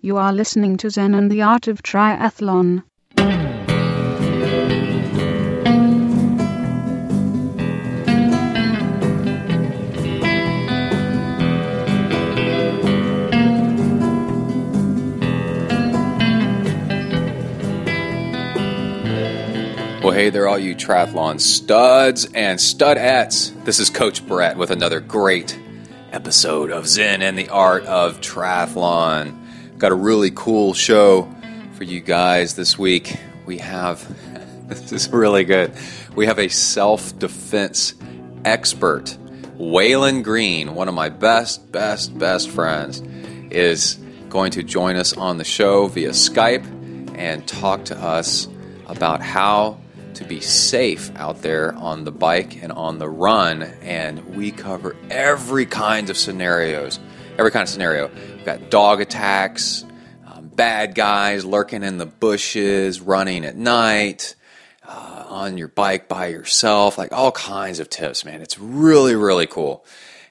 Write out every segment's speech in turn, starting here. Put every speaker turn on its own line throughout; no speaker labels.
You are listening to Zen and the Art of Triathlon.
Well, hey there, all you triathlon studs and studettes. This is Coach Brett with another great episode of Zen and the Art of Triathlon. Got a really cool show for you guys this week. We have, this is really good. We have a self defense expert, Waylan Green, one of my best, best, best friends, is going to join us on the show via Skype and talk to us about how to be safe out there on the bike and on the run. And we cover every kind of scenarios, every kind of scenario. Got dog attacks, um, bad guys lurking in the bushes, running at night, uh, on your bike by yourself, like all kinds of tips, man. It's really, really cool.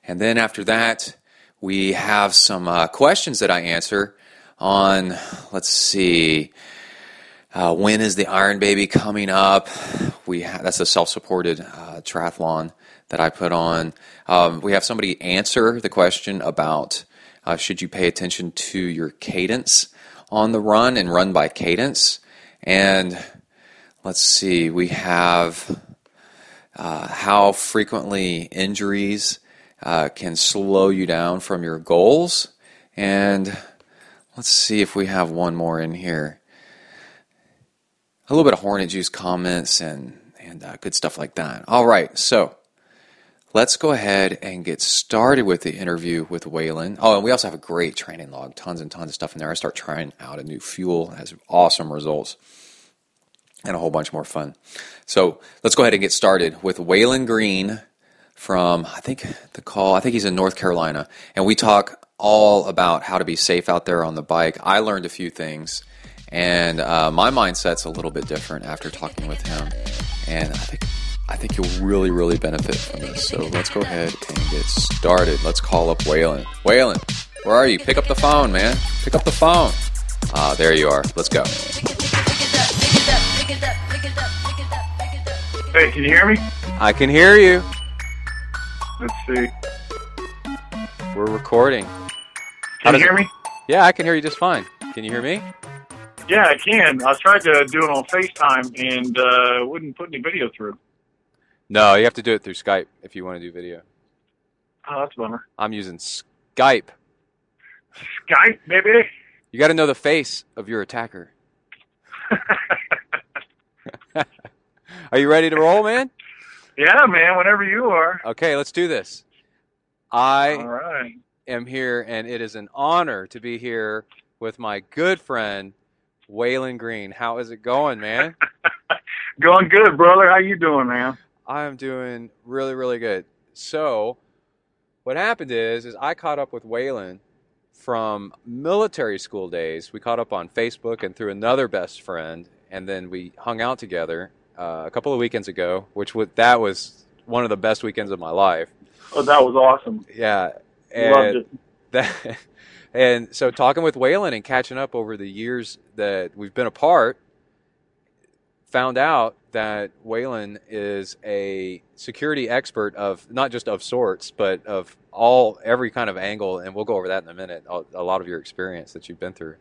And then after that, we have some uh, questions that I answer on, let's see, uh, when is the Iron Baby coming up? We ha- that's a self-supported uh, triathlon that I put on. Um, we have somebody answer the question about uh, should you pay attention to your cadence on the run and run by cadence. And let's see, we have uh, how frequently injuries uh, can slow you down from your goals. And let's see if we have one more in here a little bit of Hornet Juice comments and and uh, good stuff like that. All right, so let's go ahead and get started with the interview with Waylan. Oh, and we also have a great training log, tons and tons of stuff in there. I start trying out a new fuel, has awesome results, and a whole bunch more fun. So let's go ahead and get started with Waylan Green from I think the call. I think he's in North Carolina, and we talk all about how to be safe out there on the bike. I learned a few things and uh, my mindset's a little bit different after talking with him. And I think I think you'll really, really benefit from this. So let's go ahead and get started. Let's call up Waylan. Waylan, where are you? Pick up the phone, man. Pick up the phone. Ah, there you are. Let's go.
Hey, can you hear me?
I can hear you.
Let's see.
We're recording.
Can you hear
it-
me?
Yeah, I can hear you just fine. Can you hear me?
Yeah, I can. I tried to do it on FaceTime and uh, wouldn't put any video through.
No, you have to do it through Skype if you want to do video.
Oh, that's a bummer.
I'm using Skype.
Skype, maybe.
You got to know the face of your attacker. Are you ready to roll, man?
yeah, man. Whenever you are.
Okay, let's do this. I
All right.
am here, and it is an honor to be here with my good friend Waylan Green. How is it going, man?
Going good, brother. How you doing, man?
I am doing really, really good. So, what happened is, is I caught up with Waylan from military school days. We caught up on Facebook and through another best friend, and then we hung out together uh, a couple of weekends ago, which was that was one of the best weekends of my life.
Oh, that was awesome.
Yeah,
Loved
and
it.
that and so talking with Waylan and catching up over the years that we've been apart, found out that Waylan is a security expert of not just of sorts, but of all every kind of angle, and we'll go over that in a minute. A lot of your experience that you've been through,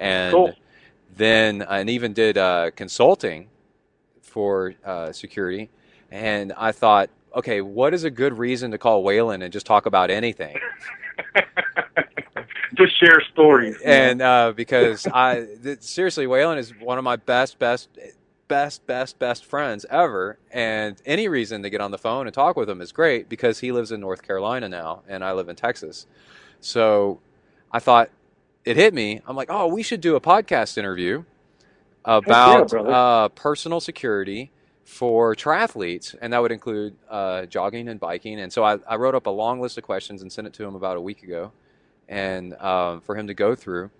and
Cool.
then and even did uh, consulting for uh, security. And I thought, okay, what is a good reason to call Waylan and just talk about anything?
Just share stories.
and uh, because I th- seriously, Waylan is one of my best, best, best, best, best friends ever. And any reason to get on the phone and talk with him is great because he lives in North Carolina now, and I live in Texas. So I thought it hit me. I'm like, oh, we should do a podcast interview about
brother.
uh, personal security for triathletes, and that would include uh, jogging and biking. And so I, I wrote up a long list of questions and sent it to him about a week ago, and um, for him to go through,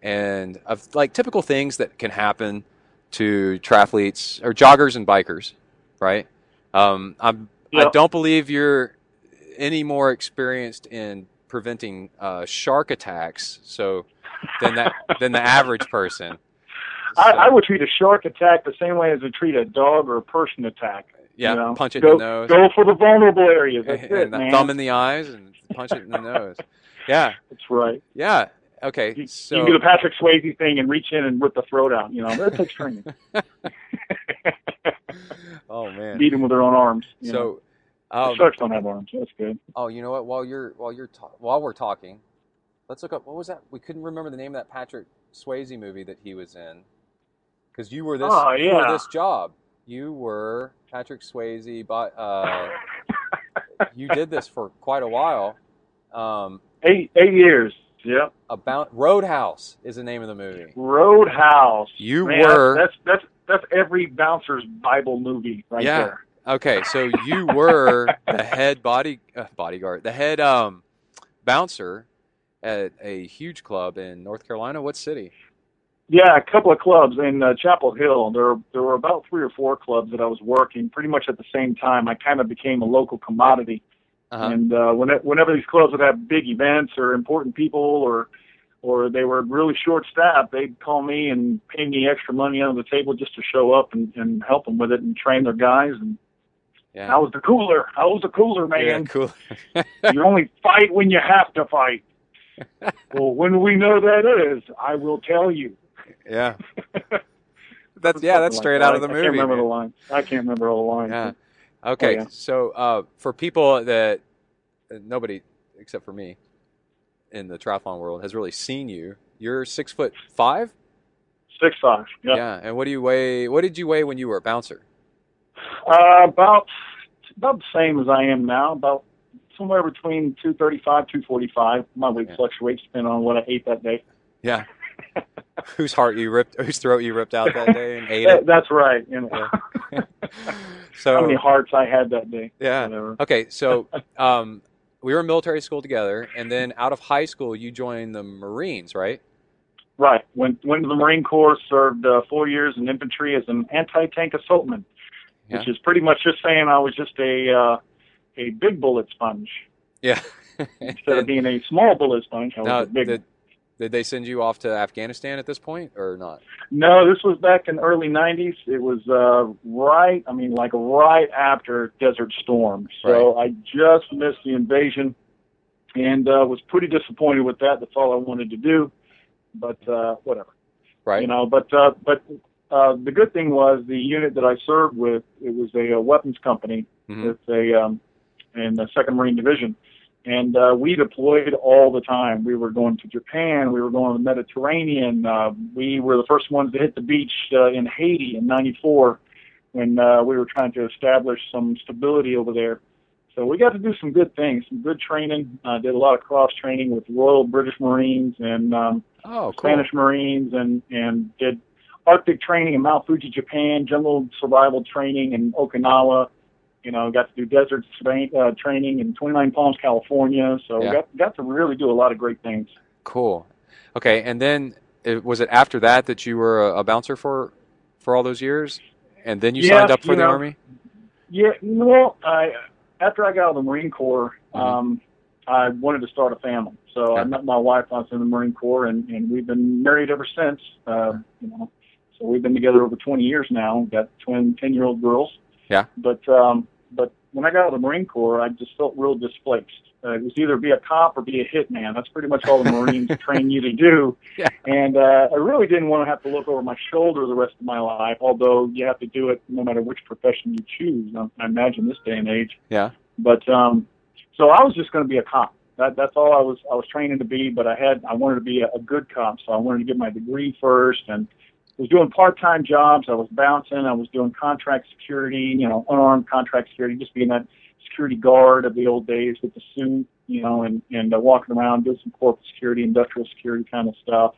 and of like typical things that can happen to triathletes or joggers and bikers, right? Um, I'm, I don't believe you're any more experienced in preventing uh, shark attacks. So than that than the average person.
I,
So,
I would treat a shark attack the same way as I treat a dog or a person attack.
yeah,
you know?
punch it
go,
in the nose,
Go for the vulnerable areas. That's
and
it,
the
man.
thumb in the eyes, and punch it in the nose. Yeah,
That's right.
yeah. Okay,
You,
so
you can do the Patrick Swayze thing and reach in and rip the throat out. You know, that takes training.
oh man.
Beat them with their own arms. You know.
So,
The
um,
sharks don't have arms. That's good.
oh, you know what? While you're while you're ta- while we're talking, let's look up what was that? We couldn't remember the name of that Patrick Swayze movie that he was in. Because you were this,
Oh,
you were this job. You were Patrick Swayze, but uh, you did this for quite a while. Um,
Eight eight years. Yep.
about Roadhouse is the name of the movie.
Roadhouse.
You
Man,
were
That's that's that's every bouncer's Bible movie right
Yeah.
there.
okay. So you were the head body uh, bodyguard, the head um, bouncer at a huge club in North Carolina. What city?
Yeah, a couple of clubs in uh, Chapel Hill. There there were about three or four clubs that I was working pretty much at the same time. I kind of became a local commodity.
Uh-huh.
And uh, when whenever these clubs would have big events or important people or or they were really short staffed, they'd call me and pay me extra money under the table just to show up and, and help them with it and train their guys. And
Yeah.
I was the cooler. I was the cooler man.
Yeah, cool.
you only fight when you have to fight. well, when we know that is, I will tell you.
yeah. That's yeah. That's
like
straight
that.
out of the movie.
I can't remember
man.
the line. I can't remember all the lines.
Yeah. Okay.
yeah.
So uh, for people that nobody except for me in the triathlon world has really seen you, you're six foot five.
Six five. Yeah.
Yeah. And what do you weigh? What did you weigh when you were a bouncer?
Uh, about about the same as I am now. About somewhere between two thirty five, two forty five. My weight
Yeah.
fluctuates depending on what I ate that day.
Yeah. whose heart you ripped? Whose throat you ripped out that day and ate
That,
it?
that's right. You know,
Yeah.
how
So
many hearts I had that day.
yeah.
Whatever.
Okay. So um, we were in military school together, and then out of high school, you joined the Marines, right?
Right. Went went to the Marine Corps. Served uh, four years in infantry as an anti-tank assaultman, which is pretty much just saying I was just a uh, a big bullet sponge
Yeah.
instead of being a small bullet sponge. I was
now,
a big.
did, did they send you off to Afghanistan at this point, or not?
No, this was back in early '90s. It was uh, right. I mean, like right after Desert Storm. So I just missed the invasion, and uh, was pretty disappointed with that. That's all I wanted to do, but uh, whatever.
Right.
You know, but uh, but uh, the good thing was the unit that I served with. It was a, uh weapons company.
Mhm.
It's a um, in the Second Marine Division, and uh, we deployed all the time. We were going to Japan. We were going to the Mediterranean. Uh, we were the first ones to hit the beach uh, in Haiti in '94 when uh, we were trying to establish some stability over there. So we got to do some good things, some good training. Uh, did a lot of cross training with Royal British Marines and um,
Oh, cool.
Spanish Marines, and and did Arctic training in Mount Fuji, Japan, jungle survival training in Okinawa. You know, got to do desert uh, training in 29 Palms, California. So
Yeah.
got got to really do a lot of great things.
Cool. Okay, and then it, was it after that that you were a, a bouncer for for all those years, and then you
Yeah,
signed up for the
know,
army?
Yeah, well, I after I got out of the Marine Corps,
Mhm.
um, I wanted to start a family. So I met my wife. I was in the Marine Corps, and, and we've been married ever since. Uh, you know, so we've been together over 20 years now. We've Got twin 10 year old girls.
Yeah.
But um, but when I got out of the Marine Corps, I just felt real displaced. Uh, it was either be a cop or be a hitman. That's pretty much all the Marines train you to do.
Yeah.
And uh, I really didn't want to have to look over my shoulder the rest of my life. Although you have to do it no matter which profession you choose. I, I imagine this day and age.
Yeah.
But um, so I was just going to be a cop. That that's all I was I was training to be. But I had I wanted to be a, a good cop, so I wanted to get my degree first and was doing part time jobs. I was bouncing. I was doing contract security. You know, unarmed contract security, just being that security guard of the old days with the suit. You know, and and uh, walking around doing some corporate security, industrial security kind of stuff.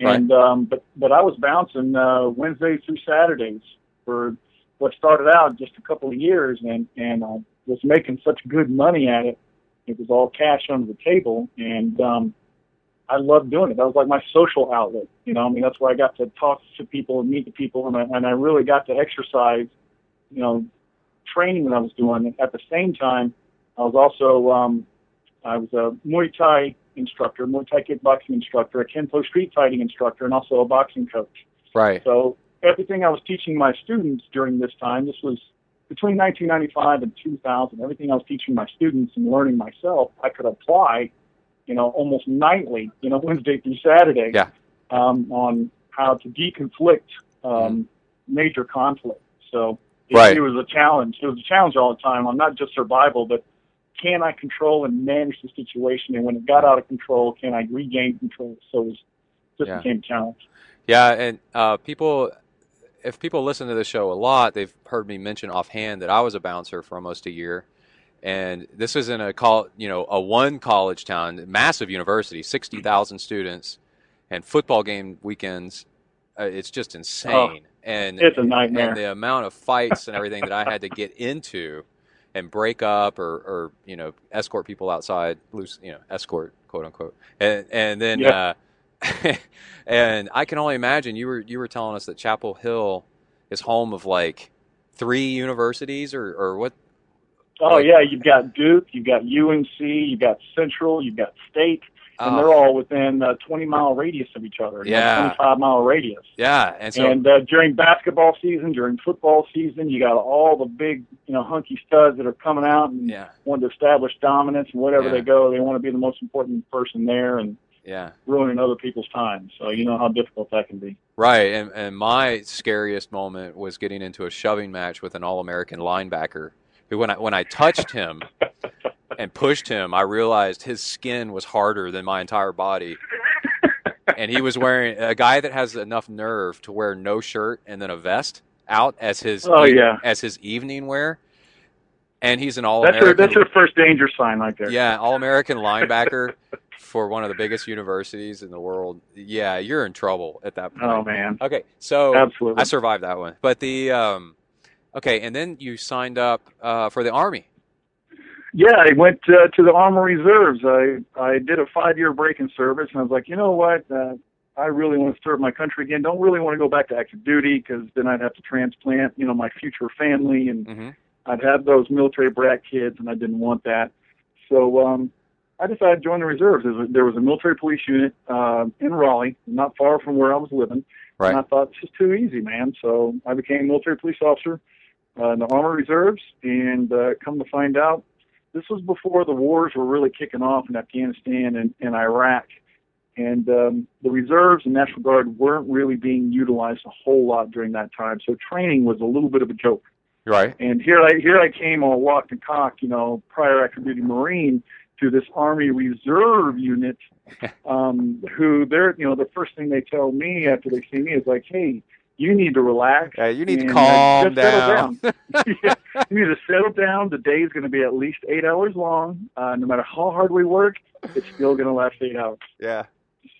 And um, but but I was bouncing uh, Wednesdays through Saturdays for what started out just a couple of years, and and I was making such good money at it. It was all cash under the table, and um, I loved doing it. That was like my social outlet. You know, I mean, that's where I got to talk to people and meet the people, and I, and I really got to exercise, you know, training that I was doing. At the same time, I was also um, I was a Muay Thai instructor, Muay Thai kickboxing instructor, a Kenpo street fighting instructor, and also a boxing coach.
Right.
So everything I was teaching my students during this time, this was between 1995 and 2000, everything I was teaching my students and learning myself, I could apply, you know, almost nightly, you know, Wednesday through Saturday,
Yeah.
um, on how to deconflict um, major conflict. So it,
Right.
it was a challenge. It was a challenge all the time on not just survival, but can I control and manage the situation? And when it got out of control, can I regain control? So it was, just
Yeah.
became a challenge.
Yeah, and uh, people, if people listen to the show a lot, they've heard me mention offhand that I was a bouncer for almost a year, and this is in a call, you know, a one college town, massive university, sixty thousand students, and football game weekends. Uh, it's just insane, and
It's a nightmare.
and the amount of fights and everything that I had to get into and break up or, or you know escort people outside loose you know escort quote unquote and and then
Yeah.
uh, and I can only imagine you were you were telling us that Chapel Hill is home of like three universities or or what
Oh yeah, you've got Duke, you've got UNC, you've got Central, you've got State, and
Oh,
they're all within a 20 mile radius of each other.
Yeah.
25 mile radius.
yeah and so
and uh, during basketball season, during football season, you got all the big, you know, hunky studs that are coming out and
yeah
want to establish dominance. And wherever
Yeah.
they go, they want to be the most important person there and
yeah
ruining other people's time. So you know how difficult that can be.
Right, and and my scariest moment was getting into a shoving match with an All-American linebacker. When I when I touched him and pushed him, I realized his skin was harder than my entire body, and he was wearing a guy that has enough nerve to wear no shirt and then a vest out as his
Oh, yeah.
as his evening wear, and he's an All-American.
that's your first danger sign right there.
Yeah, All American linebacker for one of the biggest universities in the world. Yeah, you're in trouble at that point.
Oh man,
Okay, so
absolutely.
I survived that one. But the um, okay, and then you signed up uh, for the army.
Yeah, I went uh, to the Army Reserves. I I did a five year break in service, and I was like, you know what? Uh, I really want to serve my country again. Don't really want to go back to active duty because then I'd have to transplant, you know, my future family, and
hmm
I'd have those military brat kids, and I didn't want that. So um, I decided to join the reserves. There was a, there was a military police unit uh, in Raleigh, not far from where I was living. And I thought this is too easy, man. So I became a military police officer uh, in the Army Reserves, and uh, come to find out, this was before the wars were really kicking off in Afghanistan and, and Iraq. And um, the reserves and National Guard weren't really being utilized a whole lot during that time. So training was a little bit of a joke.
Right.
And here I here I came all locked and cocked, you know, prior active duty Marine to this Army Reserve unit, um, who they're you know the first thing they tell me after they see me is like, hey, you need to relax.
Yeah, you need to
uh,
calm
settle
down.
yeah, you need to settle down. The day is going to be at least eight hours long. Uh, no matter how hard we work, it's still going to last eight hours.
Yeah.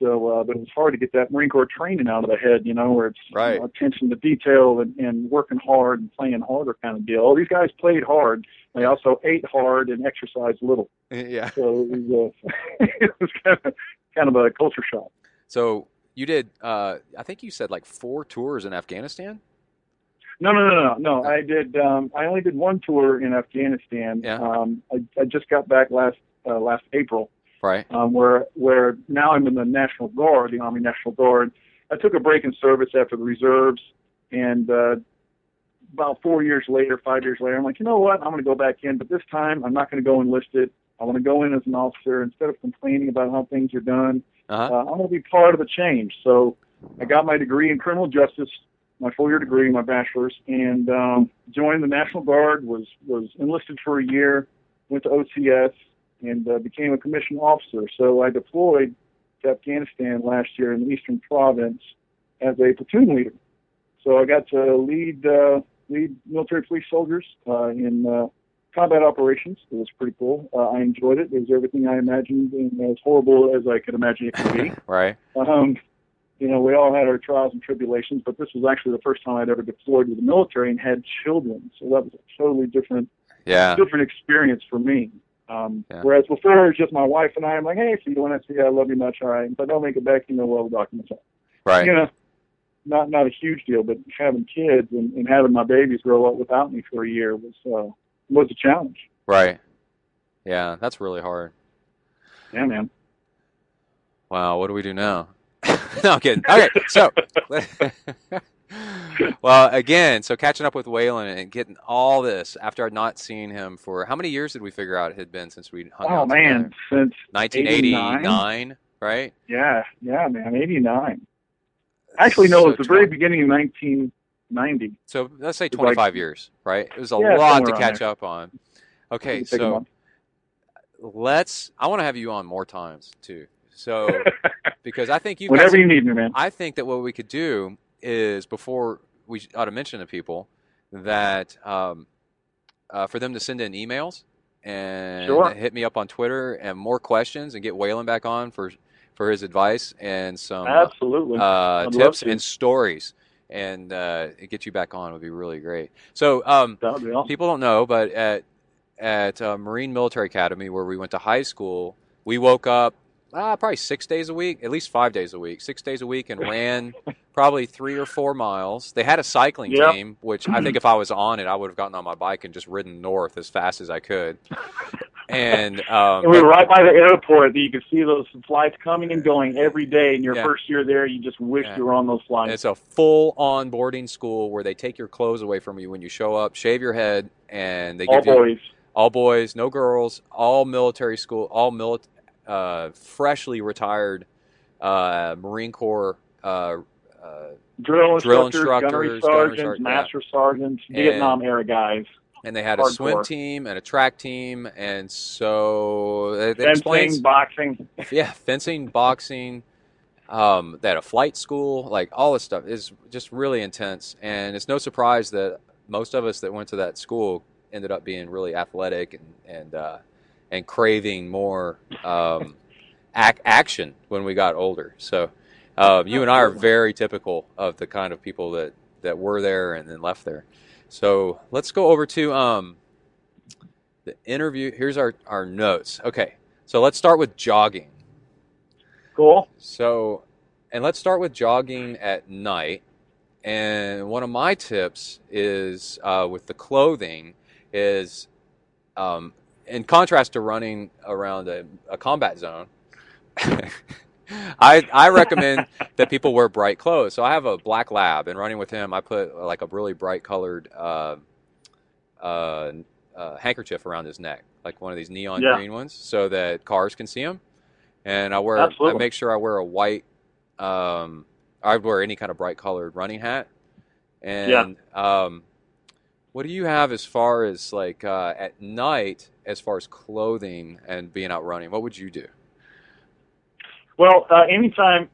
So, uh, but it was hard to get that Marine Corps training out of the head, you know, where it's you know, attention to detail and, and working hard and playing harder kind of deal. All these guys played hard. They also ate hard and exercised little.
Yeah.
So it was, uh, it was kind of kind of a culture shock.
So you did. Uh, I think you said like four tours in Afghanistan.
No, no, no, no, no. I did. Um, I only did one tour in Afghanistan.
Yeah.
Um, I, I just got back last uh, last April.
Right.
um, where where now I'm in the National Guard, the Army National Guard. I took a break in service after the reserves, and uh, about four years later, five years later, I'm like, you know what? I'm going to go back in, but this time I'm not going to go enlisted. I want to go in as an officer instead of complaining about how things are done.
Uh huh.
Uh, I'm going to be part of the change. So I got my degree in criminal justice, my four-year degree, my bachelor's, and um, joined the National Guard. was was enlisted for a year, went to OCS, and uh, became a commissioned officer. So I deployed to Afghanistan last year in the Eastern Province as a platoon leader. So I got to lead uh, lead military police soldiers uh, in uh, combat operations. It was pretty cool. Uh, I enjoyed it. It was everything I imagined and as horrible as I could imagine it could be.
Right.
Um, you know, we all had our trials and tribulations, but this was actually the first time I'd ever deployed with the military and had children. So that was a totally different
Yeah.
different experience for me. Um,
Yeah.
Whereas before it was just my wife and I. I'm like, hey, see you when I see. I love you much. All right. If I don't make it back, you know, well, the documents are.
Right.
You know, not not a huge deal, but having kids and, and having my babies grow up without me for a year was uh, was a challenge.
Right. Yeah. That's really hard.
Yeah, man.
Wow, what do we do now? no, I'm kidding. Okay, so well, again, so catching up with Waylan and getting all this after I'd not seen him for how many years did we figure out it had been since we hung
Oh
out Oh
man,
together?
since
1989, right?
yeah, yeah, man, eighty nine. Actually, no, it was
So
the very beginning of nineteen ninety.
So let's say 25
like-
years, right? It was a
Yeah,
lot to catch
there.
up on. Okay, so let's. I want to have you on more times too. So because I think you've got some-
you need man.
I think that what we could do is before we ought to mention to people that um, uh, for them to send in emails and
Sure.
hit me up on Twitter and more questions and get Waylan back on for for his advice and some
Absolutely.
uh, tips and stories and uh, get you back on would be really great. So um,
awesome.
people don't know, but at at uh, Marine Military Academy, where we went to high school, we woke up uh, probably six days a week, at least five days a week, six days a week, and ran probably three or four miles. They had a cycling
Yep.
team, which I think if I was on it, I would have gotten on my bike and just ridden north as fast as I could. And, um,
And we were right by the airport. That you could see those flights coming and going every day. In your
Yeah.
first year there, you just wish
Yeah.
you were on those
And
flights.
it's a full on boarding school where they take your clothes away from you when you show up, shave your head, and they
All
give you
boys.
all boys, no girls, all military school, all mili- uh, freshly retired uh, Marine Corps. Uh, uh,
Drill
drill
instructors,
instructors, gunnery
sergeants,
sergeant, yeah.
master sergeants,
And-
Vietnam era guys.
And they had a swim team and a track team, and so it, it
Fencing,
explains,
boxing.
yeah, fencing, boxing. Um, they had a flight school, like all this stuff is just really intense, and it's no surprise that most of us that went to that school ended up being really athletic and and uh, and craving more um, ac- action when we got older. So um, you and I are very typical of the kind of people that that were there and then left there. So let's go over to um, the interview. Here's our our notes. Okay, so let's start with jogging.
Cool.
So, and let's start with jogging at night. And one of my tips is uh, with the clothing is, um, in contrast to running around a, a combat zone, I I recommend that people wear bright clothes. So I have a black lab, and running with him, I put uh, like a really bright colored uh, uh, uh, handkerchief around his neck, like one of these neon
Yeah.
green ones, so that cars can see him. And I wear, I make sure I wear a white. Um, I would wear any kind of bright colored running hat. And um, what do you have as far as like uh, at night, as far as clothing and being out running? What would you do?
Well, uh, anytime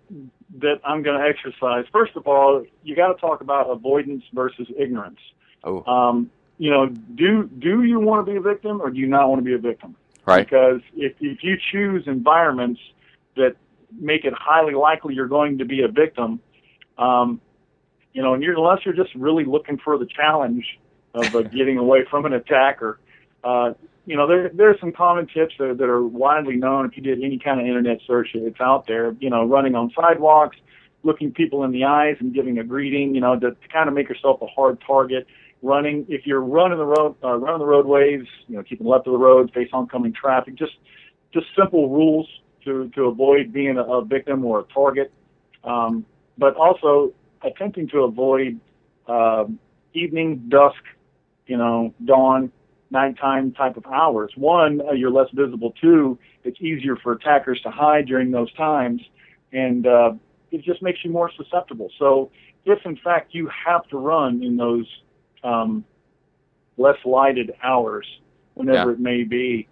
that I'm going to exercise, first of all, you got to talk about avoidance versus ignorance.
Oh,
Um, you know, do do you want to be a victim or do you not want to be a victim?
right.
Because if if you choose environments that make it highly likely you're going to be a victim, um, you know, and you're unless you're just really looking for the challenge of uh, getting away from an attacker, uh, you know, there there are some common tips that, that are widely known. If you did any kind of internet search, it's out there. You know, running on sidewalks, looking people in the eyes and giving a greeting. You know, to, to kind of make yourself a hard target. Running, if you're running the road, uh, running the roadways, you know, keeping left of the road, face oncoming traffic. Just just simple rules to to avoid being a, a victim or a target. Um, but also attempting to avoid um, evening, dusk, you know, dawn, nighttime type of hours. One, uh, you're less visible. Two, it's easier for attackers to hide during those times, and uh, it just makes you more susceptible. So, if in fact you have to run in those um, less lighted hours, whenever
Yeah.
it may be,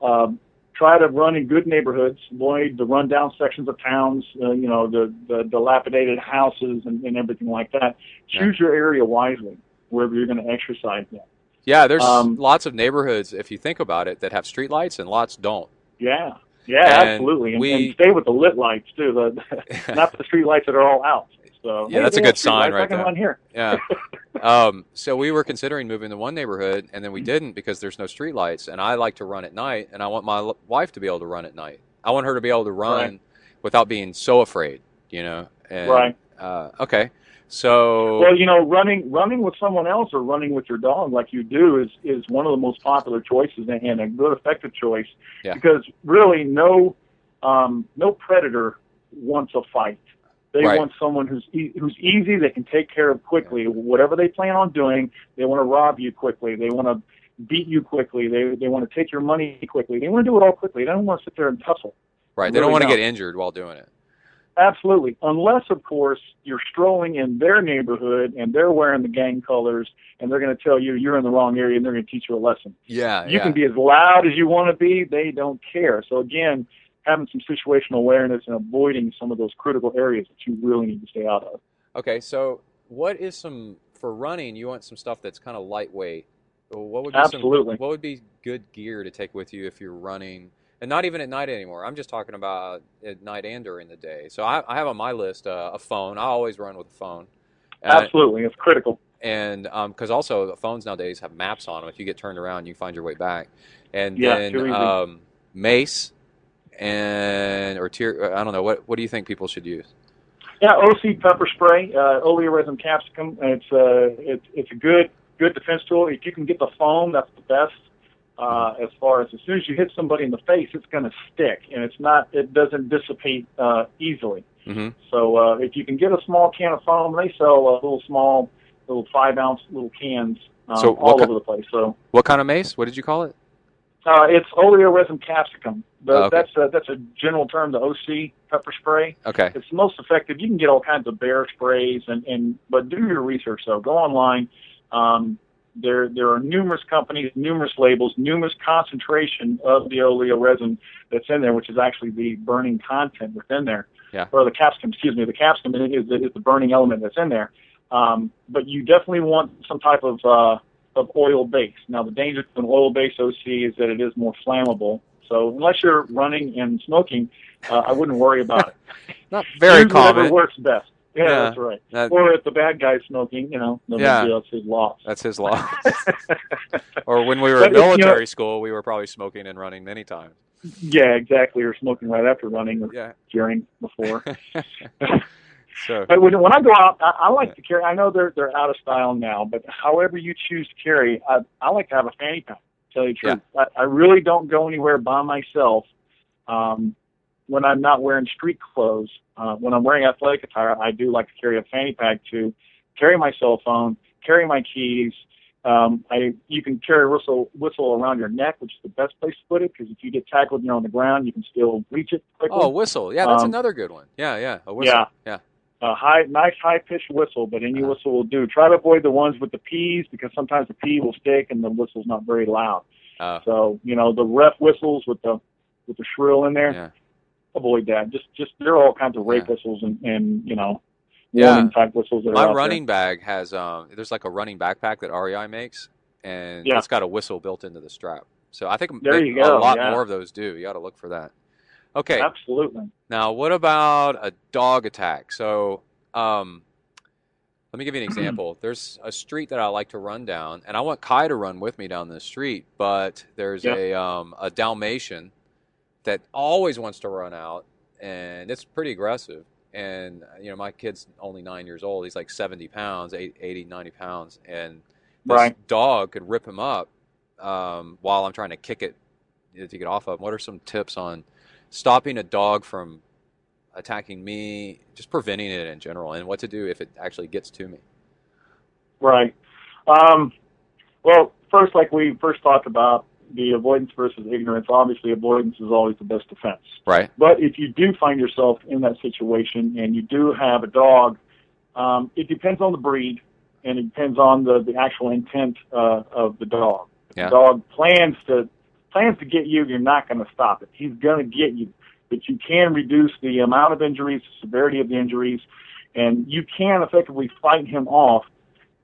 um, try to run in good neighborhoods, avoid the rundown sections of towns, uh, you know, the, the dilapidated houses and, and everything like that. Choose your area wisely wherever you're going to exercise that.
Yeah, there's
Um,
lots of neighborhoods, if you think about it, that have streetlights and lots don't.
Yeah, yeah,
And
absolutely, and,
we-
and stay with the lit lights too, the, not the street lights that are all out. So
Yeah,
hey,
that's a good sign right there.
run here.
Yeah. um, so we were considering moving to one neighborhood, and then we didn't because there's no streetlights. And I like to run at night, and I want my wife to be able to run at night. I want her to be able to run
Right.
without being so afraid, you know. And,
Right.
Uh, okay. So
Well, you know, running running with someone else or running with your dog, like you do, is is one of the most popular choices and, a good effective choice.
Yeah.
Because really, no um, no predator wants a fight. They
Right.
want someone who's e- who's easy. They can take care of quickly. Whatever they plan on doing, they want to rob you quickly. They want to beat you quickly. They they want to take your money quickly. They want to do it all quickly. They don't want to sit there and tussle.
Right. They don't want to get injured while doing it.
Absolutely. Unless, of course, you're strolling in their neighborhood and they're wearing the gang colors and they're going to tell you you're in the wrong area and they're going to teach you a lesson.
Yeah.
You
yeah.
can be as loud as you want to be. They don't care. So again, having some situational awareness and avoiding some of those critical areas that you really need to stay out of.
Okay, so what is some for running? You want some stuff that's kind of lightweight. What would be some-
Absolutely.
what would be good gear to take with you if you're running, and not even at night anymore? I'm just talking about at night and during the day. So I, I have on my list uh, a phone. I always run with a phone. Uh,
Absolutely. It's critical.
and because also the phones nowadays have maps on them. If you get turned around, you find your way back. And
Yeah,
then um, mace and or tear. I don't know what what do you think people should use?
Yeah, OC pepper spray, uh, oleoresin capsicum. It's uh, it's it's a good good defense tool. If you can get the foam, that's the best. Uh, as far as as soon as you hit somebody in the face, it's going to stick, and it's not. It doesn't dissipate uh, easily.
hmm
So uh, if you can get a small can of foam, they sell uh, little small, little five ounce little cans um,
So
all
ki-
over the place. So
What kind of mace? What did you call it?
uh, it's oleoresin capsicum. The,
Oh, okay.
That's a, that's a general term. The OC pepper spray.
Okay.
It's most effective. You can get all kinds of bear sprays, and, and but do your research though. Go online. Um, there there are numerous companies, numerous labels, numerous concentration of the oleo resin that's in there, which is actually the burning content within there.
Yeah.
Or the capsicum, excuse me, the capsicum is the, is the burning element that's in there. Um, but you definitely want some type of uh, of oil base. Now the danger of an oil based OC is that it is more flammable. So unless you're running and smoking, uh, I wouldn't worry about it.
Not very
Use whatever
common.
works best. Yeah,
Yeah.
that's right.
That-
Or if the bad guy's smoking, you know,
Yeah.
It's his loss.
that's his law. or when we were
But
in
if, you know-
military school, we were probably smoking and running many times.
yeah, exactly. Or smoking right after running, or
Yeah.
during, before.
so
But when, when I go out, I, I like to carry. I know they're they're out of style now, but however you choose to carry, I, I like to have a fanny pack. To tell you the truth, I, I really don't go anywhere by myself. Um, when I'm not wearing street clothes, uh, when I'm wearing athletic attire, I do like to carry a fanny pack to carry my cell phone, carry my keys. Um, I you can carry a whistle whistle around your neck, which is the best place to put it because if you get tackled and you're on the ground, you can still reach it quickly.
oh, whistle. Yeah, that's
Um,
another good one. Yeah, yeah, a whistle.
Yeah.
yeah.
a high, nice high pitched whistle, but any
Uh-huh.
whistle will do. Try to avoid the ones with the peas because sometimes the P will stick and the whistle's not very loud.
Uh,
So you know the ref whistles with the with the shrill in there. Avoid that. Just just there are all kinds of rape
Yeah.
whistles and and you know
Yeah.
warning type whistles that
My running bag has um. There's like a running backpack that REI makes, and
Yeah.
it's got a whistle built into the strap. So I think
There you go,
a lot
yeah.
more of those do. You got to look for that. Okay.
Absolutely.
Now, what about a dog attack? So, um, let me give you an example. There's a street that I like to run down, and I want Kai to run with me down this street. But there's
Yeah.
a um, a Dalmatian that always wants to run out, and it's pretty aggressive. And you know, my kid's only nine years old. He's like 70 pounds, 80, 80 90 pounds, and this
Right.
dog could rip him up um, while I'm trying to kick it to get off of him. What are some tips on stopping a dog from attacking me, just preventing it in general, and what to do if it actually gets to me?
Right. Um, well, first, like we first talked about, the avoidance versus ignorance. Obviously, avoidance is always the best defense.
Right.
But if you do find yourself in that situation and you do have a dog, um, it depends on the breed and it depends on the, the actual intent uh, of the dog. If
Yeah.
the dog plans to plans to get you, you're not going to stop it. He's going to get you, but you can reduce the amount of injuries, the severity of the injuries, and you can effectively fight him off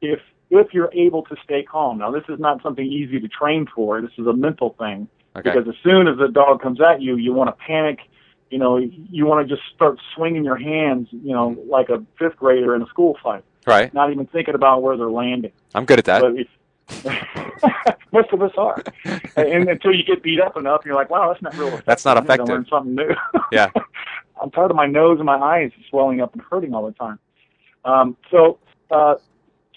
if if you're able to stay calm. Now, this is not something easy to train for. This is a mental thing
Okay.
because as soon as the dog comes at you, you want to panic. You know, you want to just start swinging your hands, you know, like a fifth grader in a school fight,
Right.
not even thinking about where they're landing.
I'm good at that.
But if, most of us are, and until you get beat up enough, you're like, wow, that's not real. Effective.
That's not
I
effective.
learn something new.
Yeah.
I'm tired of my nose and my eyes swelling up and hurting all the time. Um, so, uh,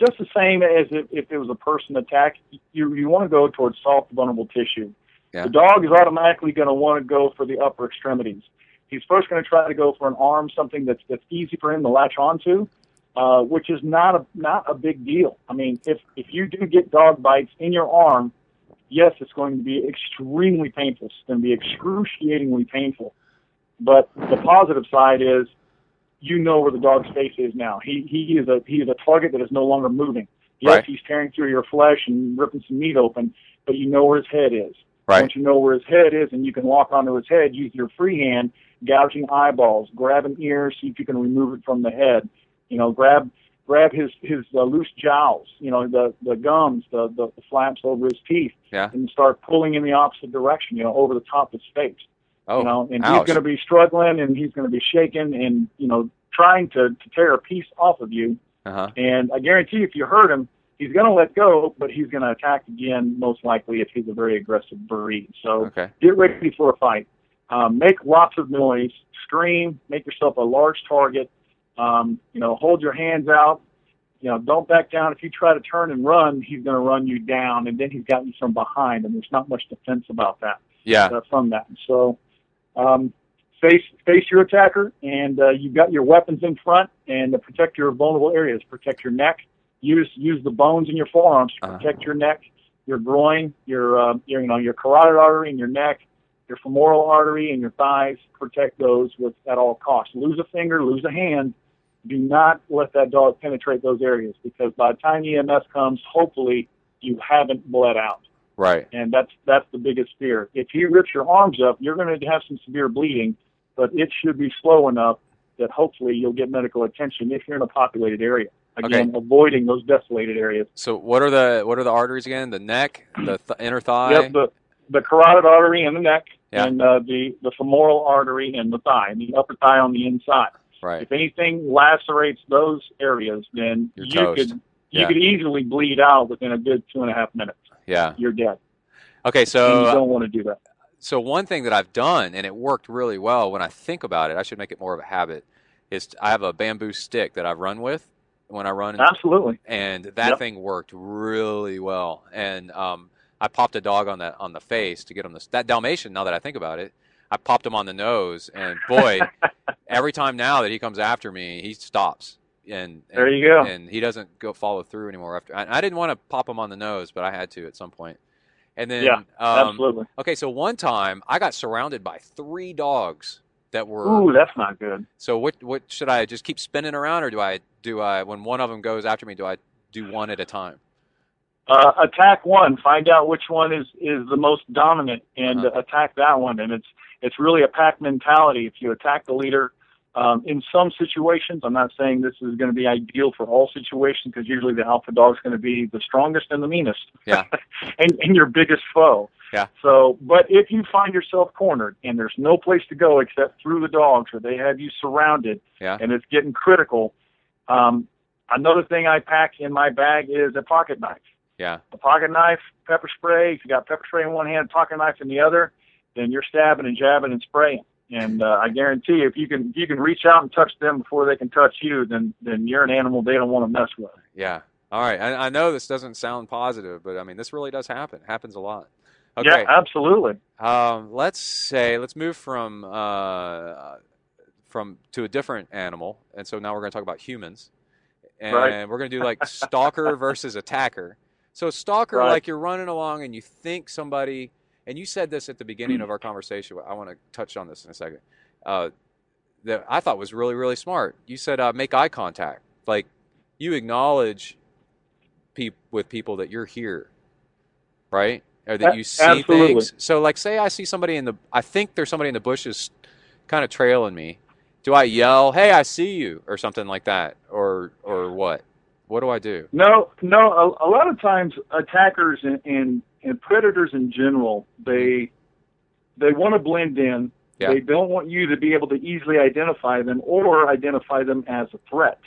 just the same as if, if it was a person attack, you you want to go towards soft, vulnerable tissue.
Yeah.
The dog is automatically going to want to go for the upper extremities. he's first going to try to go for an arm, something that's that's easy for him to latch onto, uh, which is not a not a big deal. I mean, if if you do get dog bites in your arm, yes, it's going to be extremely painful. It's going to be excruciatingly painful. But the positive side is, you know where the dog's face is now. He he is a he is a target that is no longer moving. Yes,
Right.
he's tearing through your flesh and ripping some meat open, but you know where his head is.
Right.
Once you know where his head is and you can walk onto his head, use your free hand, gouging eyeballs, grabbing ears, see if you can remove it from the head. You know, grab grab his his uh, loose jowls, you know, the the gums, the, the the flaps over his teeth,
Yeah.
and start pulling in the opposite direction, you know, over the top of his face.
Oh,
you know, and he's going to be struggling and he's going to be shaking and you know trying to to tear a piece off of you.
Uh-huh.
And I guarantee if you hurt him, he's going to let go, but he's going to attack again, most likely if he's a very aggressive breed. So
Okay.
get ready for a fight. Um, make lots of noise, scream, make yourself a large target. Um, you know, hold your hands out. You know, don't back down. If you try to turn and run, he's going to run you down, and then he's got you from behind, and there's not much defense about that
Yeah.
uh, from that. So um, face face your attacker, and uh, you've got your weapons in front, and to protect your vulnerable areas. Protect your neck. Use use the bones in your forearms to
Uh-huh.
protect your neck, your groin, your, uh, your you know your carotid artery in your neck, your femoral artery and your thighs. Protect those with at all costs. Lose a finger, lose a hand. Do not let that dog penetrate those areas because by the time EMS comes, hopefully you haven't bled out
Right.
and that's that's the biggest fear. If he rips your arms up, you're going to have some severe bleeding, but it should be slow enough that hopefully you'll get medical attention if you're in a populated area. Again, avoiding those desolated areas.
So what are the what are the arteries again? The neck, the th- inner thigh.
Yep, the the carotid artery in the neck
Yeah.
and uh, the the femoral artery in the thigh, the upper thigh on the inside.
Right.
If anything lacerates those areas, then
You're
you
toast.
could you
Yeah.
could easily bleed out within a good two and a half minutes.
Yeah.
You're dead,
Okay.
and you don't want to do that.
so one thing that I've done and it worked really well when I think about it, I should make it more of a habit. Is I have a bamboo stick that I run with when I run,
Absolutely.
and that
Yep.
thing worked really well. And um, I popped a dog on the on the face to get him this that Dalmatian. Now that I think about it, I popped him on the nose, and boy, every time now that he comes after me, he stops. And, and
There you go.
And he doesn't go follow through anymore. After I, I didn't want to pop him on the nose, but I had to at some point. And then,
Yeah,
um,
Absolutely.
okay, so one time I got surrounded by three dogs that were.
Ooh, that's not good.
So what what should I just keep spinning around, or do I do I when one of them goes after me, do I do one at a time?
Uh, attack one. Find out which one is is the most dominant, and
Uh-huh.
uh, attack that one. And it's it's really a pack mentality. If you attack the leader, um, in some situations, I'm not saying this is going to be ideal for all situations because usually the alpha dog is going to be the strongest and the meanest.
Yeah.
and and your biggest foe.
Yeah.
So, but if you find yourself cornered and there's no place to go except through the dogs, or they have you surrounded,
Yeah.
and it's getting critical. Um, another thing I pack in my bag is a pocket knife
Yeah.
a pocket knife, pepper spray. If you got pepper spray in one hand, pocket knife in the other, then you're stabbing and jabbing and spraying. And uh, I guarantee you, if you can if you can reach out and touch them before they can touch you, then then you're an animal they don't want to mess with.
Yeah. All right. I, I know this doesn't sound positive, but I mean this really does happen. It happens a lot. Okay.
Yeah, absolutely.
Um, let's say let's move from uh, from to a different animal, and so now we're going to talk about humans, and
Right.
we're going to do like stalker versus attacker. So stalker,
Right.
like you're running along and you think somebody, and you said this at the beginning of our conversation. I want to touch on this in a second. Uh, that I thought was really really smart. You said uh, make eye contact, like you acknowledge peop- with people that you're here, right? Or that you see
absolutely.
things. So, like, say I see somebody in the, I think there's somebody in the bushes, kind of trailing me. Do I yell, "Hey, I see you," or something like that, or or what? What do I do?
No, no. A, a lot of times, attackers and, and and predators in general, they they want to blend in.
Yeah.
They don't want you to be able to easily identify them or identify them as a threat.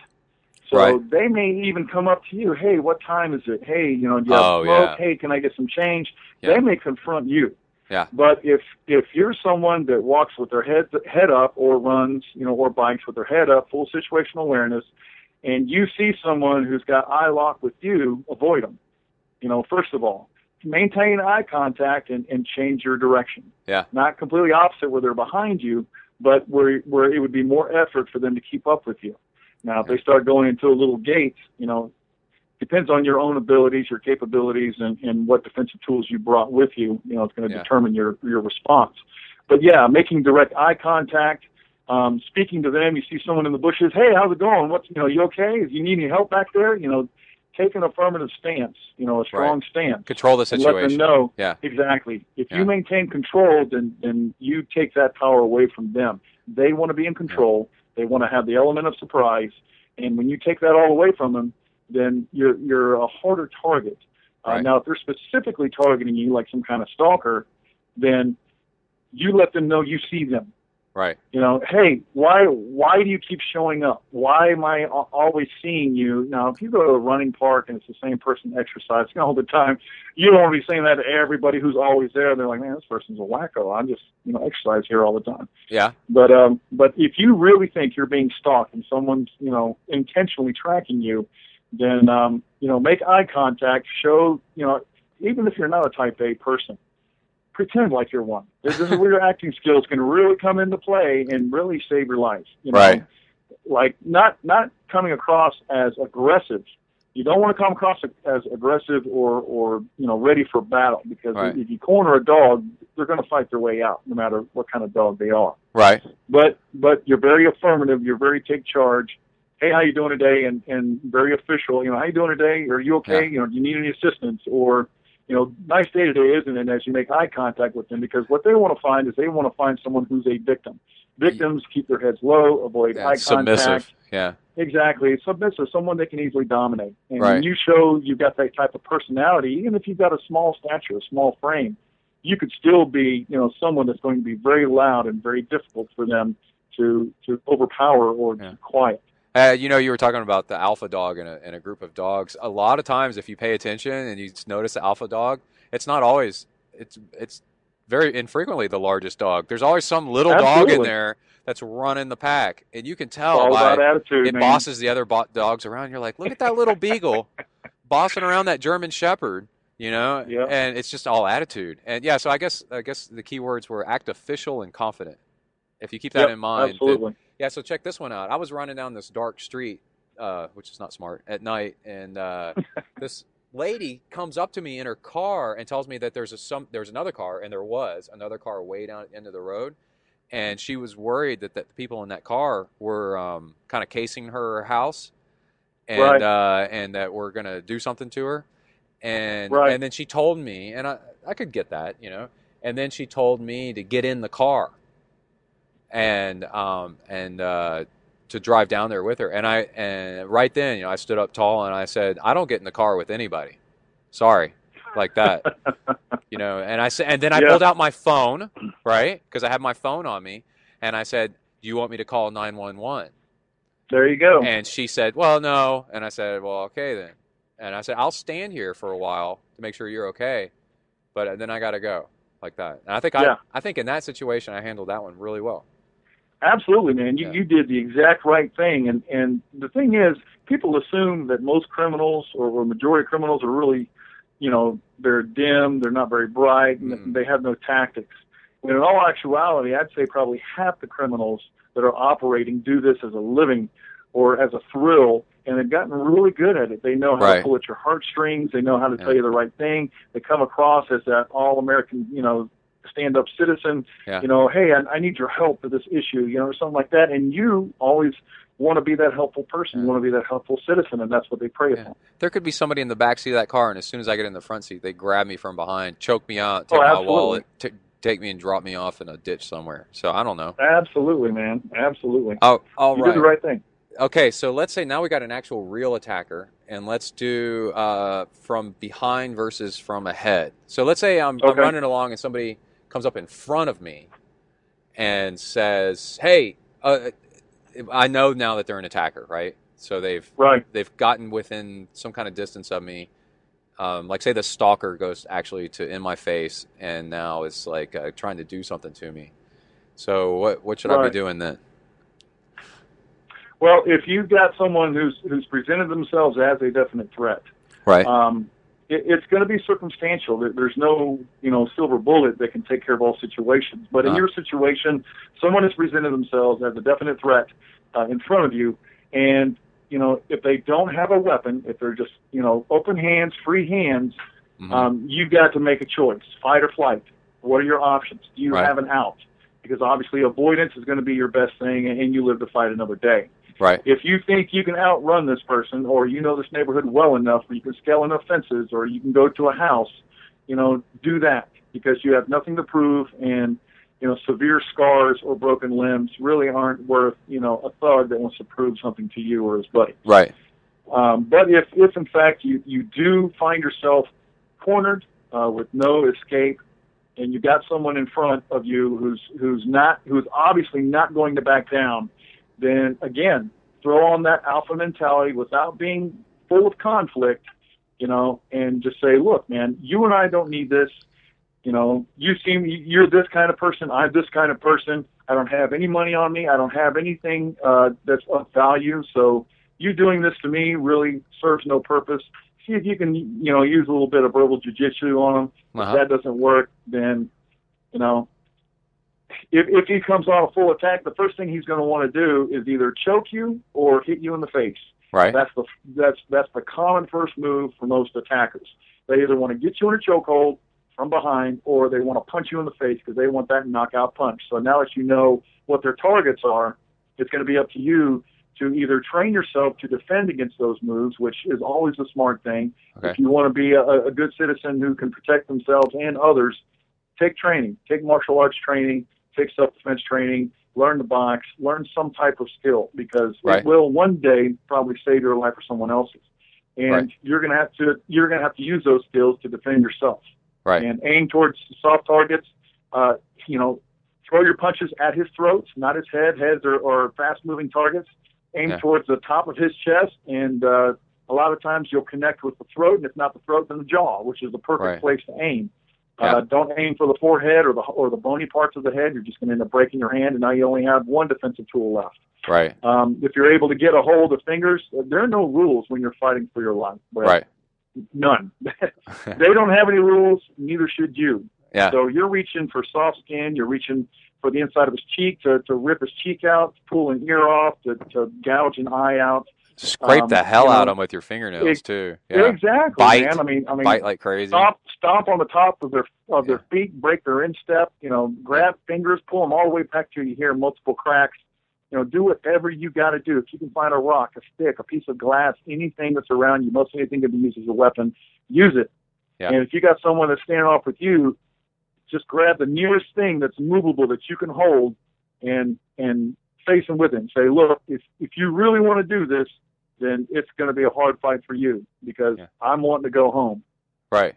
So
Right.
they may even come up to you, hey, what time is it? Hey, you know, do you
Oh,
smoke?
yeah.
Hey, can I get some change?
Yeah.
They may confront you.
Yeah.
But if if you're someone that walks with their head head up or runs, you know, or bikes with their head up, full situational awareness, and you see someone who's got eye lock with you, avoid them. You know, first of all, maintain eye contact and, and change your direction.
Yeah.
Not completely opposite where they're behind you, but where where it would be more effort for them to keep up with you. Now, if they start going into a little gait, you know, depends on your own abilities, your capabilities, and, and what defensive tools you brought with you. You know, it's going to
Yeah.
determine your your response. But yeah, making direct eye contact, um, speaking to them. You see someone in the bushes. Hey, how's it going? What's you know, you okay? If you need any help back there, you know, take an affirmative stance. You know, a strong stance.
Control the
And let them
situation.
know
Yeah.
exactly. If
Yeah.
you maintain control, then then you take that power away from them. They want to be in control. They want to have the element of surprise, and when you take that all away from them, then you're you're a harder target. Uh, now, if they're specifically targeting you, like some kind of stalker, then you let them know you see them.
Right.
You know, hey, why why do you keep showing up? Why am I always seeing you? Now, if you go to a running park and it's the same person exercising all the time, you don't want to be saying that to everybody who's always there. They're like, man, this person's a wacko. I'm just you know exercise here all the time.
Yeah.
But um, but if you really think you're being stalked and someone's you know intentionally tracking you, then um, you know make eye contact. Show you know even if you're not a Type A person, pretend like you're one. This is where your acting skills can really come into play and really save your life. You know?
Right.
Like not not coming across as aggressive. You don't want to come across as aggressive or or you know ready for battle because
Right.
if you corner a dog, they're going to fight their way out no matter what kind of dog they are
Right.
but but you're very affirmative. You're very take charge. Hey, how you doing today? And and very official. You know, how you doing today? Are you okay?
Yeah.
You know, do you need any assistance? Or you know, nice day today, isn't it? As you make eye contact with them, because what they want to find is they want to find someone who's a victim. Victims keep their heads low, avoid
Yeah,
eye
submissive.
contact.
Yeah.
Exactly, submissive, someone they can easily dominate. And
Right.
when you show you've got that type of personality, even if you've got a small stature, a small frame, you could still be, you know, someone that's going to be very loud and very difficult for them to to overpower or
Yeah.
to quiet.
Uh, you know, you were talking about the alpha dog in a, in a group of dogs. A lot of times, if you pay attention and you notice the alpha dog, it's not always. It's it's very infrequently the largest dog. There's always some little dog in there that's running the pack, and you can tell by
attitude,
it
man.
bosses the other bo- dogs around. You're like, look at that little beagle bossing around that German Shepherd, you know,
Yeah.
and it's just all attitude. And yeah, so I guess I guess the key words were act official and confident. If you keep that
Yep,
in mind,
absolutely.
Yeah, so check this one out. I was running down this dark street, uh, which is not smart, at night, and uh, this lady comes up to me in her car and tells me that there's a some there's another car, and there was another car way down at the end of the road, and she was worried that, that the people in that car were um, kind of casing her house, and
Right.
uh, and that we're gonna do something to her, and
Right.
and then she told me, and I I could get that, you know, and then she told me to get in the car and um, and uh, to drive down there with her. And I and right then, you know, I stood up tall and I said, "I don't get in the car with anybody. Sorry, like that." you know. And I said, and then I
Yeah.
pulled out my phone, right, because I had my phone on me, and I said, "Do you want me to call 911?"
There you go.
And she said, "Well, no." And I said, "Well, okay then." And I said, "I'll stand here for a while to make sure you're okay, but then I got to go." Like that. And I think
Yeah.
I I think in that situation I handled that one really well.
Absolutely, man. You
Yeah.
you did the exact right thing, and and the thing is, people assume that most criminals or, or majority of criminals are really, you know, they're dim, they're not very bright, and
Mhm.
they have no tactics. When in all actuality, I'd say probably half the criminals that are operating do this as a living or as a thrill, and they've gotten really good at it. They know how
Right.
to pull at your heartstrings. They know how to
Yeah.
tell you the right thing. They come across as that all-American, you know, stand-up citizen
Yeah.
you know, hey, I, I need your help with this issue, you know, or something like that. And you always want to be that helpful person. You
Yeah.
want to be that helpful citizen, and that's what they pray
Yeah.
upon.
There could be somebody in the back seat of that car, and as soon as I get in the front seat, they grab me from behind, choke me out, take
Oh,
my wallet, t- take me and drop me off in a ditch somewhere. So I don't know.
Absolutely, man. Absolutely.
Oh, all
you
right.
did the right thing.
Okay, so let's say now we got an actual real attacker, and let's do uh, from behind versus from ahead. So let's say I'm, I'm running along and somebody comes up in front of me and says, "Hey, uh, I know now that they're an attacker, right? So they've
Right.
they've gotten within some kind of distance of me. Um, like say the stalker goes actually to in my face, and now is like uh, trying to do something to me. So what what should I be doing then?
Well, if you've got someone who's who's presented themselves as a definite threat,
Right.
um, it, it's going to be circumstantial. There- There's no, you know, silver bullet that can take care of all situations. But in
Uh-huh.
your situation, someone has presented themselves as a definite threat uh, in front of you, and you know, if they don't have a weapon, if they're just, you know, open hands, free hands,
Mhm.
um, you've got to make a choice: fight or flight. What are your options? Do you
Right.
have an out? Because obviously, avoidance is going to be your best thing, and you live to fight another day.
Right.
If you think you can outrun this person, or you know this neighborhood well enough, where you can scale enough fences, or you can go to a house, you know, do that because you have nothing to prove, and you know, severe scars or broken limbs really aren't worth you know a thug that wants to prove something to you or his buddy.
Right.
Um, but if, if in fact you, you do find yourself cornered uh, with no escape, and you got someone in front of you who's who's not who's obviously not going to back down, then again throw on that alpha mentality without being full of conflict, you know, and just say, look, man, you and I don't need this. You know, you seem you're this kind of person. I'm this kind of person. I don't have any money on me. I don't have anything uh, that's of value. So you doing this to me really serves no purpose. See if you can, you know, use a little bit of verbal jujitsu on him.
Uh-huh.
If that doesn't work, then, you know, if if he comes on a full attack, the first thing he's going to want to do is either choke you or hit you in the face.
Right.
That's the that's that's the common first move for most attackers. They either want to get you in a chokehold from behind, or they want to punch you in the face because they want that knockout punch. So now that you know what their targets are, it's going to be up to you to either train yourself to defend against those moves, which is always a smart thing.
Okay.
If you want to be a, a good citizen who can protect themselves and others, take training, take martial arts training, take self-defense training, learn the box, learn some type of skill because
Right.
it will one day probably save your life or someone else's. And
Right.
you're gonna have to you're gonna have to use those skills to defend yourself
Right.
and aim towards soft targets. Uh, you know, throw your punches at his throat, not his head. Heads or, or fast-moving targets. Aim
Yeah.
towards the top of his chest, and uh, a lot of times you'll connect with the throat, and if not the throat, then the jaw, which is the perfect
Right.
place to aim.
Yeah.
Uh, don't aim for the forehead or the or the bony parts of the head. You're just going to end up breaking your hand, and now you only have one defensive tool left.
Right.
Um, if you're able to get a hold of fingers, there are no rules when you're fighting for your life.
Right.
None. they don't have any rules. Neither should you.
Yeah.
So you're reaching for soft skin. You're reaching for the inside of his cheek to, to rip his cheek out, to pull an ear off, to, to gouge an eye out.
Scrape
Um,
the hell
you know,
out of them with your fingernails
it-
too. Yeah.
Exactly,
Bite.
man. I mean, I mean,
Bite like crazy.
stomp, stomp on the top of their of
Yeah.
their feet, break their instep. You know, grab fingers, pull them all the way back till you hear multiple cracks. You know, do whatever you got to do. If you can find a rock, a stick, a piece of glass, anything that's around you, most anything can be used as a weapon, use it.
Yeah.
And if you got someone that's standing off with you, just grab the nearest thing that's movable that you can hold, and and face them with it. And say, look, if if you really want to do this, then it's going to be a hard fight for you because
Yeah.
I'm wanting to go home.
Right.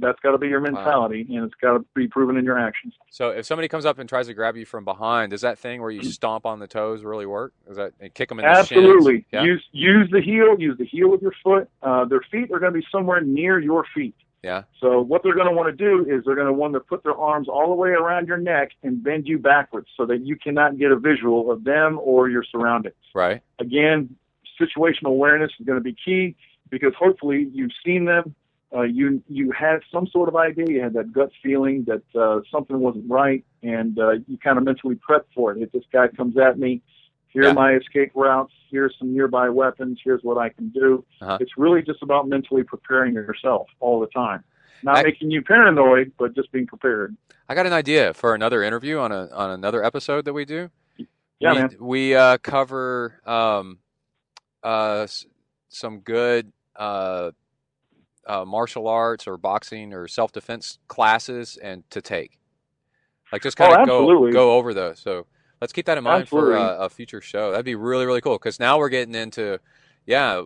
That's got to be your mentality, and it's got to be proven in your actions.
So if somebody comes up and tries to grab you from behind, does that thing where you stomp on the toes really work? Is that and kick them in the
Absolutely.
Yeah.
Use use the heel. Use the heel of your foot. Uh, their feet are going to be somewhere near your feet.
Yeah.
So what they're going to want to do is they're going to want to put their arms all the way around your neck and bend you backwards so that you cannot get a visual of them or your surroundings.
Right.
Again, situational awareness is going to be key because hopefully you've seen them. Uh, you you had some sort of idea. You had that gut feeling that uh, something wasn't right, and uh, you kind of mentally prep for it. If this guy comes at me, here
Yeah.
are my escape routes. Here's some nearby weapons. Here's what I can do.
Uh-huh.
It's really just about mentally preparing yourself all the time, not
I-
making you paranoid, but just being prepared.
I got an idea for another interview on a on another episode that we do.
Yeah,
we,
man.
We uh, cover um, uh, some good uh, uh, martial arts or boxing or self defense classes and to take. Like just kind
Oh,
of go go over those. So let's keep that in mind for
Absolutely.
uh, a future show. That'd be really really cool because now we're getting into yeah.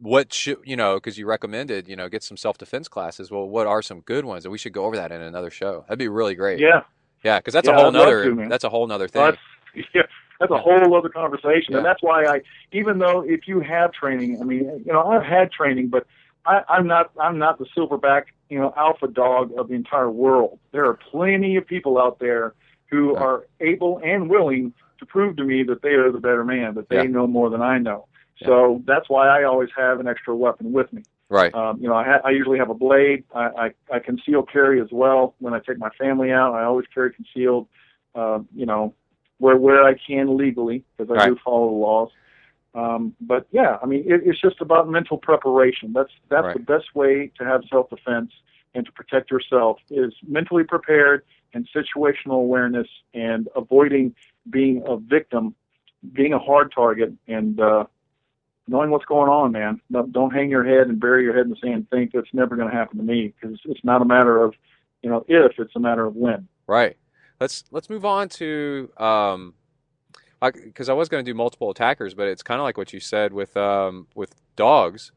What should you know? Because you recommended, you know, get some self defense classes. Well, what are some good ones? And we should go over that in another show. That'd be really great.
Yeah,
Yeah, because that's
Yeah,
a whole
I'd
nother
to,
that's a whole nother thing.
That's yeah, that's a whole other conversation,
Yeah.
and that's why I, even though if you have training, I mean, you know, I've had training, but I, I'm not, I'm not the silverback, you know, alpha dog of the entire world. There are plenty of people out there who
Right.
are able and willing to prove to me that they are the better man, that they
Yeah.
know more than I know. So that's why I always have an extra weapon with me.
Right.
Um, you know, I, ha- I usually have a blade. I, I, I conceal carry as well. When I take my family out, I always carry concealed. Uh, you know, where where I can legally, because I
Right.
do follow the laws. Um, but yeah, I mean, it, it's just about mental preparation. That's that's
Right.
the best way to have self defense and to protect yourself is mentally prepared and situational awareness and avoiding being a victim, being a hard target, and uh, knowing what's going on, man. Don't, hang your head and bury your head in the sand and think that's never going to happen to me because it's not a matter of, you know, if it's a matter of when.
Right. Let's let's move on to um, because I was going to do multiple attackers, but it's kind of like what you said with um with dogs.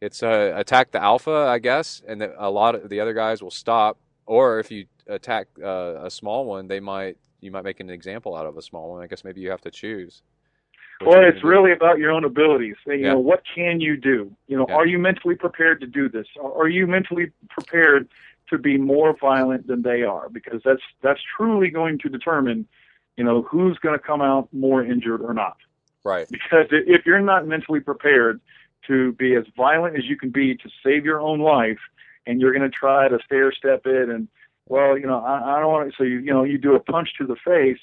It's uh, attack the alpha, I guess, and the, a lot of the other guys will stop. Or if you attack uh, a small one, they might you might make an example out of a small one. I guess maybe you have to choose.
Well, it's really about your own abilities. You
Yeah.
know, what can you do? You know,
Yeah.
are you mentally prepared to do this? Are you mentally prepared to be more violent than they are? Because that's that's truly going to determine, you know, who's going to come out more injured or not.
right.
Because if you're not mentally prepared to be as violent as you can be to save your own life, and you're going to try to stair step it, and well, you know, I, I don't want to. So you you know, you do a punch to the face.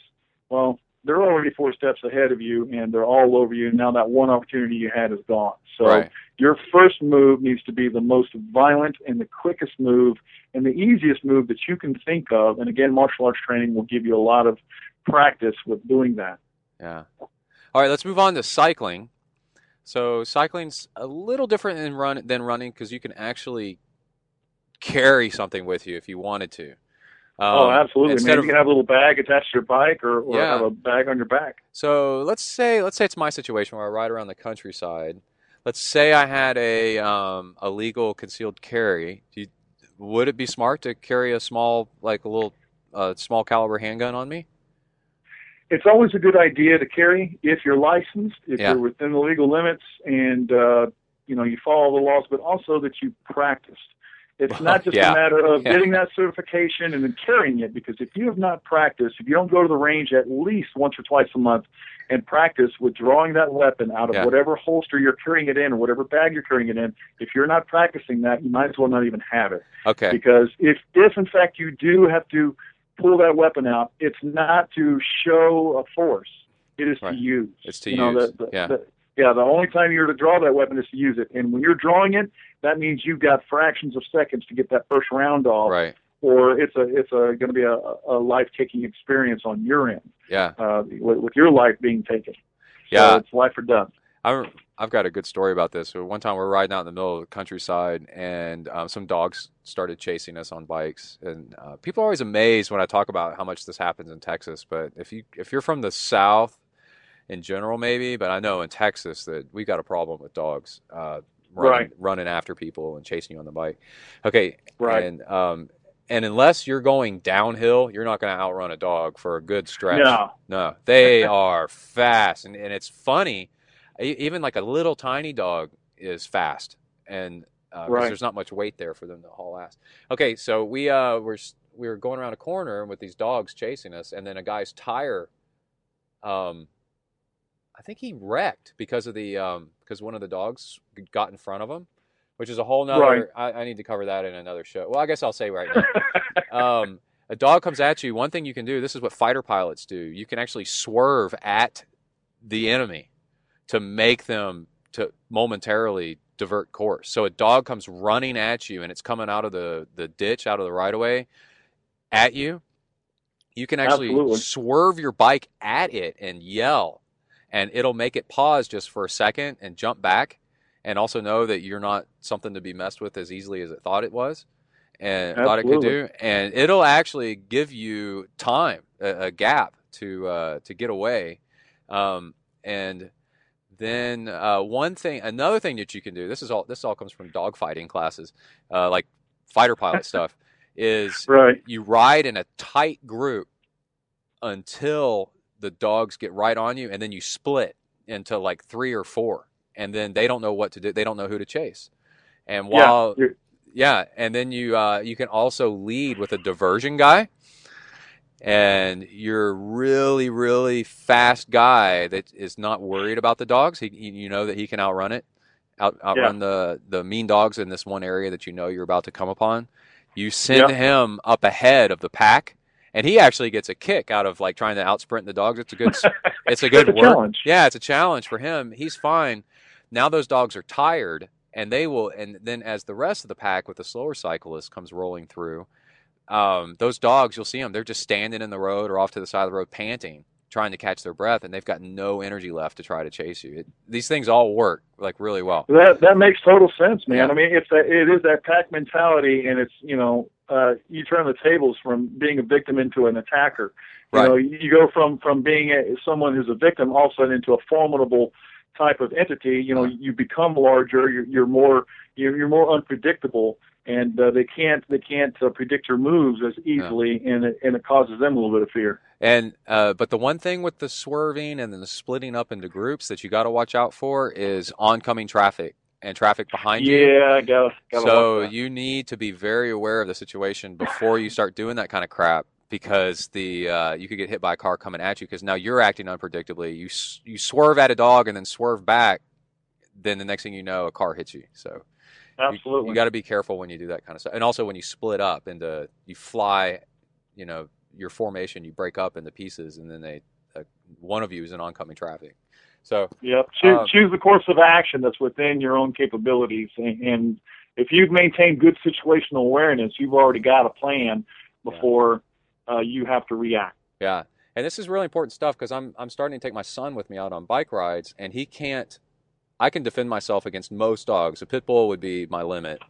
Well, they're already four steps ahead of you, and they're all over you. Now that one opportunity you had is gone. So
Right.
your first move needs to be the most violent and the quickest move and the easiest move that you can think of. And again, martial arts training will give you a lot of practice with doing that.
Yeah. All right, let's move on to cycling. So cycling's a little different than run than running because you can actually carry something with you if you wanted to. Um,
oh, absolutely, man.
of-
you can have a little bag attached to your bike, or, or
Yeah.
have a bag on your back.
So let's say let's say it's my situation where I ride around the countryside. Let's say I had a um, a legal concealed carry. Do you, would it be smart to carry a small like a little uh, small caliber handgun on me?
It's always a good idea to carry if you're licensed, if
Yeah.
you're within the legal limits, and uh, you know you follow the laws, but also that you practiced. It's not just
Yeah.
a matter of
Yeah.
getting that certification and then carrying it, because if you have not practiced, if you don't go to the range at least once or twice a month and practice with drawing that weapon out of
Yeah.
whatever holster you're carrying it in or whatever bag you're carrying it in, if you're not practicing that, you might as well not even have it.
Okay.
Because if, if in fact you do have to pull that weapon out, it's not to show a force. It is
Right.
to use.
It's to
you know,
use.
The, the,
Yeah.
The, yeah, the only time you're to draw that weapon is to use it. And when you're drawing it, that means you've got fractions of seconds to get that first round off,
Right.
or it's a it's a going to be a, a life taking experience on your end
Yeah.
uh, with, with your life being taken. So
Yeah.
it's life or death.
I, I've got a good story about this. So one time we're riding out in the middle of the countryside, and um, some dogs started chasing us on bikes. And uh, people are always amazed when I talk about how much this happens in Texas. But if you if you're from the South, in general, maybe, but I know in Texas that we've got a problem with dogs uh, running,
Right.
running after people and chasing you on the bike. Okay,
Right.
And um, and unless you're going downhill, you're not going to outrun a dog for a good stretch.
No.
No, they are fast, and, and it's funny. Even like a little tiny dog is fast, and uh
Right.
there's not much weight there for them to haul ass. Okay, so we uh we're we were going around a corner with these dogs chasing us, and then a guy's tire, um, I think he wrecked because of the um because one of the dogs got in front of him, which is a whole nother.
Right.
I, I need to cover that in another show. Well, I guess I'll say right now um, a dog comes at you, one thing you can do, this is what fighter pilots do. You can actually swerve at the enemy to make them to momentarily divert course. So a dog comes running at you and it's coming out of the, the ditch, out of the right of way at you. You can actually
Absolutely.
swerve your bike at it and yell, and it'll make it pause just for a second and jump back, and also know that you're not something to be messed with as easily as it thought it was and thought it could do and it'll actually give you time, a, a gap to uh, to get away, um, and then uh, one thing, another thing that you can do. This is all. This all comes from dogfighting classes, uh, like fighter pilot stuff. Is
Right.
you ride in a tight group until the dogs get right on you, and then you split into like three or four, and then they don't know what to do. They don't know who to chase. And while
yeah.
yeah, and then you uh, you can also lead with a diversion guy, and you're a really really fast guy that is not worried about the dogs. He, you know that he can outrun it, out outrun the the mean dogs in this one area that you know you're about to come upon. You send
Yep.
him up ahead of the pack, and he actually gets a kick out of like trying to outsprint the dogs. It's a good it's a good
It's a challenge.
Yeah, it's a challenge for him. He's fine. Now those dogs are tired, and they will. And then as the rest of the pack with the slower cyclist comes rolling through, um, those dogs you'll see them. They're just standing in the road or off to the side of the road, panting, trying to catch their breath, and they've got no energy left to try to chase you. It, these things all work like really well.
That that makes total sense, man.
Yeah.
I mean, it's that it is that pack mentality, and it's you know, uh, you turn the tables from being a victim into an attacker. You
Right.
know, you go from from being a, someone who's a victim all of a sudden into a formidable type of entity. You know, you become larger. You're, you're more you're, you're more unpredictable, and uh, they can't they can't uh, predict your moves as easily, and it, and it causes them a little bit of fear.
And uh, but the one thing with the swerving and then the splitting up into groups that you got to watch out for is oncoming traffic and traffic behind you.
Yeah, gotta
So you need to be very aware of the situation before you start doing that kind of crap because the uh, you could get hit by a car coming at you because now you're acting unpredictably. You you swerve at a dog and then swerve back, then the next thing you know, a car hits you. So
absolutely.
you, got to be careful when you do that kind of stuff, and also when you split up into you fly, you know, your formation you break up into pieces, and then they uh, one of you is in oncoming traffic. So
Yep. Choose,
Um,
choose the course of action that's within your own capabilities. And, and if you've maintained good situational awareness, you've already got a plan before uh, you have to react.
Yeah, and this is really important stuff because I'm I'm starting to take my son with me out on bike rides, and he can't. I can defend myself against most dogs. A pit bull would be my limit,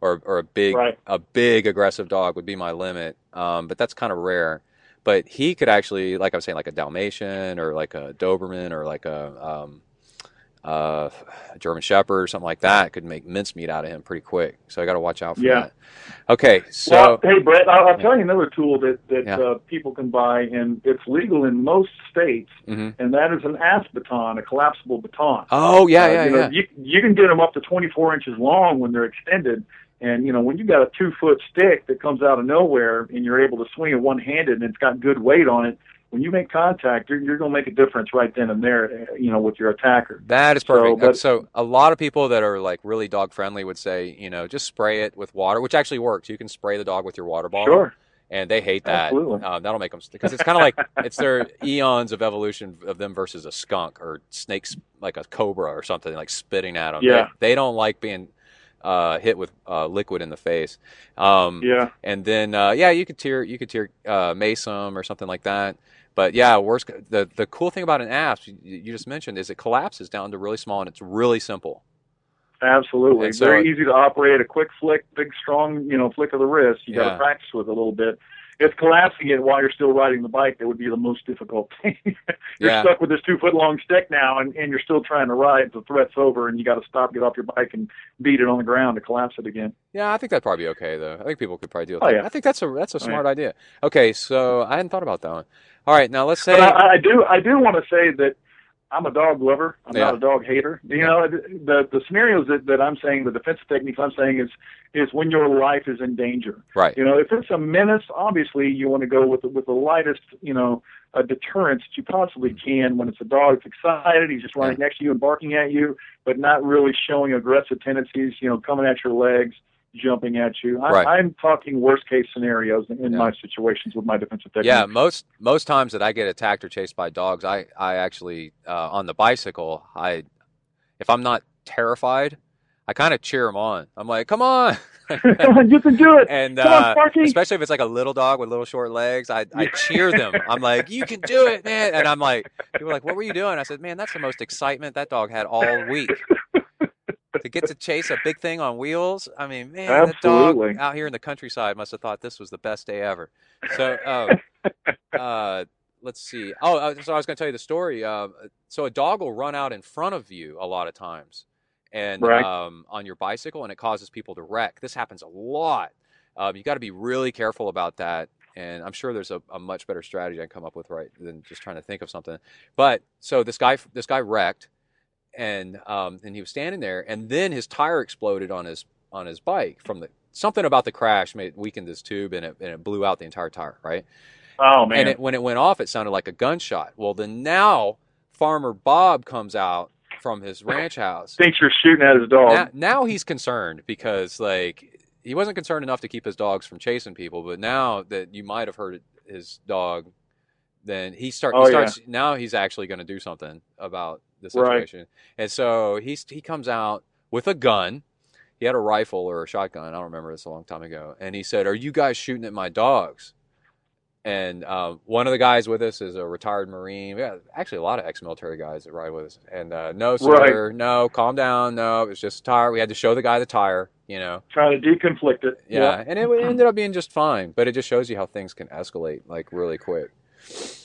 or or a big
Right.
a big aggressive dog would be my limit. Um, but that's kind of rare. But he could actually, like I was saying, like a Dalmatian or like a Doberman or like a um, uh, German Shepherd or something like that could make mincemeat out of him pretty quick. So I got to watch out for
Yeah.
that. Okay, so
well, hey Brett, I'll, I'll tell you another tool that that
Yeah.
uh, people can buy, and it's legal in most states,
Mhm.
and that is an asp baton, a collapsible baton.
oh yeah,
Uh,
yeah,
you know,
yeah.
You, you can get them up to 24 inches long when they're extended. And, you know, when you got a two foot stick that comes out of nowhere and you're able to swing it one handed and it's got good weight on it, when you make contact, you're, you're going to make a difference right then and there, uh, you know, with your attacker.
That is perfect. Uh,
but-
So, a lot of people that are like really dog friendly would say, you know, just spray it with water, which actually works. You can spray the dog with your water bottle,
Sure.
and they hate that.
Absolutely.
Uh, that'll make them because it's kind of like it's their eons of evolution of them versus a skunk or snakes, like a cobra or something, like spitting at them.
Yeah.
They, they don't like being uh, hit with uh, liquid in the face. Um,
Yeah.
and then uh, yeah, you could tear you could tear uh, or something like that. But yeah, worst the the cool thing about an asp you, you just mentioned is it collapses down to really small and it's really simple.
Absolutely.
So-
Very easy to operate. A quick flick, big, strong, you know, flick of the wrist. You got to practice with it a little bit. If collapsing it while you're still riding the bike, that would be the most difficult thing. you're
Yeah.
stuck with this two foot long stick now, and, and you're still trying to ride. The threat's over, and you got to stop, get off your bike, and beat it on the ground to collapse it again.
Yeah, I think that'd probably be okay though. I think people could probably deal with
Oh,
that.
yeah.
I think that's a that's a
Oh,
smart idea. Okay, so I hadn't thought about that one. All right, now let's say
I, I do, I do want to say that I'm a dog lover. I'm
Yeah.
not a dog hater. You know, the the, scenarios that, that I'm saying, the defensive techniques I'm saying is is when your life is in danger.
right.
You know, if it's a menace, obviously you want to go with the, with the lightest, you know, uh, deterrence that you possibly can. When it's a dog that's excited, he's just running next to you and barking at you, but not really showing aggressive tendencies. You know, coming at your legs, jumping at you. I,
Right.
I'm talking worst case scenarios in,
Yeah.
my situations with my defensive techniques.
Yeah, most most times that I get attacked or chased by dogs, I I actually uh, on the bicycle, I if I'm not terrified, I kind of cheer them on. I'm like, "Come on!"
you can do it.
and uh,
on,
especially if it's like a little dog with little short legs, I I cheer them. I'm like, "You can do it, man!" And I'm like, people are like, "What were you doing?" I said, "Man, that's the most excitement that dog had all week." To get to chase a big thing on wheels. I mean, man, that
Absolutely.
dog out here in the countryside must have thought this was the best day ever. So, uh, uh, let's see. Oh, uh, so I was going to tell you the story. Uh, so a dog will run out in front of you a lot of times, and
Right.
um, on your bicycle, and it causes people to wreck. This happens a lot. Um, you got to be really careful about that. And I'm sure there's a, a much better strategy I can come up with right than just trying to think of something. But so this guy, this guy wrecked, and um, and he was standing there, and then his tire exploded on his on his bike from the something about the crash made weakened his tube, and it and it blew out the entire tire, right?
Oh man.
And it, when it went off, it sounded like a gunshot. Well, then now Farmer Bob comes out from his ranch house.
Thinks you're shooting at his dog.
Now, now he's concerned because like he wasn't concerned enough to keep his dogs from chasing people, but now that you might have hurt his dog, then he start
Oh,
he
yeah.
starts now he's actually going to do something about the
Right.
And so he's he comes out with a gun. He had a rifle or a shotgun. I don't remember. this a long time ago. And he said, "Are you guys shooting at my dogs?" And um, one of the guys with us is a retired Marine. We got actually a lot of ex-military guys that ride with us. And uh, no, sir, no, calm down. No, it was just a tire. We had to show the guy the tire. You know,
Trying to deconflict it.
yeah, and it ended up being just fine. But it just shows you how things can escalate like really quick.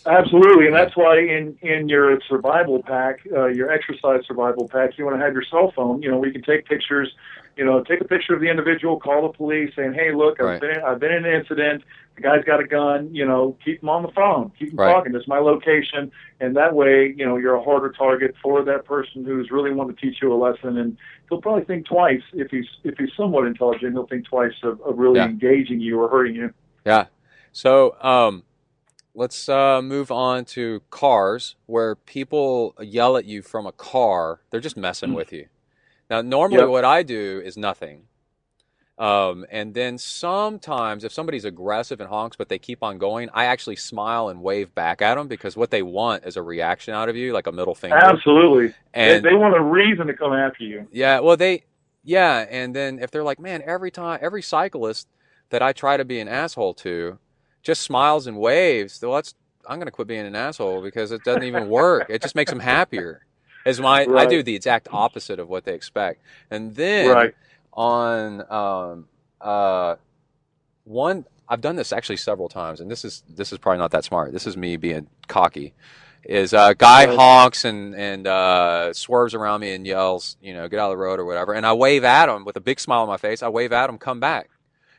Absolutely, and that's why in in your survival pack, uh, your exercise survival pack, you want to have your cell phone. You know, we can take pictures. You know, take a picture of the individual, call the police, saying, "Hey, look, I've
Right.
been I've been in an incident. The guy's got a gun. You know, keep him on the phone, keep him
Right.
talking. This is my location, and that way, you know, you're a harder target for that person who's really wanting to teach you a lesson, and he'll probably think twice if he's if he's somewhat intelligent. He'll think twice of, of really
Yeah.
engaging you or hurting you.
Yeah. So um, let's uh, move on to cars where people yell at you from a car. They're just messing
Mm.
with you. Now, normally
Yep.
what I do is nothing. Um, and then sometimes if somebody's aggressive and honks, but they keep on going, I actually smile and wave back at them because what they want is a reaction out of you, like a middle finger.
Absolutely,
And
they, they want a reason to come after you.
yeah, well, they, yeah, and then if they're like, man, every time, every cyclist that I try to be an asshole to, just smiles and waves. Well, that's I'm gonna quit being an asshole because it doesn't even work. It just makes them happier. Is my I do the exact opposite of what they expect, and then
Right.
on um, uh, one I've done this actually several times, and this is this is probably not that smart. This is me being cocky. Is a guy honks and and uh, swerves around me and yells, you know, get out of the road or whatever, and I wave at him with a big smile on my face. I wave at him, come back,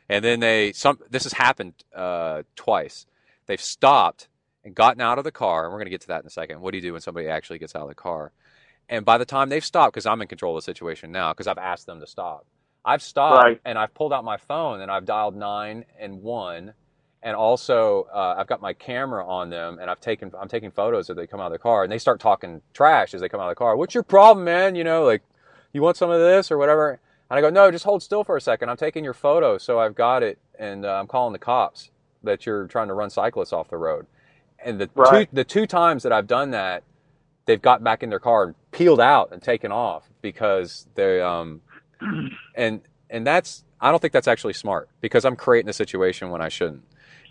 and then they some this has happened uh, twice. They've stopped and gotten out of the car, and we're going to get to that in a second. What do you do when somebody actually gets out of the car? And by the time they've stopped, because I'm in control of the situation now, because I've asked them to stop, I've stopped
Right.
and I've pulled out my phone and I've dialed nine and one, and also uh, I've got my camera on them and I've taken I'm taking photos as they come out of the car and they start talking trash as they come out of the car. What's your problem, man? You know, like you want some of this or whatever. And I go, no, just hold still for a second. I'm taking your photo, so I've got it, and uh, I'm calling the cops that you're trying to run cyclists off the road. And the
Right.
two the two times that I've done that, they've got back in their car and peeled out and taken off because they um and and that's I don't think that's actually smart because I'm creating a situation when I shouldn't.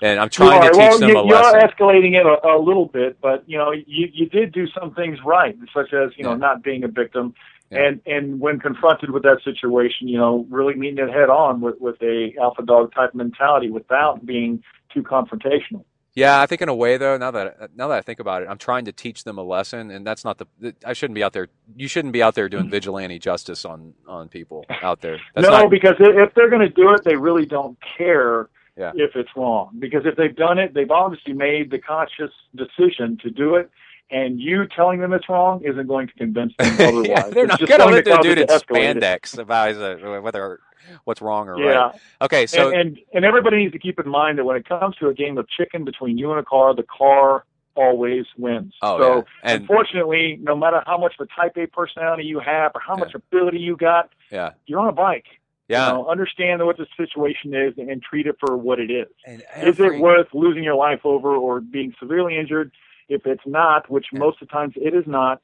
And I'm trying to teach
well,
them
you,
a
you are escalating it a, a little bit, but you know, you you did do some things right, such as you know
Yeah.
not being a victim,
Yeah.
and and when confronted with that situation, you know, really meeting it head on with with a alpha dog type mentality without being too confrontational.
Yeah, I think in a way though, now that now that I think about it, I'm trying to teach them a lesson, and that's not the. I shouldn't be out there. You shouldn't be out there doing mm-hmm. vigilante justice on on people out there. That's
no,
not,
because if they're going to do it, they really don't care
Yeah.
if it's wrong. Because if they've done it, they've obviously made the conscious decision to do it. And you telling them it's wrong isn't going to convince them otherwise.
yeah, they're
It's
not
going
let the
cause it
dude in
to
spandex about uh, whether what's wrong or
Yeah,
right. Okay, so
and, and and everybody needs to keep in mind that when it comes to a game of chicken between you and a car, the car always wins.
oh
so
yeah, and
unfortunately, no matter how much of a Type A personality you have or how
Yeah.
much ability you got,
yeah,
you're on a bike.
yeah.
You know, understand what the situation is and, treat it for what it is.
And
Is it worth losing your life over or being severely injured? If it's not, which
Yeah.
most of the times it is not,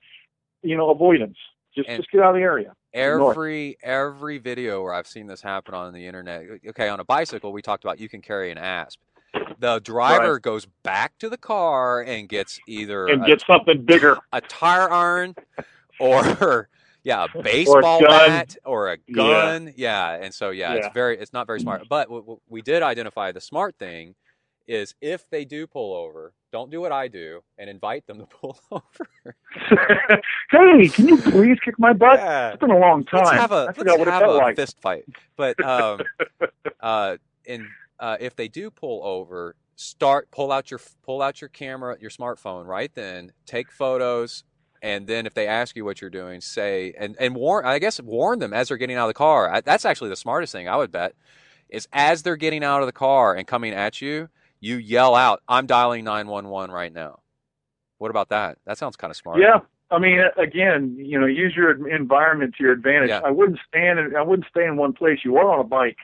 you know, avoidance. Just
And-
just get out of the area.
Every every video where I've seen this happen on the internet. Okay, on a bicycle, we talked about you can carry an asp. The driver goes back to the car and gets either
And
a,
get something bigger.
a tire iron or yeah, a baseball
gun.
bat or a gun. Yeah, and so yeah,
Yeah.
it's very it's not very smart. But we did identify the smart thing is if they do pull over, don't do what I do and invite them to pull over.
hey, can you please kick my butt?
Yeah.
It's been a long time.
let's have a
I
let's
forgot what it
have
felt
a
like.
fist fight. But um, uh, in uh, if they do pull over, start pull out your pull out your camera, your smartphone right then. Take photos, and then if they ask you what you're doing, say and and warn. I guess warn them as they're getting out of the car. I, that's actually the smartest thing I would bet is as they're getting out of the car and coming at you, you yell out, "I'm dialing 911 right now." What about that? That sounds kind of smart.
Yeah, I mean, again, you know, use your environment to your advantage.
Yeah.
I wouldn't stand. In, I wouldn't stay in one place. You are on a bike.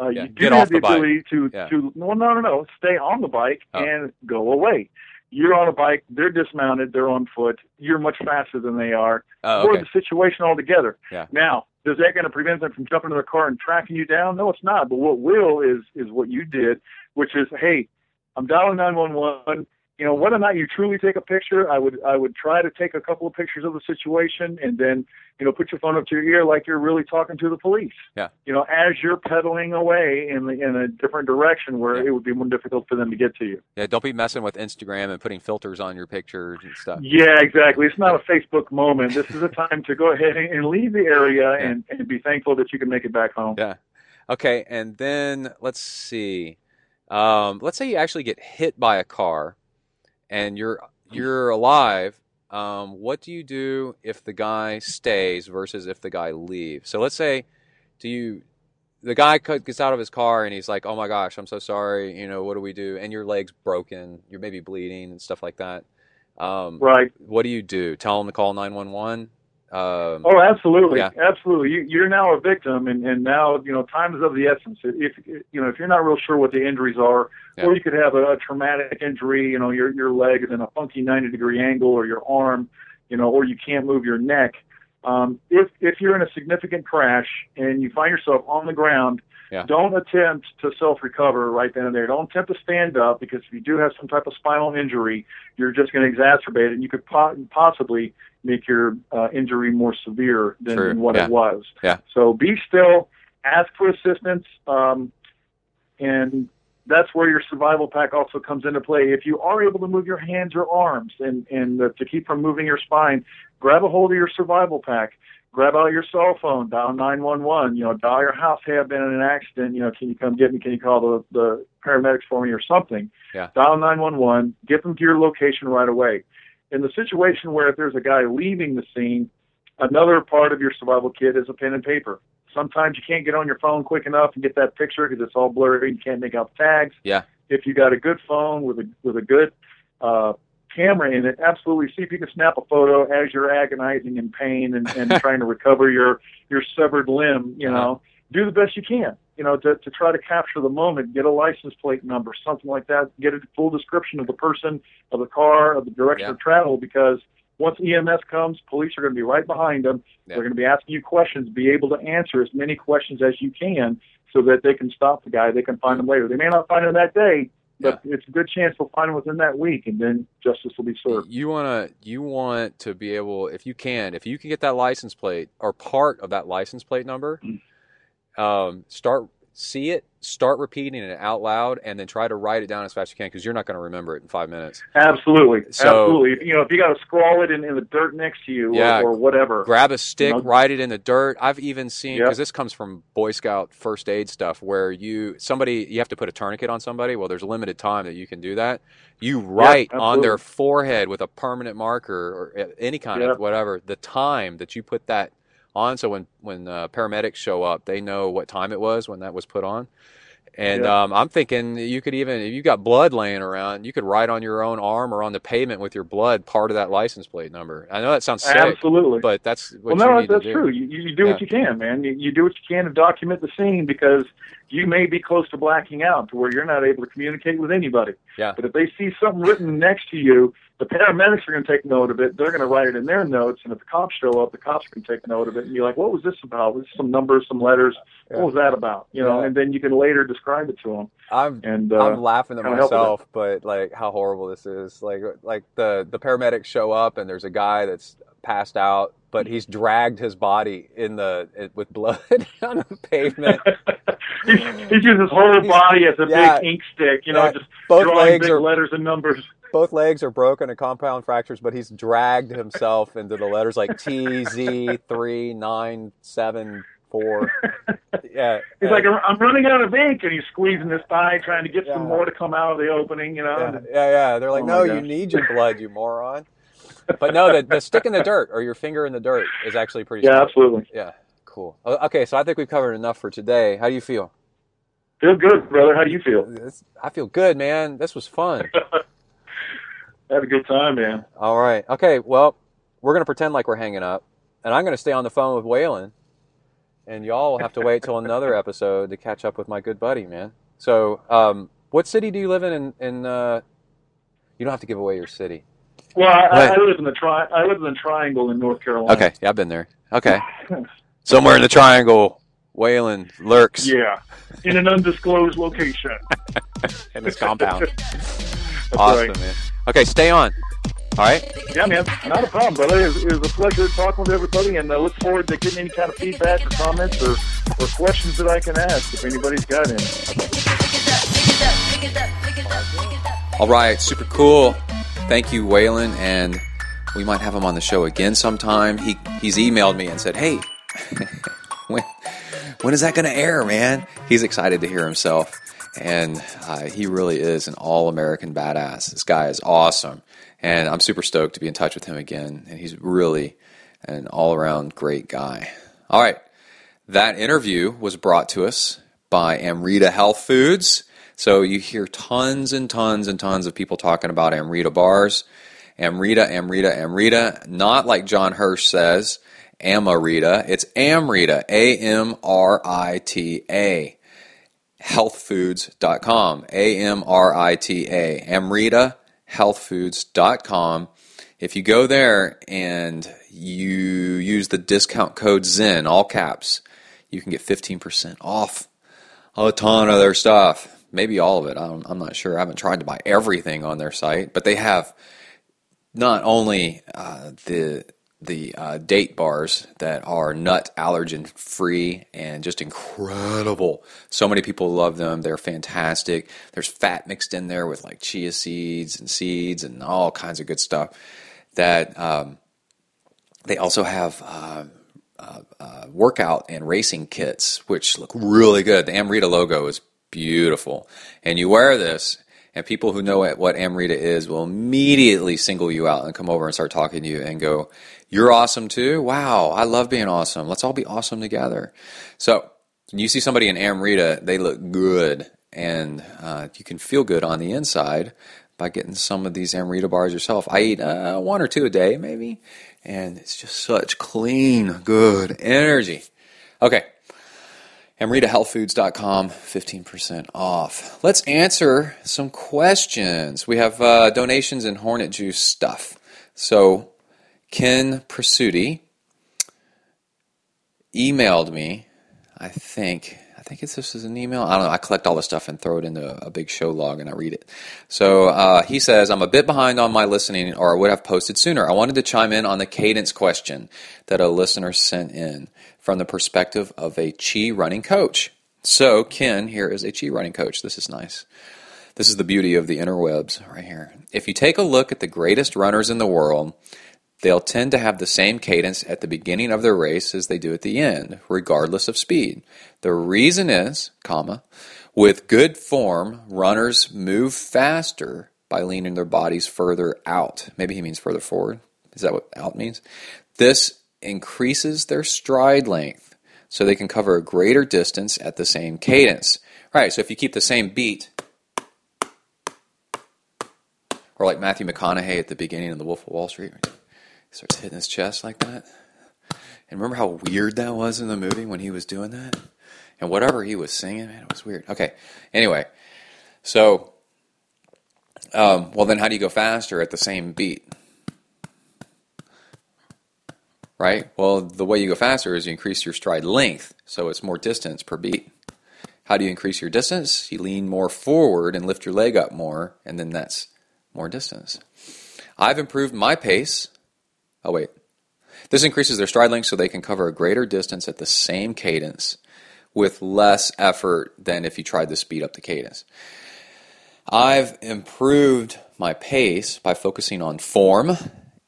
Uh,
Yeah,
You do
get
have the
the bike.
ability to
Yeah.
to. No, no, no, no. Stay on the bike
Oh.
and go away. You're on a bike. They're dismounted. They're on foot. You're much faster than they are.
Oh,
Or the situation altogether.
Yeah.
Now, is that going to prevent them from jumping in their car and tracking you down? No, it's not. But what will is is what you did, which is, hey, I'm dialing 911. You know, whether or not you truly take a picture, I would I would try to take a couple of pictures of the situation and then you know put your phone up to your ear like you're really talking to the police.
Yeah.
You know, as you're pedaling away in the, in a different direction where
Yeah.
it would be more difficult for them to get to you.
Yeah, don't be messing with Instagram and putting filters on your pictures and stuff.
Yeah, exactly. It's not a Facebook moment. This is a time to go ahead and leave the area
Yeah.
and, and be thankful that you can make it back home.
Yeah. Okay, and then let's see. Um, let's say you actually get hit by a car, and you're you're alive. Um, what do you do if the guy stays versus if the guy leaves? So let's say, do you the guy gets out of his car and he's like, "Oh my gosh, I'm so sorry. You know, what do we do?" And your leg's broken, you're maybe bleeding and stuff like that. Um,
Right.
what do you do? Tell him to call 911. Um,
Oh, absolutely,
Yeah.
absolutely. You, you're now a victim, and, and now you know time is of the essence. If you know if you're not real sure what the injuries are,
Yeah.
or you could have a, a traumatic injury. You know, your your leg is in a funky 90 degree angle, or your arm, you know, or you can't move your neck. Um, if if you're in a significant crash and you find yourself on the ground,
Yeah.
don't attempt to self recover right then and there. Don't attempt to stand up because if you do have some type of spinal injury, you're just going to exacerbate it, and you could po- possibly make your uh, injury more severe than,
True,
what
yeah.
it was.
Yeah.
So be still, ask for assistance, um, and that's where your survival pack also comes into play. If you are able to move your hands or arms and and uh, to keep from moving your spine, grab a hold of your survival pack. Grab out your cell phone, dial 911. You know, dial your house. Hey, I've been in an accident. You know, can you come get me? Can you call the the paramedics for me or something?
Yeah.
Dial 911. Get them to your location right away. In the situation where if there's a guy leaving the scene, another part of your survival kit is a pen and paper. Sometimes you can't get on your phone quick enough and get that picture because it's all blurry. You can't make out the tags.
Yeah.
If you got a good phone with a with a good uh, camera in it, absolutely see if you can snap a photo as you're agonizing in pain and, and trying to recover your your severed limb. You
Uh-huh.
Do the best you can. You know, to to try to capture the moment. Get a license plate number, something like that. Get a full description of the person, of the car, of the direction
Yeah.
of travel, because once EMS comes, police are going to be right behind them.
Yeah.
They're going to be asking you questions. Be able to answer as many questions as you can, so that they can stop the guy. They can find him later. They may not find him that day, but it's a good chance they'll find him within that week, and then justice will be served.
You want to you want to be able if you can if you can get that license plate or part of that license plate number, mm. Um, start see it, start repeating it out loud, and then try to write it down as fast as you can because you're not going to remember it in five minutes.
Absolutely,
So-
absolutely. You know, if you got to scrawl it in, in the dirt next to you,
Yeah.
or, or whatever.
Grab a stick,
know-
write it in the dirt. I've even seen
Yep.
because this comes from Boy Scout first aid stuff where you somebody you have to put a tourniquet on somebody. Well, there's a limited time that you can do that. You write on their forehead with a permanent marker or uh, any kind
Yep.
of whatever the time that you put that on. So when when uh, paramedics show up, they know what time it was when that was put on. And
Yep.
um, I'm thinking you could even if you got blood laying around, you could write on your own arm or on the pavement with your blood part of that license plate number. I know that sounds sick,
Absolutely.
but that's what
well,
you
no,
need
that's
to do.
true. You, you do what you can, man. You, you do what you can to document the scene because you may be close to blacking out to where you're not able to communicate with anybody.
Yeah.
But if they see something written next to you, the paramedics are going to take note of it. They're going to write it in their notes, and if the cops show up, the cops can take note of it and be like, "What was this about? Was some numbers, some letters?
Yeah.
What was that about?" You know,
Yeah.
and then you can later describe it to them.
I'm
And uh,
I'm laughing at
kinda help with
myself, but like how horrible this is. Like like the the paramedics show up and there's a guy that's passed out, but he's dragged his body in the it, with blood on the pavement.
he's, he uses his whole body as a
yeah.
big ink stick. You know,
Yeah.
just
Both
drawing
legs
big
are
letters and numbers.
Both legs are broken and compound fractures, but he's dragged himself into the letters like T Z three nine seven four. Yeah,
He's like, I'm running out of ink, and he's squeezing his thigh, trying to get
Yeah.
some more to come out of the opening. You know,
yeah, yeah, yeah. They're like,
Oh
no, you need your blood, you moron. But no, the, the stick in the dirt or your finger in the dirt is actually pretty.
yeah,
smart.
absolutely.
Yeah, cool. Okay, so I think we've covered enough for today. How do you feel?
Feel good, brother. How do you feel?
I feel good, man. This was fun.
Had a good time, man.
All right. Okay. Well, we're going to pretend like we're hanging up, and I'm going to stay on the phone with Waylan, and y'all will have to wait till another episode to catch up with my good buddy, man. So, um, what city do you live in? In, in uh, you don't have to give away your city.
Well, I, I live in the tri- I live in the Triangle in North Carolina.
Okay, yeah, I've been there. Okay, somewhere in the triangle, Waylan lurks
Yeah, in an undisclosed location.
in this compound.
That's
awesome,
right.
man. Okay, stay on. All right.
Yeah, man, not a problem, brother. It was, it was a pleasure talking with everybody, and I look forward to getting any kind of feedback or comments or, or questions that I can ask if anybody's got any.
All right, super cool. Thank you, Waylan, and we might have him on the show again sometime. He he's emailed me and said, "Hey, when when is that going to air, man?" He's excited to hear himself, and uh, he really is an all-American badass. This guy is awesome, and I'm super stoked to be in touch with him again. And he's really an all-around great guy. All right, that interview was brought to us by Amrita Health Foods. So you hear tons and tons and tons of people talking about Amrita bars. Amrita, Amrita, Amrita. Not like John Hirsch says, Amarita. It's Amrita, A M R I T A. Healthfoods.com. A M R I T A. Amrita healthfoods.com. If you go there and you use the discount code ZEN, all caps, you can get 15% off a ton of their stuff. Maybe all of it. I'm, I'm not sure. I haven't tried to buy everything on their site, but they have not only uh, the the uh, date bars that are nut allergen free and just incredible. So many people love them. They're fantastic. There's fat mixed in there with like chia seeds and seeds and all kinds of good stuff. That um, they also have. Uh, uh, uh, workout and racing kits, which look really good. The Amrita logo is beautiful, and you wear this, and people who know what- what Amrita is will immediately single you out and come over and start talking to you and go, "You're awesome too! Wow, I love being awesome. Let's all be awesome together." So you see somebody in Amrita, they look good, and uh, you can feel good on the inside by getting some of these Amrita bars yourself. I eat uh, one or two a day, maybe, and it's just such clean, good energy. Okay. AmritaHealthFoods.com, 15% off. Let's answer some questions. We have uh, donations and Hornet Juice stuff. So, Ken Prasuti emailed me, I think. I think it's this is an email. I don't know. I collect all this stuff and throw it into a big show log and I read it. So uh, he says, I'm a bit behind on my listening or I would have posted sooner. I wanted to chime in on the cadence question that a listener sent in from the perspective of a Chi running coach. So, Ken here is a Chi running coach. This is nice. This is the beauty of the interwebs right here. If you take a look at the greatest runners in the world, they'll tend to have the same cadence at the beginning of their race as they do at the end, regardless of speed. The reason is, comma, with good form, runners move faster by leaning their bodies further out. Maybe he means further forward. Is that what out means? This increases their stride length so they can cover a greater distance at the same cadence. All right, so if you keep the same beat, or like Matthew McConaughey at the beginning of The Wolf of Wall Street, starts hitting his chest like that. And remember how weird that was in the movie when he was doing that? And whatever he was singing, man, it was weird. Okay, anyway, so, um, well, then how do you go faster at the same beat? Right? Well, the way you go faster is you increase your stride length, so it's more distance per beat. How do you increase your distance? You lean more forward and lift your leg up more, and then that's more distance. I've improved my pace. Oh, wait. This increases their stride length so they can cover a greater distance at the same cadence with less effort than if you tried to speed up the cadence. I've improved my pace by focusing on form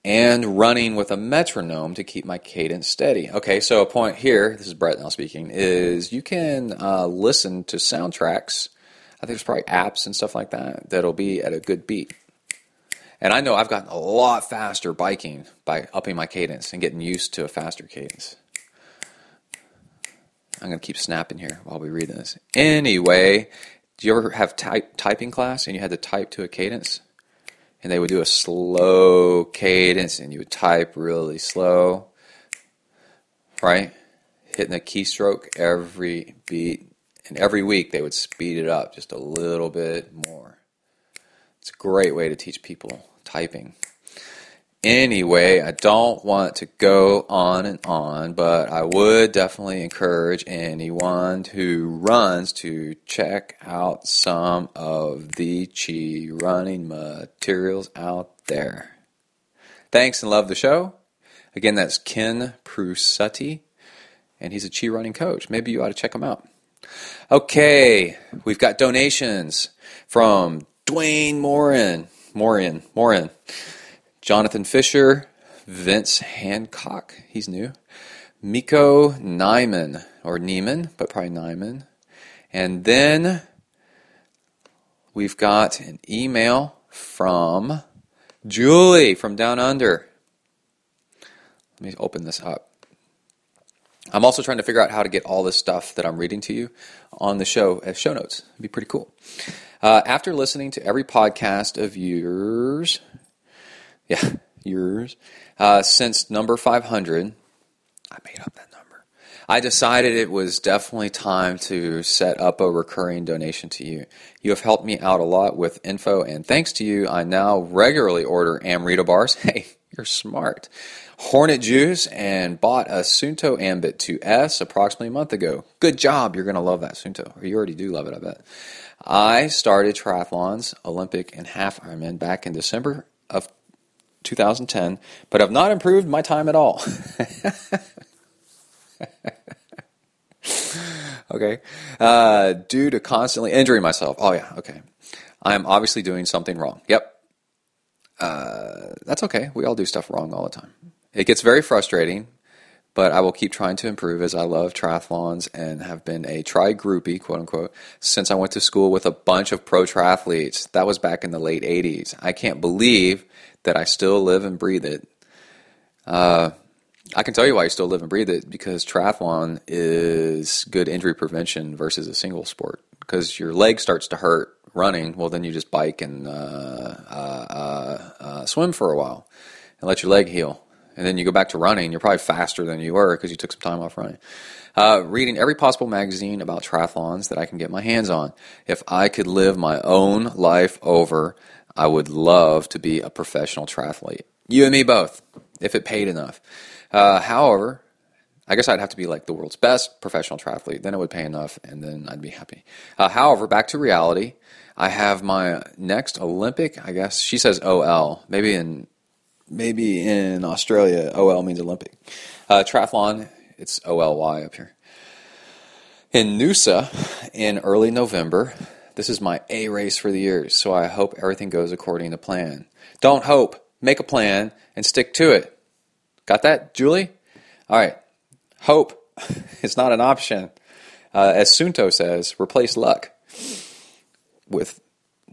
and running with a metronome to keep my cadence steady. Okay, so a point here, this is Brett now speaking, is you can uh, listen to soundtracks. I think there's probably apps and stuff like that that'll be at a good beat. And I know I've gotten a lot faster biking by upping my cadence and getting used to a faster cadence. I'm going to keep snapping here while we read this. Anyway, do you ever have type, typing class and you had to type to a cadence and they would do a slow cadence, and you would type really slow, right? Hitting a keystroke every beat, and every week they would speed it up just a little bit more. It's a great way to teach people typing. Anyway, I don't want to go on and on, but I would definitely encourage anyone who runs to check out some of the Chi running materials out there. Thanks and love the show. Again, that's Ken Prusetti, and he's a Chi running coach. Maybe you ought to check him out. Okay, we've got donations from Dwayne Morin. Morin. Morin. Jonathan Fisher, Vince Hancock, he's new. Miko Nyman, or Neiman, but probably Nyman. And then we've got an email from Julie from Down Under. Let me open this up. I'm also trying to figure out how to get all this stuff that I'm reading to you on the show as show notes. It'd be pretty cool. Uh, after listening to every podcast of yours, yeah, yours. Uh, since number 500, I made up that number. I decided it was definitely time to set up a recurring donation to you. You have helped me out a lot with info, and thanks to you, I now regularly order Amrita bars. Hey, you're smart. Hornet juice and bought a Suunto Ambit 2S approximately a month ago. Good job. You're going to love that Suunto. You already do love it, I bet. I started triathlons, Olympic and half Ironman back in December of 2010, but have not improved my time at all. okay. Uh, due to constantly injuring myself. Oh, yeah. Okay. I'm obviously doing something wrong. Yep. Uh, that's okay. We all do stuff wrong all the time. It gets very frustrating, but I will keep trying to improve as I love triathlons and have been a tri groupie, quote unquote, since I went to school with a bunch of pro triathletes. That was back in the late 80s. I can't believe that I still live and breathe it. Uh, I can tell you why you still live and breathe it because triathlon is good injury prevention versus a single sport. Because your leg starts to hurt running, well, then you just bike and uh, uh, uh, uh, swim for a while and let your leg heal. And then you go back to running, you're probably faster than you were because you took some time off running. Uh, reading every possible magazine about triathlons that I can get my hands on. If I could live my own life over, I would love to be a professional triathlete. You and me both, if it paid enough. Uh, however, I guess I'd have to be like the world's best professional triathlete. Then it would pay enough, and then I'd be happy. Uh, however, back to reality. I have my next Olympic. I guess she says OL. Maybe in maybe in Australia, OL means Olympic. Uh, triathlon. It's OLY up here. In Noosa in early November, this is my A race for the year, so I hope everything goes according to plan. Don't hope, make a plan and stick to it. Got that, Julie? All right. Hope is not an option. Uh, as Suunto says, replace luck with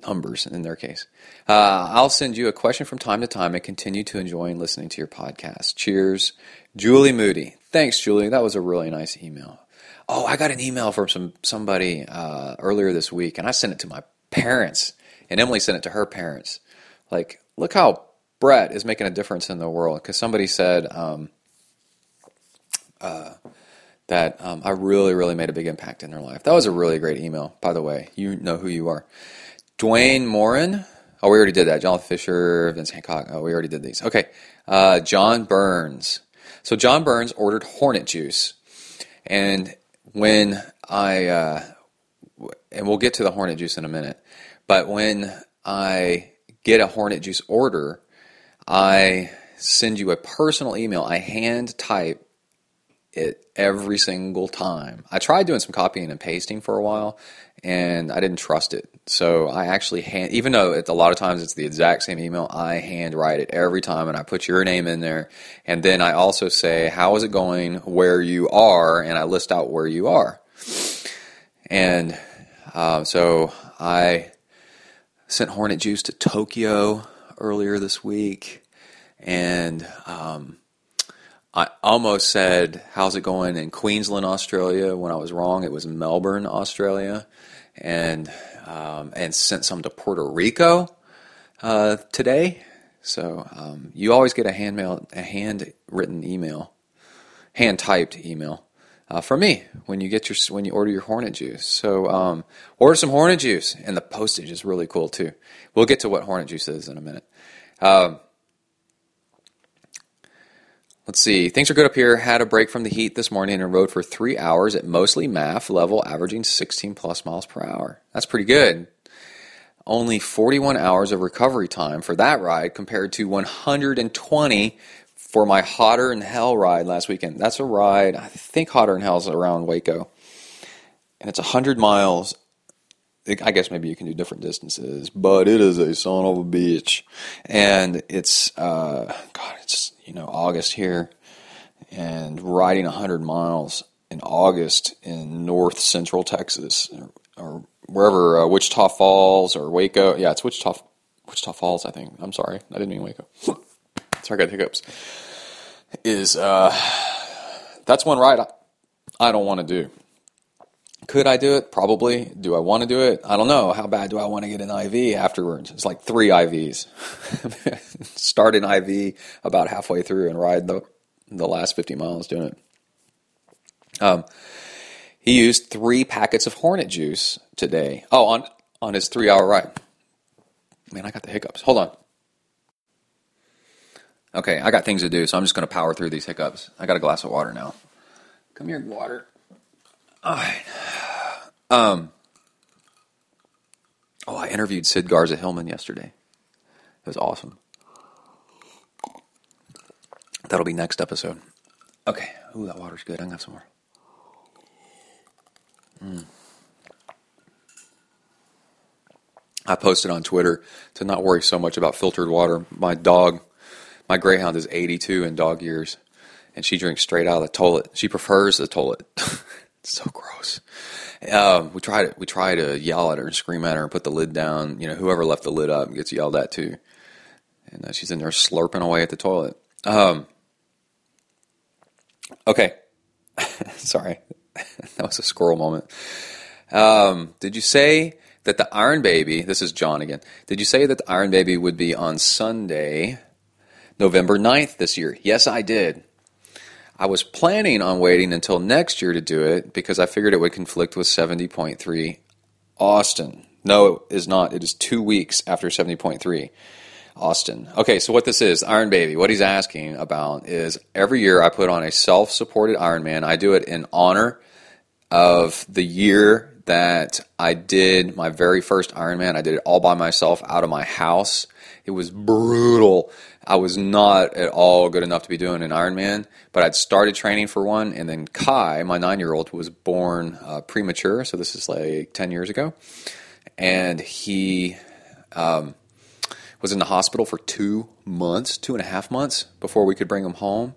numbers in their case. Uh, I'll send you a question from time to time and continue to enjoy listening to your podcast. Cheers, Julie Moody. Thanks, Julie. That was a really nice email. Oh, I got an email from some somebody uh, earlier this week, and I sent it to my parents, and Emily sent it to her parents. Like, look how Brett is making a difference in the world. Because somebody said um, uh, that um, I really, really made a big impact in their life. That was a really great email, by the way. You know who you are. Dwayne Morin. Oh, we already did that. Jonathan Fisher, Vince Hancock. Oh, we already did these. Okay. Uh, John Burns. So John Burns ordered Hornet Juice, and when I, uh, and we'll get to the Hornet juice in a minute, but when I get a Hornet juice order, I send you a personal email. I hand type it every single time. I tried doing some copying and pasting for a while, and I didn't trust it. So I actually hand, even though a lot of times it's the exact same email, I hand write it every time, and I put your name in there, and then I also say how is it going, where you are, and I list out where you are. And uh, so I sent Hornet Juice to Tokyo earlier this week, and um, I almost said, How's it going in Queensland, Australia? When I was wrong, it was Melbourne, Australia and um, and sent some to Puerto Rico uh, today. So um, you always get a hand mail, a handwritten email, hand typed email uh, from me when you get your when you order your Hornet juice. So um, order some Hornet juice, and the postage is really cool too. We'll get to what Hornet juice is in a minute. Let's see. Things are good up here. Had a break from the heat this morning and rode for three hours at mostly MAF level, averaging 16 plus miles per hour. That's pretty good. Only 41 hours of recovery time for that ride compared to 120 for my Hotter than Hell ride last weekend. That's a ride, I think Hotter than Hell's around Waco. And it's 100 miles. I guess maybe you can do different distances, but it is a son of a bitch. And it's, uh, God, it's, you know, August here. And riding 100 miles in August in north central Texas or, or wherever, uh, Wichita Falls or Waco. Yeah, it's Wichita, Wichita Falls, I think. I'm sorry. I didn't mean Waco. sorry, I got hiccups is uh, that's one ride I, I don't want to do. Could I do it? Probably. Do I want to do it? I don't know. How bad do I want to get an IV afterwards? It's like three IVs. Start an IV about halfway through and ride the the last 50 miles doing it. Um, he used three packets of Hornet juice today. Oh, on on his three hour ride. Man, I got the hiccups. Hold on. Okay, I got things to do, so I'm just going to power through these hiccups. I got a glass of water now. Come here, water. All right. Um. Oh, I interviewed Sid Garza Hillman yesterday. It was awesome. That'll be next episode. Okay. Ooh, that water's good. I can have some more. Mm. I posted on Twitter to not worry so much about filtered water. My dog my greyhound is 82 in dog years, and she drinks straight out of the toilet. She prefers the toilet. so gross. Um, we try to we try to yell at her and scream at her and put the lid down. You know, whoever left the lid up gets yelled at too. And uh, she's in there slurping away at the toilet. Um, okay, sorry, that was a squirrel moment. Um, did you say that the Iron Baby? This is John again. Did you say that the Iron Baby would be on Sunday? November 9th this year. Yes, I did. I was planning on waiting until next year to do it because I figured it would conflict with 70.3 Austin. No, it is not. It is two weeks after 70.3 Austin. Okay, so what this is, Iron Baby, what he's asking about is every year I put on a self supported Ironman. I do it in honor of the year that I did my very first Ironman. I did it all by myself out of my house. It was brutal. I was not at all good enough to be doing an Ironman, but I'd started training for one, and then Kai, my nine year old, was born uh, premature, so this is like 10 years ago, and he um, was in the hospital for two months, two and a half months before we could bring him home.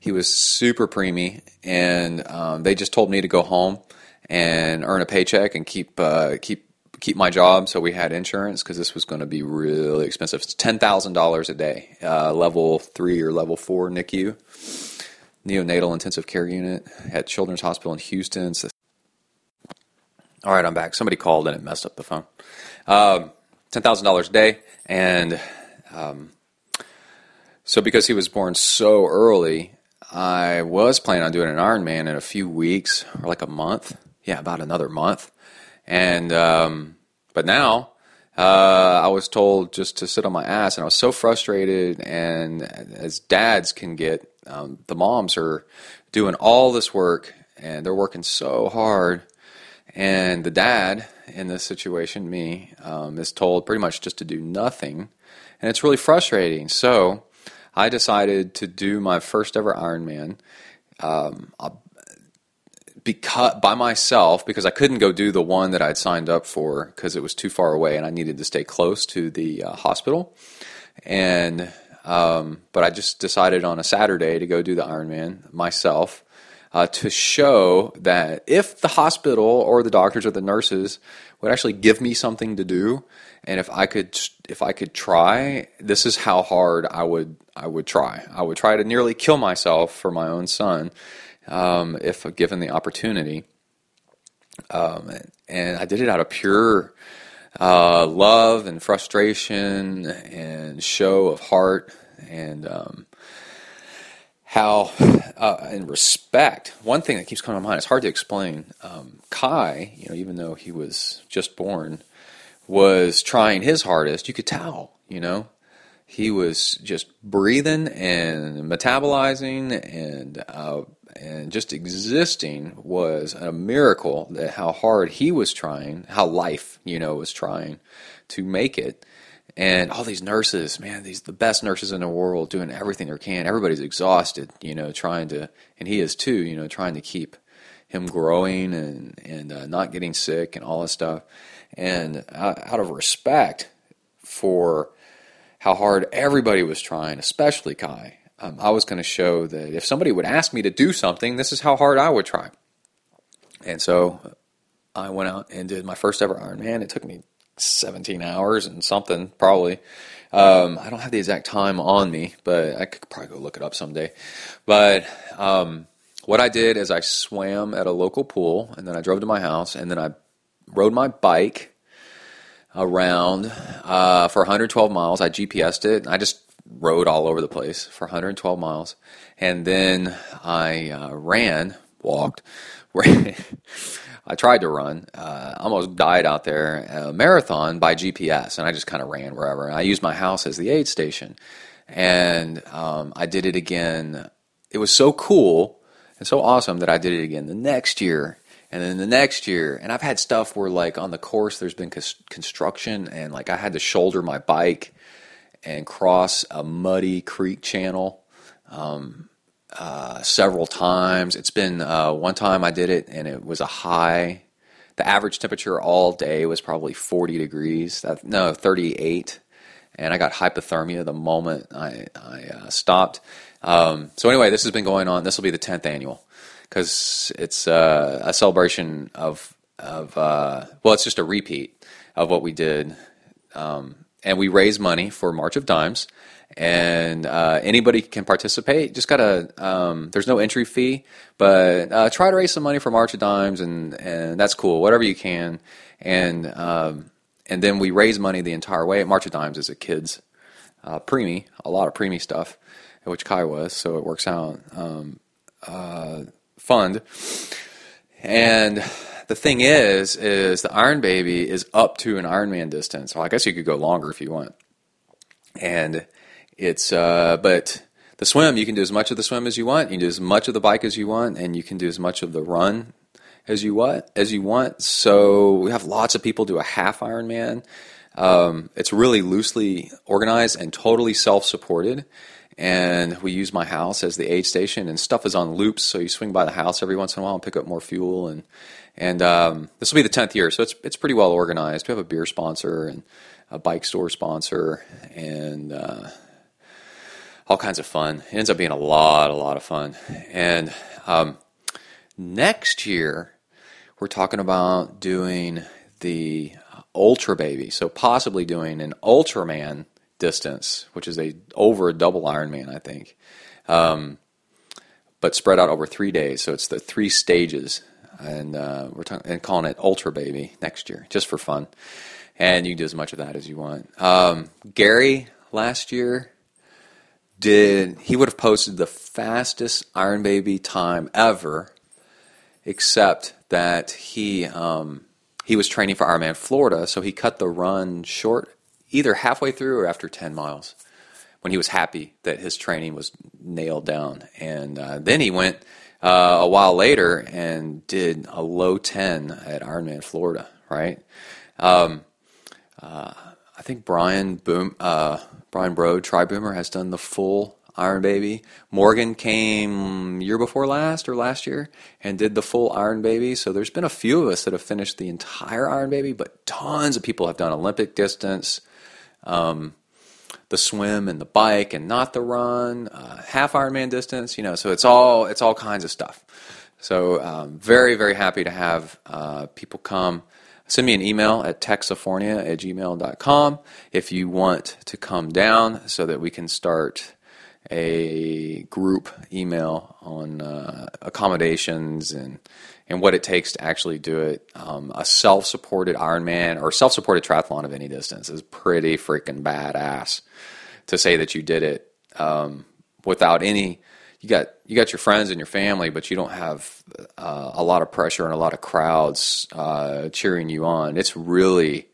He was super preemie, and um, they just told me to go home and earn a paycheck and keep uh, keep keep my job, so we had insurance because this was going to be really expensive. It's ten thousand dollars a day, uh, level three or level four NICU, neonatal intensive care unit at Children's Hospital in Houston. So, all right, I'm back. Somebody called and it messed up the phone. Um, ten thousand dollars a day, and um, so because he was born so early, I was planning on doing an Ironman in a few weeks or like a month. Yeah, about another month and um, but now uh, I was told just to sit on my ass, and I was so frustrated. And as dads can get, um, the moms are doing all this work, and they're working so hard. And the dad in this situation, me, um, is told pretty much just to do nothing, and it's really frustrating. So I decided to do my first ever Ironman. Um, because by myself because I couldn't go do the one that I'd signed up for because it was too far away and I needed to stay close to the uh, hospital. And um, but I just decided on a Saturday to go do the Ironman myself uh, to show that if the hospital or the doctors or the nurses would actually give me something to do, and if I could if I could try, this is how hard I would I would try. I would try to nearly kill myself for my own son um, if given the opportunity. Um, and I did it out of pure uh, love and frustration and show of heart and um, how uh, and respect. One thing that keeps coming to mind. It's hard to explain. Um, Kai, you know, even though he was just born, was trying his hardest. You could tell, you know, he was just breathing and metabolizing and uh, and just existing was a miracle. That how hard he was trying, how life, you know, was trying to make it. And all these nurses, man, these the best nurses in the world doing everything they can. Everybody's exhausted, you know, trying to, and he is too, you know, trying to keep him growing and and uh, not getting sick and all this stuff. And out of respect for how hard everybody was trying, especially Kai, um, I was going to show that if somebody would ask me to do something, this is how hard I would try. And so I went out and did my first ever Ironman. It took me 17 hours and something, probably. Um, I don't have the exact time on me, but I could probably go look it up someday. But um, what I did is I swam at a local pool, and then I drove to my house, and then I rode my bike around uh, for 112 miles. I GPSed it. I just rode all over the place for 112 miles, and then I uh, ran, walked. I tried to run, uh, almost died out there, a marathon by GPS, and I just kind of ran wherever. And I used my house as the aid station, and um, I did it again. It was so cool and so awesome that I did it again the next year, and then the next year. And I've had stuff where, like, on the course, there's been construction, and like I had to shoulder my bike and cross a muddy creek channel. Um, uh, several times. It's been uh, one time I did it and it was a high. The average temperature all day was probably 40 degrees. That, no, 38. And I got hypothermia the moment I, I uh, stopped. Um, so, anyway, this has been going on. This will be the 10th annual because it's uh, a celebration of, of uh, well, it's just a repeat of what we did. Um, and we raise money for March of Dimes and uh, anybody can participate. Just gotta um, there's no entry fee, but uh, try to raise some money for March of Dimes, and and that's cool. Whatever you can, and um, and then we raise money the entire way. March of Dimes is a kids uh, preemie, a lot of preemie stuff, which Kai was, so it works out. Um, uh, fund, and the thing is, is the Iron Baby is up to an Ironman distance. So I guess you could go longer if you want, and it's uh, but the swim you can do as much of the swim as you want. You can do as much of the bike as you want, and you can do as much of the run as you want. As you want. So we have lots of people do a half Ironman. Um, it's really loosely organized and totally self-supported. And we use my house as the aid station, and stuff is on loops. So you swing by the house every once in a while and pick up more fuel. And and um, this will be the tenth year, so it's it's pretty well organized. We have a beer sponsor and a bike store sponsor, and uh, all kinds of fun. It ends up being a lot, a lot of fun. And um, next year, we're talking about doing the Ultra Baby. So possibly doing an Ultraman distance, which is a over a double Ironman, I think, um, but spread out over three days. So it's the three stages, and uh, we're talking and calling it Ultra Baby next year, just for fun. And you can do as much of that as you want. Um, Gary last year did he would have posted the fastest Iron Baby time ever, except that he um, he was training for Ironman Florida, so he cut the run short, either halfway through or after ten miles, when he was happy that his training was nailed down, and uh, then he went uh, a while later and did a low ten at Ironman Florida, right? Um, uh, I think Brian Boom. Uh, Brian Broad, Tri Boomer, has done the full Iron Baby. Morgan came year before last or last year and did the full Iron Baby. So there's been a few of us that have finished the entire Iron Baby, but tons of people have done Olympic distance, um, the swim and the bike and not the run, uh, half Ironman distance. You know, so it's all it's all kinds of stuff. So um, very very happy to have uh, people come send me an email at texifornia at gmail.com if you want to come down so that we can start a group email on uh, accommodations and and what it takes to actually do it. Um, a self-supported Ironman or self-supported triathlon of any distance is pretty freaking badass. To say that you did it um, without any, you got you got your friends and your family, but you don't have uh, a lot of pressure and a lot of crowds uh, cheering you on. It's really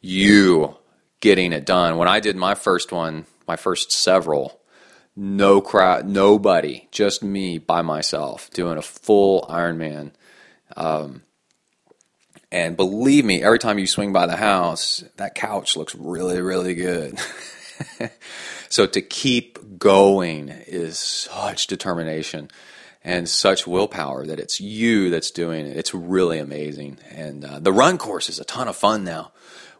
you getting it done. When I did my first one, my first several, no crowd, nobody, just me by myself doing a full Ironman. Um, and believe me, every time you swing by the house, that couch looks really, really good. so to keep going is such determination and such willpower that it's you that's doing it. It's really amazing. And uh, the run course is a ton of fun now.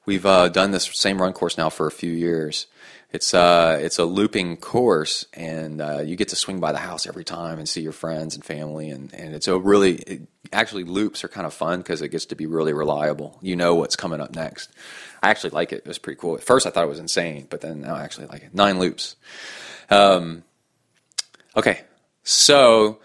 We've uh, done this same run course now for a few years. It's uh, it's a looping course, and uh, you get to swing by the house every time and see your friends and family, and, and it's a really it, actually loops are kind of fun because it gets to be really reliable. You know what's coming up next. I actually like it. It was pretty cool. At first, I thought it was insane, but then I actually like it. Nine loops. Um, okay, so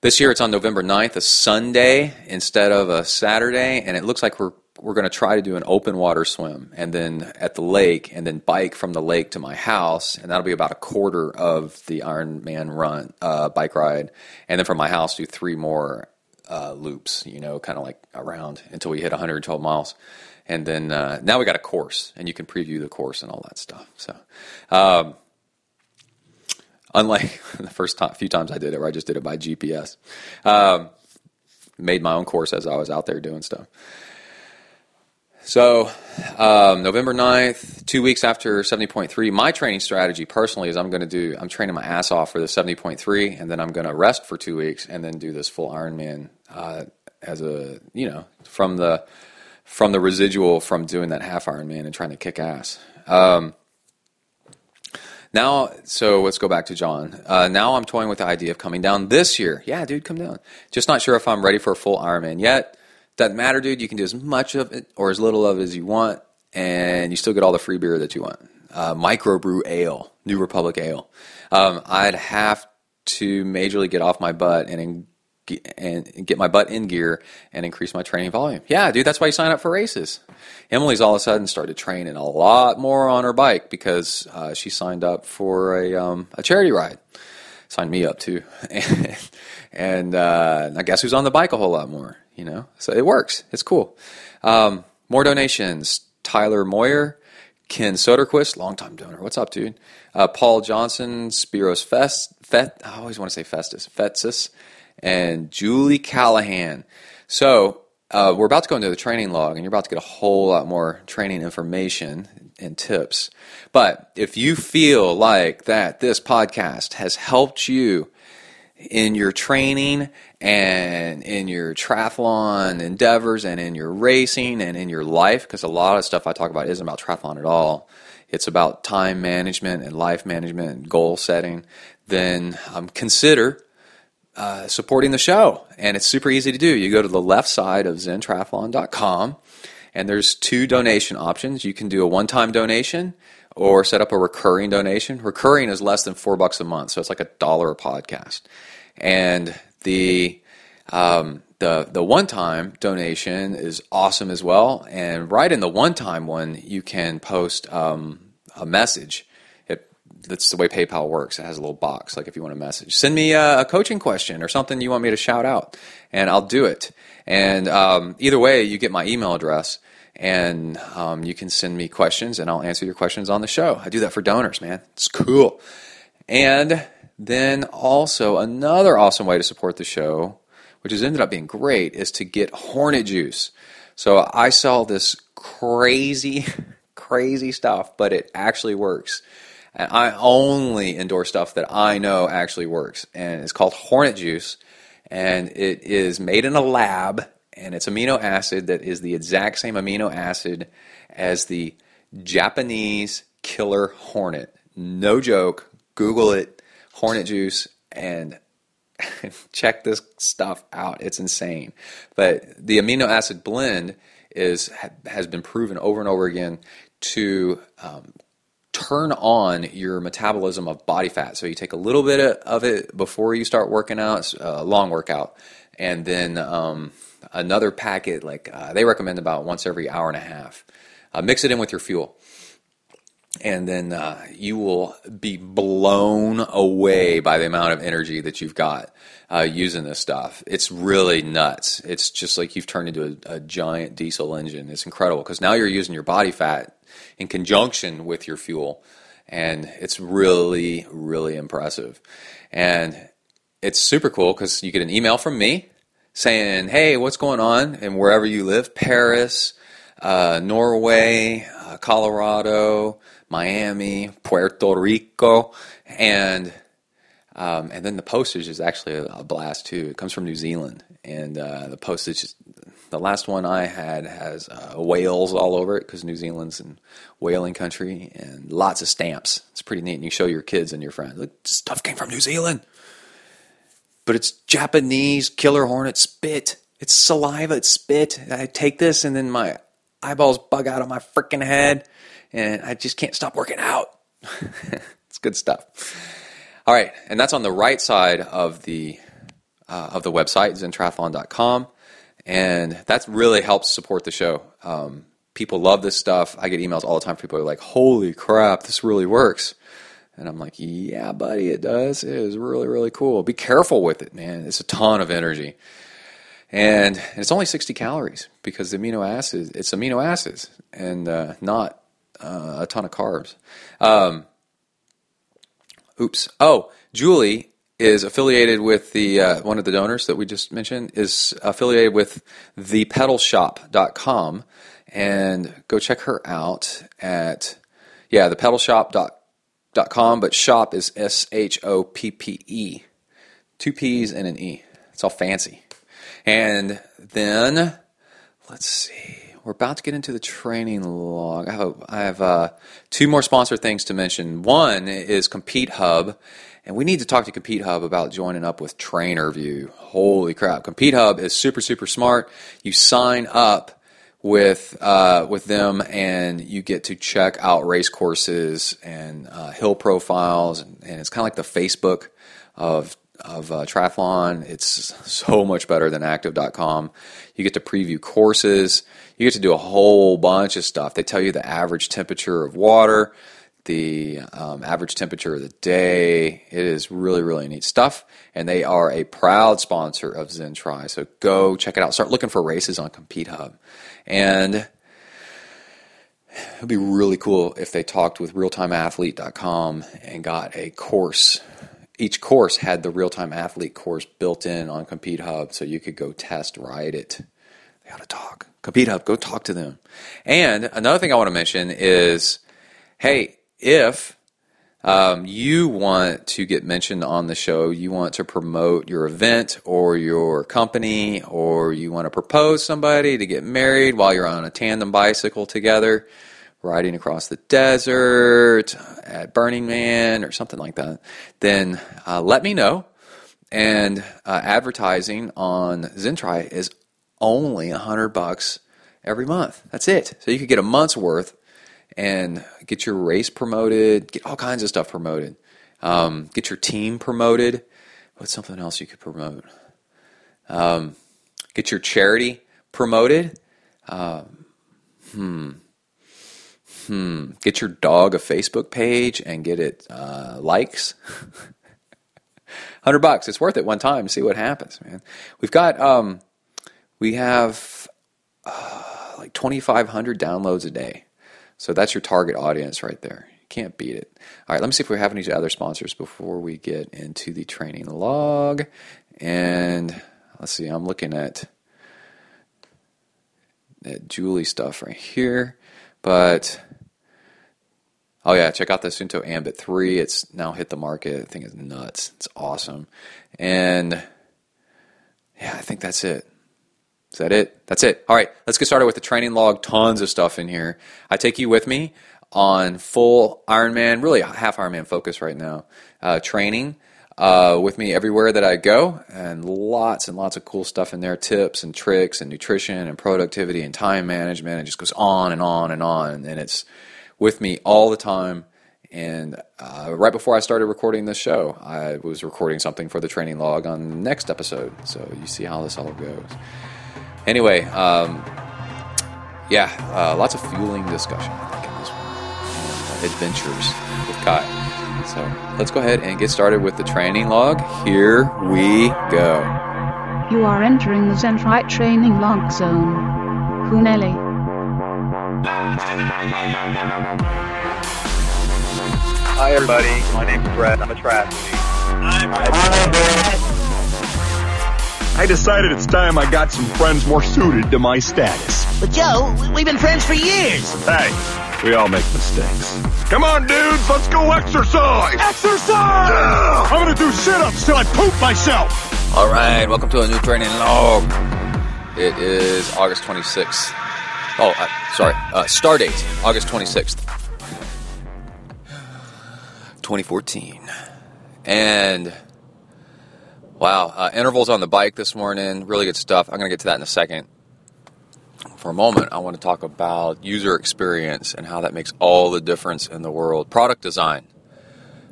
this year it's on November 9th, a Sunday instead of a Saturday, and it looks like we're we're going to try to do an open water swim and then at the lake and then bike from the lake to my house and that'll be about a quarter of the Ironman run uh, bike ride. And then from my house do three more uh, loops you know kind of like around until we hit 112 miles. And then uh, now we got a course and you can preview the course and all that stuff. So um, unlike the first time, few times I did it where I just did it by GPS um, made my own course as I was out there doing stuff so, um, November 9th, two weeks after 70.3, my training strategy personally is I'm going to do, I'm training my ass off for the 70.3, and then I'm going to rest for two weeks and then do this full Ironman uh, as a, you know, from the, from the residual from doing that half Ironman and trying to kick ass. Um, now, so let's go back to John. Uh, now I'm toying with the idea of coming down this year. Yeah, dude, come down. Just not sure if I'm ready for a full Ironman yet. Doesn't matter, dude. You can do as much of it or as little of it as you want, and you still get all the free beer that you want. Uh, microbrew ale, New Republic ale. Um, I'd have to majorly get off my butt and in, and get my butt in gear and increase my training volume. Yeah, dude, that's why you sign up for races. Emily's all of a sudden started training a lot more on her bike because uh, she signed up for a um, a charity ride. Signed me up too, and, and uh, I guess who's on the bike a whole lot more you know, so it works. It's cool. Um, more donations. Tyler Moyer, Ken Soderquist, longtime donor. What's up, dude? Uh, Paul Johnson, Spiros Fest, Fet, I always want to say Festus, Fetsis, and Julie Callahan. So uh, we're about to go into the training log, and you're about to get a whole lot more training information and tips. But if you feel like that this podcast has helped you in your training and in your triathlon endeavors and in your racing and in your life, because a lot of stuff I talk about isn't about triathlon at all. It's about time management and life management and goal setting. Then um, consider uh, supporting the show. And it's super easy to do. You go to the left side of zentriathlon.com and there's two donation options. You can do a one time donation or set up a recurring donation. Recurring is less than four bucks a month, so it's like a dollar a podcast. And the um, the the one time donation is awesome as well. And right in the one time one, you can post um, a message. It, that's the way PayPal works. It has a little box, like if you want a message, send me a, a coaching question or something you want me to shout out, and I'll do it. And um, either way, you get my email address and um, you can send me questions and I'll answer your questions on the show. I do that for donors, man. It's cool. And then also another awesome way to support the show, which has ended up being great, is to get Hornet Juice. So I sell this crazy, crazy stuff, but it actually works. And I only endorse stuff that I know actually works. And it's called Hornet Juice. And it is made in a lab and it's amino acid that is the exact same amino acid as the Japanese killer hornet. No joke. Google it, hornet juice, and check this stuff out. It's insane. But the amino acid blend is has been proven over and over again to um, turn on your metabolism of body fat. So you take a little bit of it before you start working out, a long workout, and then um, another packet, like uh, they recommend about once every hour and a half. Uh, mix it in with your fuel. And then uh, you will be blown away by the amount of energy that you've got uh, using this stuff. It's really nuts. It's just like you've turned into a, a giant diesel engine. It's incredible because now you're using your body fat in conjunction with your fuel. And it's really, really impressive. And it's super cool because you get an email from me saying, hey, what's going on? And wherever you live, Paris, uh, Norway, uh, Colorado, Miami, Puerto Rico, and um, and then the postage is actually a, blast too. It comes from New Zealand, and uh, the postage. Is, the last one I had has uh, whales all over it because New Zealand's a whaling country, and lots of stamps. It's pretty neat. And you show your kids and your friends, look, stuff came from New Zealand, but it's Japanese killer hornet spit. It's saliva. It's spit. I take this, and then my eyeballs bug out of my freaking head, and I just can't stop working out. it's good stuff. All right, and that's on the right side of the uh, of the website, zentriathlon.com, and that really helps support the show. Um, people love this stuff. I get emails all the time. People are like, "Holy crap, this really works!" And I'm like, "Yeah, buddy, it does. It is really, really cool. Be careful with it, man. It's a ton of energy." and it's only 60 calories because the amino acids it's amino acids and uh, not uh, a ton of carbs um, Oops. Oh, Julie is affiliated with the uh, one of the donors that we just mentioned is affiliated with thepedalshop.com and go check her out at yeah thepedalshop.com but shop is S H O P P E two P's and an E it's all fancy and then let's see we're about to get into the training log. I have, I have uh, two more sponsor things to mention. One is Compete Hub, and we need to talk to Compete Hub about joining up with TrainerView. Holy crap! Compete Hub is super super smart. You sign up with uh, with them, and you get to check out race courses and uh, hill profiles, and, and it's kind of like the Facebook of of uh, triathlon. It's so much better than active.com. You get to preview courses. You get to do a whole bunch of stuff. They tell you the average temperature of water, the um, average temperature of the day. It is really, really neat stuff. And they are a proud sponsor of ZenTri. So go check it out. Start looking for races on Compete Hub. And it would be really cool if they talked with realtimeathlete.com and got a course each course had the real time athlete course built in on Compete Hub, so you could go test ride it. They got to talk. Compete Hub, go talk to them. And another thing I want to mention is hey, if um, you want to get mentioned on the show, you want to promote your event or your company, or you want to propose somebody to get married while you're on a tandem bicycle together, riding across the desert at Burning Man or something like that, then uh, let me know. And uh, advertising on Zentri is only a hundred bucks every month. That's it. So you could get a month's worth and get your race promoted, get all kinds of stuff promoted, um, get your team promoted. What's something else you could promote? Um, get your charity promoted. Um, hmm hmm, get your dog a Facebook page and get it uh, likes. Hundred bucks, it's worth it one time. See what happens, man. We've got um, we have uh, like twenty five hundred downloads a day, so that's your target audience right there. Can't beat it. All right, let me see if we have any other sponsors before we get into the training log. And let's see, I'm looking at at Julie stuff right here, but Oh yeah, check out the Suunto Ambit 3. It's now hit the market. I think it's nuts. It's awesome. And yeah, I think that's it. Is that it? That's it. All right, let's get started with the training log. Tons of stuff in here. I take you with me on full Ironman, really half Ironman focus right now. Uh, training uh, with me everywhere that I go, and lots and lots of cool stuff in there tips and tricks and nutrition and productivity and time management. It just goes on and on and on. And it's with me all the time. And uh, right before I started recording this show, I was recording something for the training log on the next episode. So you see how this all goes. Anyway, um, yeah, uh, lots of fueling discussion, I think, in this one. And adventures with Kai. So let's go ahead and get started with the training log. Here we go.
You are entering the Zentrite training log zone. Huneli.
Hi, everybody. My name's Brett. I'm a triathlete.
I decided it's time I got some friends more suited to my status.
But Joe, we've been friends for years.
Hey, we all make mistakes. Come on, dudes, let's go exercise! Exercise! Yeah! I'm gonna do sit-ups till I poop myself!
All right, welcome to a new training log. It is August 26th. Oh, uh, sorry. Uh, star date, August 26th, 2014. And wow, uh, intervals on the bike this morning, really good stuff. I'm going to get to that in a second. For a moment, I want to talk about user experience and how that makes all the difference in the world. Product design.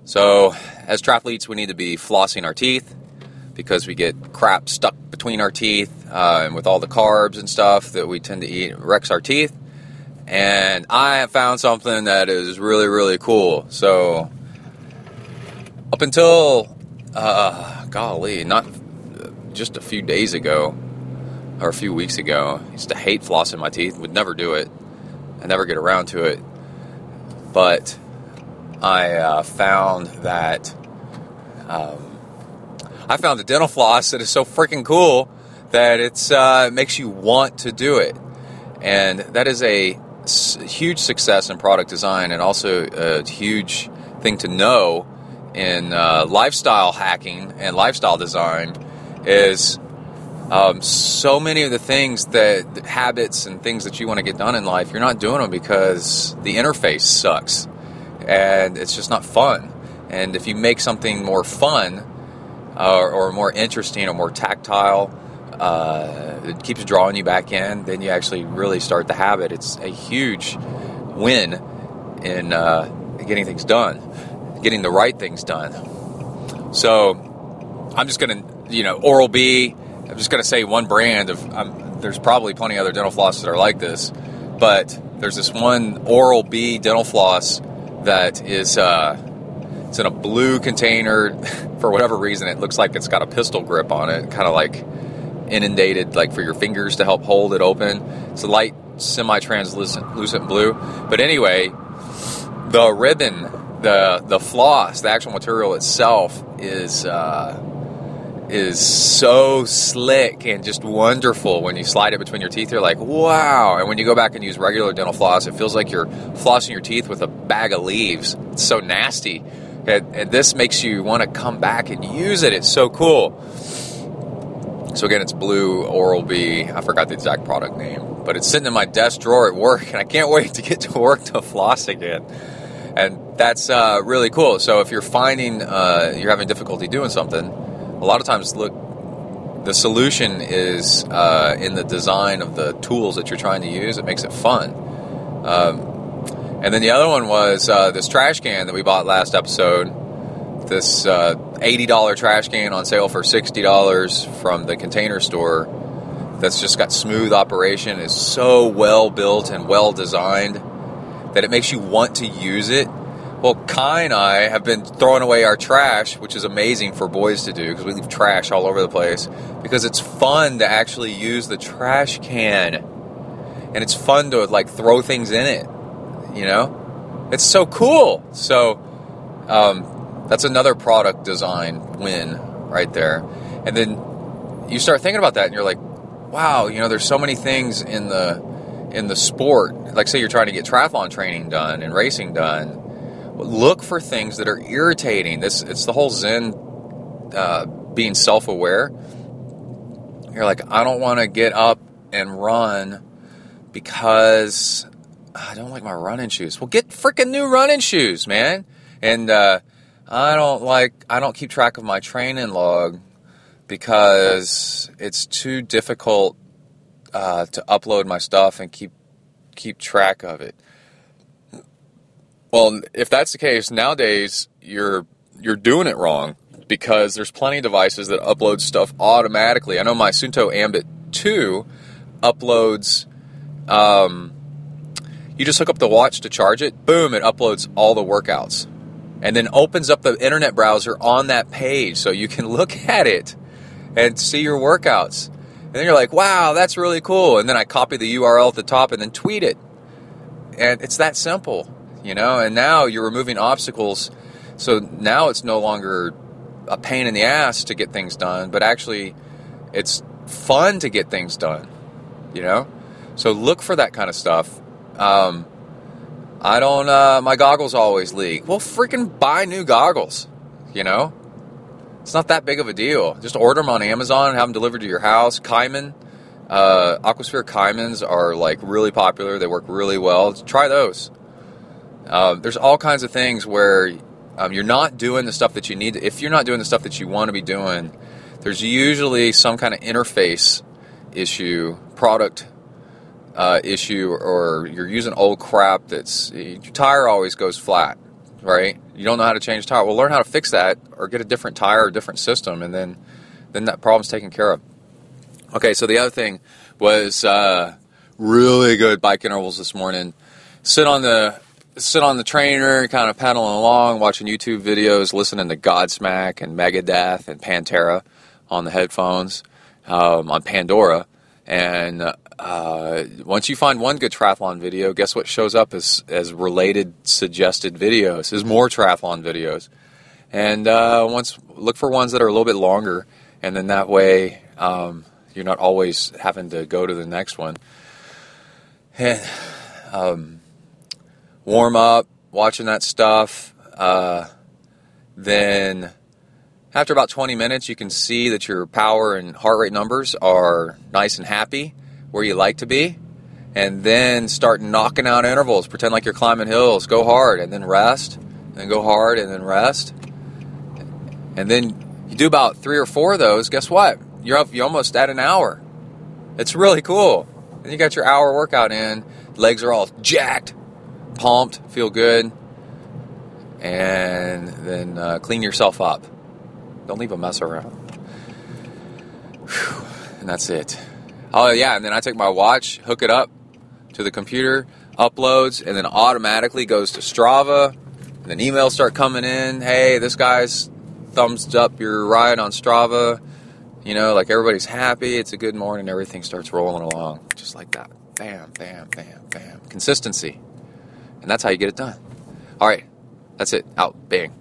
So, as triathletes, we need to be flossing our teeth because we get crap stuck between our teeth, uh, and with all the carbs and stuff that we tend to eat, wrecks our teeth. And I have found something that is really, really cool. So, up until, uh, golly, not just a few days ago or a few weeks ago, I used to hate flossing my teeth, would never do it, I never get around to it. But I uh, found that um, I found a dental floss that is so freaking cool that it's uh, it makes you want to do it, and that is a huge success in product design, and also a huge thing to know in uh, lifestyle hacking and lifestyle design is um, so many of the things that, habits and things that you want to get done in life, you're not doing them because the interface sucks and it's just not fun. And if you make something more fun or more interesting or more tactile, uh, it keeps drawing you back in, then you actually really start the habit. It's a huge win in uh, getting things done, getting the right things done. So I'm just going to, you know, Oral B, I'm just going to say one brand of, um, there's probably plenty other dental floss that are like this, but there's this one Oral B dental floss that is, uh, it's in a blue container. For whatever reason, it looks like it's got a pistol grip on it, kind of like inundated, like for your fingers to help hold it open. It's a light, semi-translucent lucent blue. But anyway, the ribbon, the the floss, the actual material itself is uh, is so slick and just wonderful. When you slide it between your teeth, you're like, wow. And when you go back and use regular dental floss, it feels like you're flossing your teeth with a bag of leaves. It's so nasty. And, and this makes you want to come back and use it. It's so cool. So again, it's blue Oral B. I forgot the exact product name, but it's sitting in my desk drawer at work, and I can't wait to get to work to floss again. And that's uh, really cool. So if you're finding uh, you're having difficulty doing something, a lot of times look, the solution is uh, in the design of the tools that you're trying to use. It makes it fun. Um, and then the other one was uh, this trash can that we bought last episode. This uh, $80 trash can on sale for $60 from the container store that's just got smooth operation, is so well built and well designed that it makes you want to use it. Well, Kai and I have been throwing away our trash, which is amazing for boys to do because we leave trash all over the place because it's fun to actually use the trash can. And it's fun to like throw things in it you know it's so cool so um, that's another product design win right there and then you start thinking about that and you're like wow you know there's so many things in the in the sport like say you're trying to get triathlon training done and racing done look for things that are irritating this it's the whole zen uh, being self-aware you're like i don't want to get up and run because I don't like my running shoes. Well, get freaking new running shoes, man. And uh, I don't like, I don't keep track of my training log because it's too difficult uh, to upload my stuff and keep keep track of it. Well, if that's the case, nowadays you're you're doing it wrong because there's plenty of devices that upload stuff automatically. I know my Suunto Ambit 2 uploads um, you just hook up the watch to charge it, boom, it uploads all the workouts. And then opens up the internet browser on that page so you can look at it and see your workouts. And then you're like, wow, that's really cool. And then I copy the URL at the top and then tweet it. And it's that simple, you know? And now you're removing obstacles. So now it's no longer a pain in the ass to get things done, but actually it's fun to get things done, you know? So look for that kind of stuff. Um, I don't, uh, my goggles always leak. Well, freaking buy new goggles, you know? It's not that big of a deal. Just order them on Amazon and have them delivered to your house. Kaiman, uh, Aquasphere Kaimans are like really popular. They work really well. Try those. Uh, there's all kinds of things where um, you're not doing the stuff that you need. To, if you're not doing the stuff that you want to be doing, there's usually some kind of interface issue, product uh, issue, or you're using old crap that's your tire always goes flat right? You don't know how to change tire. Well, learn how to fix that, or get a different tire, or different system, and then then that problem's taken care of. Okay, so the other thing was uh, really good bike intervals this morning. Sit on the sit on the trainer, kind of pedaling along, watching YouTube videos, listening to Godsmack and Megadeth and Pantera on the headphones um, on Pandora, and uh, once you find one good triathlon video, guess what shows up as, as related suggested videos? Is more triathlon videos. And uh, once look for ones that are a little bit longer, and then that way um, you're not always having to go to the next one. And um, warm up, watching that stuff. Uh, then after about 20 minutes, you can see that your power and heart rate numbers are nice and happy where you like to be, and then start knocking out intervals. Pretend like you're climbing hills. Go hard and then rest, and then go hard and then rest. And then you do about three or four of those. Guess what? You're up. You're almost at an hour. It's really cool. And you got your hour workout in. Legs are all jacked, pumped, feel good, and then uh, clean yourself up. Don't leave a mess around. Whew. And that's it. Oh yeah, and then I take my watch, hook it up to the computer, uploads, and then automatically goes to Strava. And then emails start coming in. Hey, this guy's thumbs up your ride on Strava. You know, like everybody's happy. It's a good morning. Everything starts rolling along just like that. Bam, bam, bam, bam. Consistency, and that's how you get it done. All right, that's it. Out. Bang.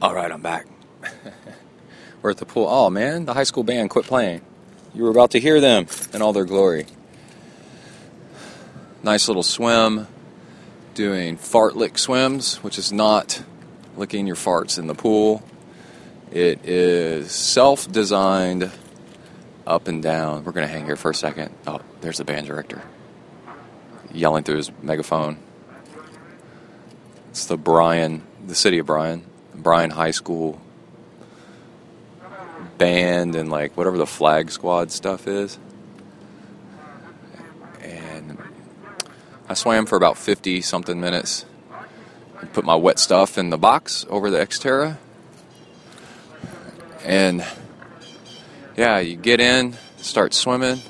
All right, I'm back. We're at the pool. Oh man, the high school band quit playing. You were about to hear them in all their glory. Nice little swim, doing fart lick swims, which is not licking your farts in the pool. It is self designed up and down. We're going to hang here for a second. Oh, there's the band director yelling through his megaphone. It's the Bryan, the city of Bryan, Bryan High School band and like whatever the flag squad stuff is. And I swam for about 50 something minutes. Put my wet stuff in the box over the Xterra. And yeah, you get in, start swimming.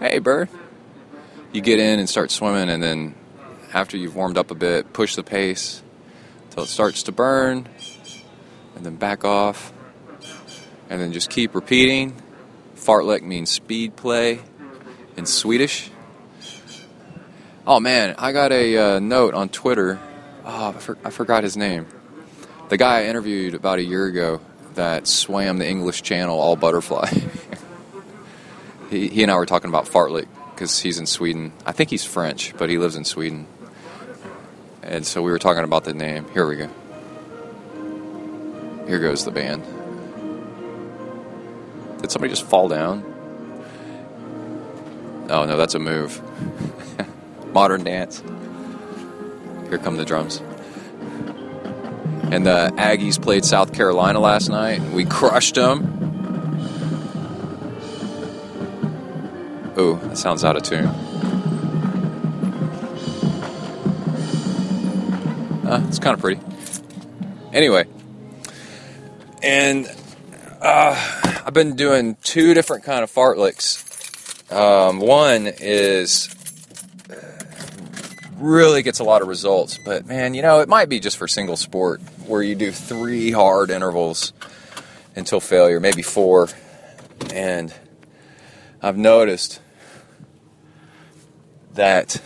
Hey, bird. You get in and start swimming, and then after you've warmed up a bit, push the pace until it starts to burn, and then back off and then just keep repeating. Fartlek means speed play in Swedish. Oh man, I got a uh, note on Twitter. Oh, I, for- I forgot his name. The guy I interviewed about a year ago that swam the English Channel all butterfly. he, he and I were talking about Fartlek because he's in Sweden. I think he's French, but he lives in Sweden. And so we were talking about the name. Here we go. Here goes the band. Did somebody just fall down? Oh no, that's a move. Modern dance. Here come the drums. And the Aggies played South Carolina last night. We crushed them. Oh, that sounds out of tune. Uh, it's kind of pretty. Anyway, and uh, I've been doing two different kind of fartlicks. Um, one is uh, really gets a lot of results, but man, you know, it might be just for single sport where you do three hard intervals until failure, maybe four. And I've noticed that,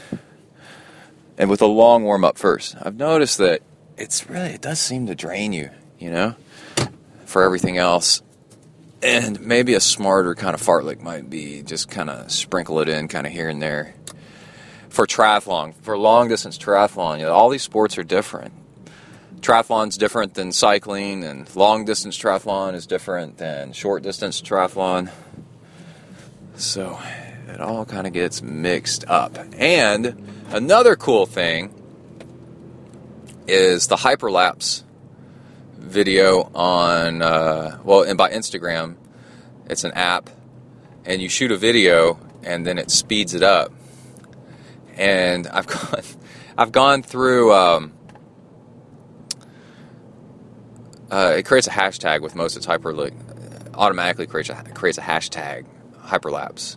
and with a long warm up first, I've noticed that it's really, it does seem to drain you, you know, for everything else. And maybe a smarter kind of fartlek might be just kind of sprinkle it in kind of here and there. For triathlon, for long distance triathlon, you know, all these sports are different. Triathlon's different than cycling, and long distance triathlon is different than short distance triathlon. So it all kind of gets mixed up. And another cool thing is the hyperlapse video on uh, well and by instagram it's an app and you shoot a video and then it speeds it up. And i've gone i've gone through um, uh, it creates a hashtag with most of its hyperlink automatically creates a, creates a hashtag hyperlapse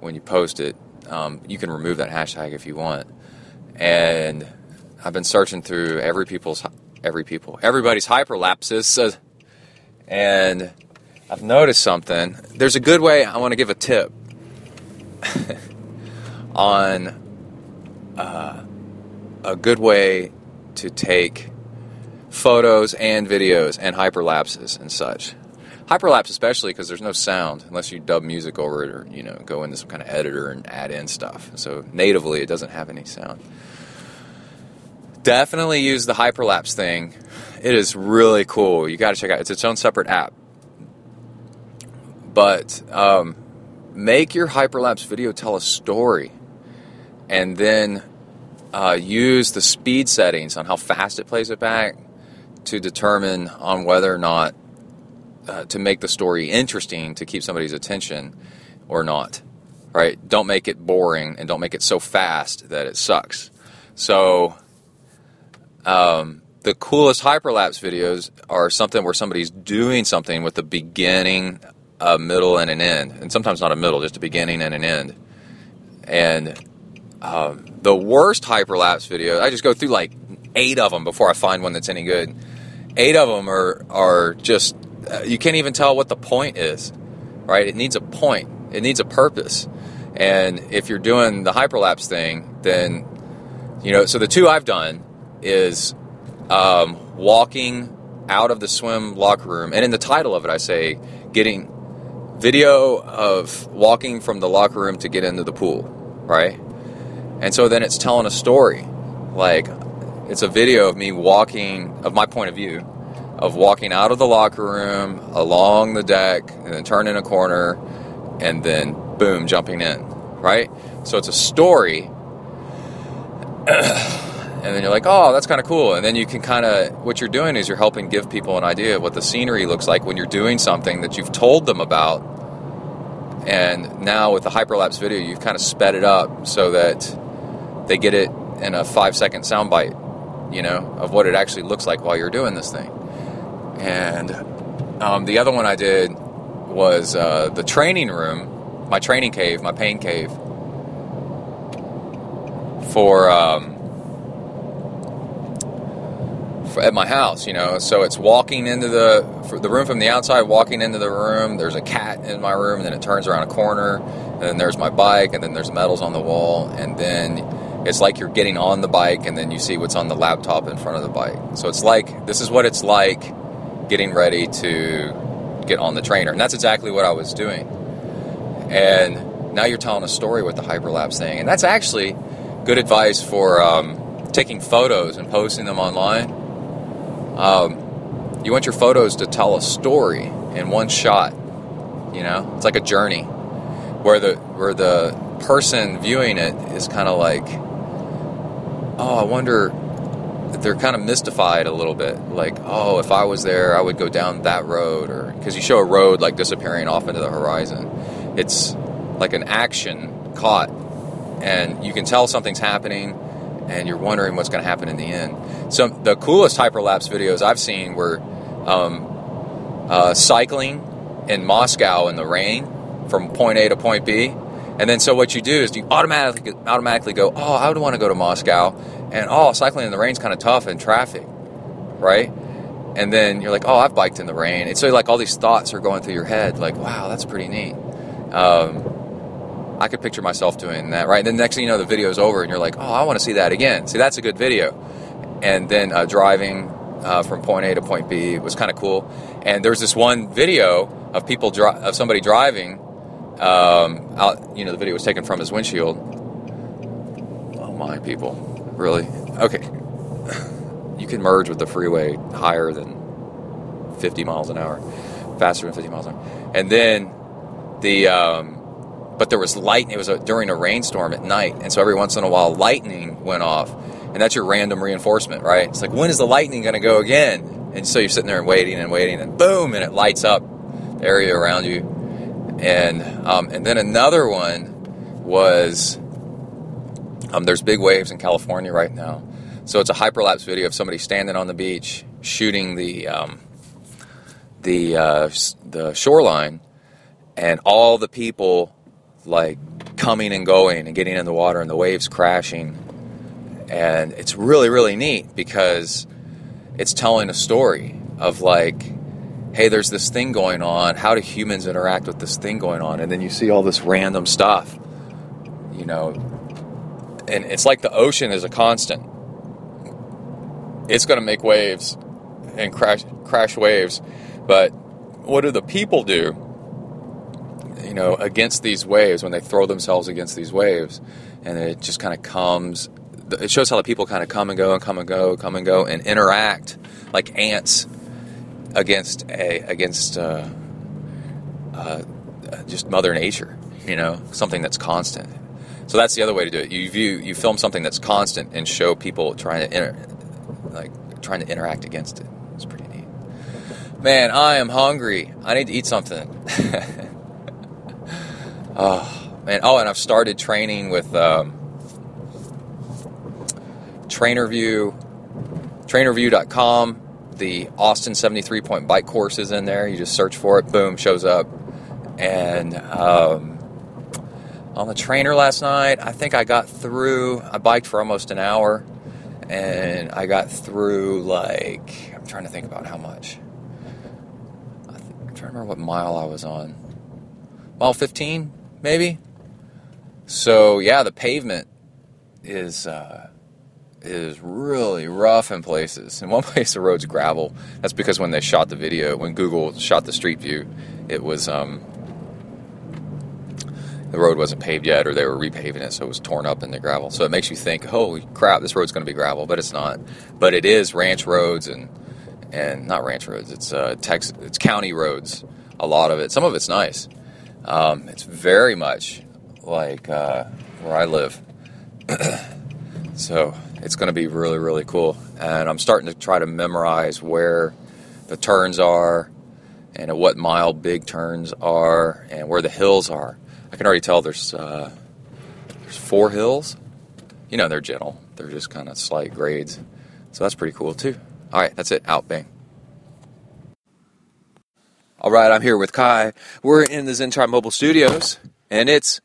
when you post it. Um, you can remove that hashtag if you want. And i've been searching through every people's every people, everybody's hyperlapses. Uh, and I've noticed something. There's a good way, I want to give a tip on uh, a good way to take photos and videos and hyperlapses and such. Hyperlapse, especially because there's no sound unless you dub music over it or you know go into some kind of editor and add in stuff. So natively, it doesn't have any sound definitely use the hyperlapse thing. It is really cool. You got to check it out. It's its own separate app. But um, make your hyperlapse video tell a story, and then uh, use the speed settings on how fast it plays it back to determine on whether or not uh, to make the story interesting to keep somebody's attention or not. Right? Don't make it boring and don't make it so fast that it sucks. So um, the coolest hyperlapse videos are something where somebody's doing something with a beginning, a middle, and an end, and sometimes not a middle, just a beginning and an end. And um, the worst hyperlapse video, I just go through like eight of them before I find one that's any good. Eight of them are are just uh, you can't even tell what the point is, right? It needs a point, it needs a purpose. And if you're doing the hyperlapse thing, then you know. So the two I've done is um, walking out of the swim locker room, and in the title of it, I say getting video of walking from the locker room to get into the pool, right? And so then it's telling a story, like it's a video of me walking, of my point of view, of walking out of the locker room, along the deck, and then turning a corner, and then boom, jumping in, right? So it's a story. and then you're like, oh, that's kind of cool. And then you can kind of, what you're doing is you're helping give people an idea of what the scenery looks like when you're doing something that you've told them about. And now with the hyperlapse video, you've kind of sped it up so that they get it in a five second soundbite, you know, of what it actually looks like while you're doing this thing. And um, the other one I did was uh, the training room, my training cave, my pain cave for. Um, at my house, you know. So it's walking into the the room from the outside, walking into the room. There's a cat in my room, and then it turns around a corner, and then there's my bike, and then there's medals on the wall, and then it's like you're getting on the bike, and then you see what's on the laptop in front of the bike. So it's like this is what it's like getting ready to get on the trainer, and that's exactly what I was doing. And now you're telling a story with the hyperlapse thing, and that's actually good advice for um, taking photos and posting them online um, you want your photos to tell a story in one shot. You know, it's like a journey where the where the person viewing it is kind of like, oh, I wonder. They're kind of mystified a little bit, like, oh, if I was there, I would go down that road, or because you show a road like disappearing off into the horizon. It's like an action caught, and you can tell something's happening, and you're wondering what's going to happen in the end. So the coolest hyperlapse videos I've seen were um, uh, cycling in Moscow in the rain from point A to point B. And then so what you do is you automatically automatically go, oh, I would want to go to Moscow, and oh, cycling in the rain's kind of tough in traffic, right? And then you're like, oh, I've biked in the rain. And so like all these thoughts are going through your head, like, wow, that's pretty neat. Um, I could picture myself doing that, right? And then next thing you know, the video's over, and you're like, oh, I want to see that again. See, that's a good video. And then uh, driving uh, from point A to point B was kind of cool. And there's this one video of people dri- of somebody driving. Um, out, you know, the video was taken from his windshield. Oh my, people, really? Okay, you can merge with the freeway higher than 50 miles an hour, faster than 50 miles an hour, and then the. Um, but there was light. It was a, during a rainstorm at night, and so every once in a while, lightning went off, and that's your random reinforcement, right? It's like when is the lightning going to go again? And so you're sitting there and waiting and waiting, and boom, and it lights up the area around you. And um, and then another one was um, there's big waves in California right now, so it's a hyperlapse video of somebody standing on the beach shooting the um, the uh, the shoreline, and all the people like coming and going and getting in the water and the waves crashing. And it's really, really neat because it's telling a story of like, hey, there's this thing going on. How do humans interact with this thing going on? And then you see all this random stuff, you know. And it's like the ocean is a constant. It's going to make waves and crash crash waves, but what do the people do? Know, against these waves when they throw themselves against these waves, and it just kind of comes. It shows how the people kind of come and go and come and go, come and go, and interact like ants against a against uh, uh, just Mother Nature. You know, something that's constant. So that's the other way to do it. You view you film something that's constant and show people trying to inter, like trying to interact against it. It's pretty neat. Man, I am hungry. I need to eat something. Oh man! Oh, and I've started training with um, TrainerView, TrainerView.com. The Austin 73 point bike course is in there. You just search for it, boom, shows up. And um, on the trainer last night, I think I got through. I biked for almost an hour, and I got through like I'm trying to think about how much. I am trying to remember what mile I was on. Mile 15, maybe. So yeah, the pavement is uh, is really rough in places. In one place, the road's gravel. That's because when they shot the video, when Google shot the Street View, it was um, the road wasn't paved yet, or they were repaving it, so it was torn up in the gravel. So it makes you think, holy crap, this road's going to be gravel, but it's not. But it is ranch roads and and not ranch roads. It's uh, Texas, it's county roads. A lot of it. Some of it's nice. Um, it's very much like uh, where I live. so it's going to be really, really cool. And I'm starting to try to memorize where the turns are and at what mile big turns are and where the hills are. I can already tell there's uh, there's four hills. You know, they're gentle. They're just kind of slight grades. So that's pretty cool too. All right, that's it. Out, bang. All right, I'm here with Kai. We're in the ZenTri Mobile Studios, and it's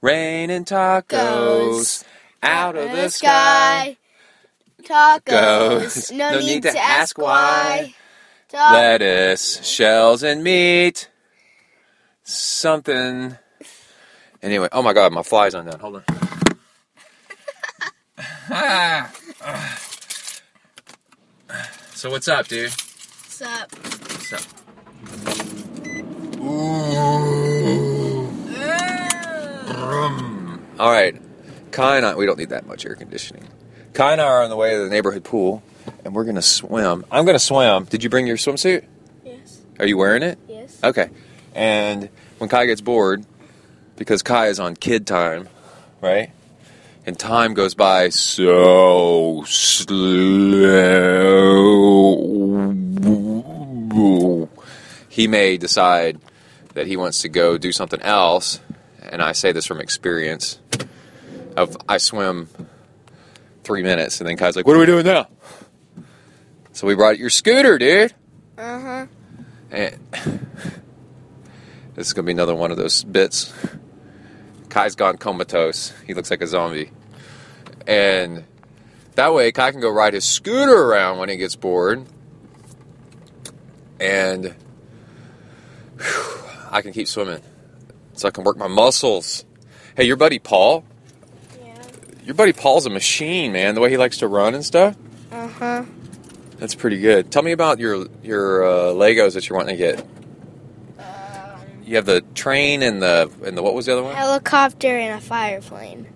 raining tacos out of the sky.
Tacos. No,
No
need,
need
to, ask
why.
why.
Lettuce, shells, and meat. Something. Anyway, oh my god, my fly's undone. Hold on. so what's up, dude?
What's up?
What's up? All right, Kai and I, we don't need that much air conditioning. Kai and I are on the way to the neighborhood pool, and we're gonna swim. I'm gonna swim. Did you bring your swimsuit?
Yes.
Are you wearing it?
Yes.
Okay. And when Kai gets bored, because Kai is on kid time, right? And time goes by so slow. He may decide that he wants to go do something else, and I say this from experience. Of I swim three minutes, and then Kai's like, "What are we doing now?" So we brought your scooter, dude.
Uh huh.
And this is gonna be another one of those bits. Kai's gone comatose. He looks like a zombie, and that way Kai can go ride his scooter around when he gets bored, and whew, I can keep swimming, so I can work my muscles. Hey, your buddy Paul.
Yeah.
Your buddy Paul's a machine, man. The way he likes to run and stuff.
Uh huh.
That's pretty good. Tell me about your your uh, Legos that you're wanting to get.
Um,
You have the train and the and the what was the other one?
helicopter and a fire plane.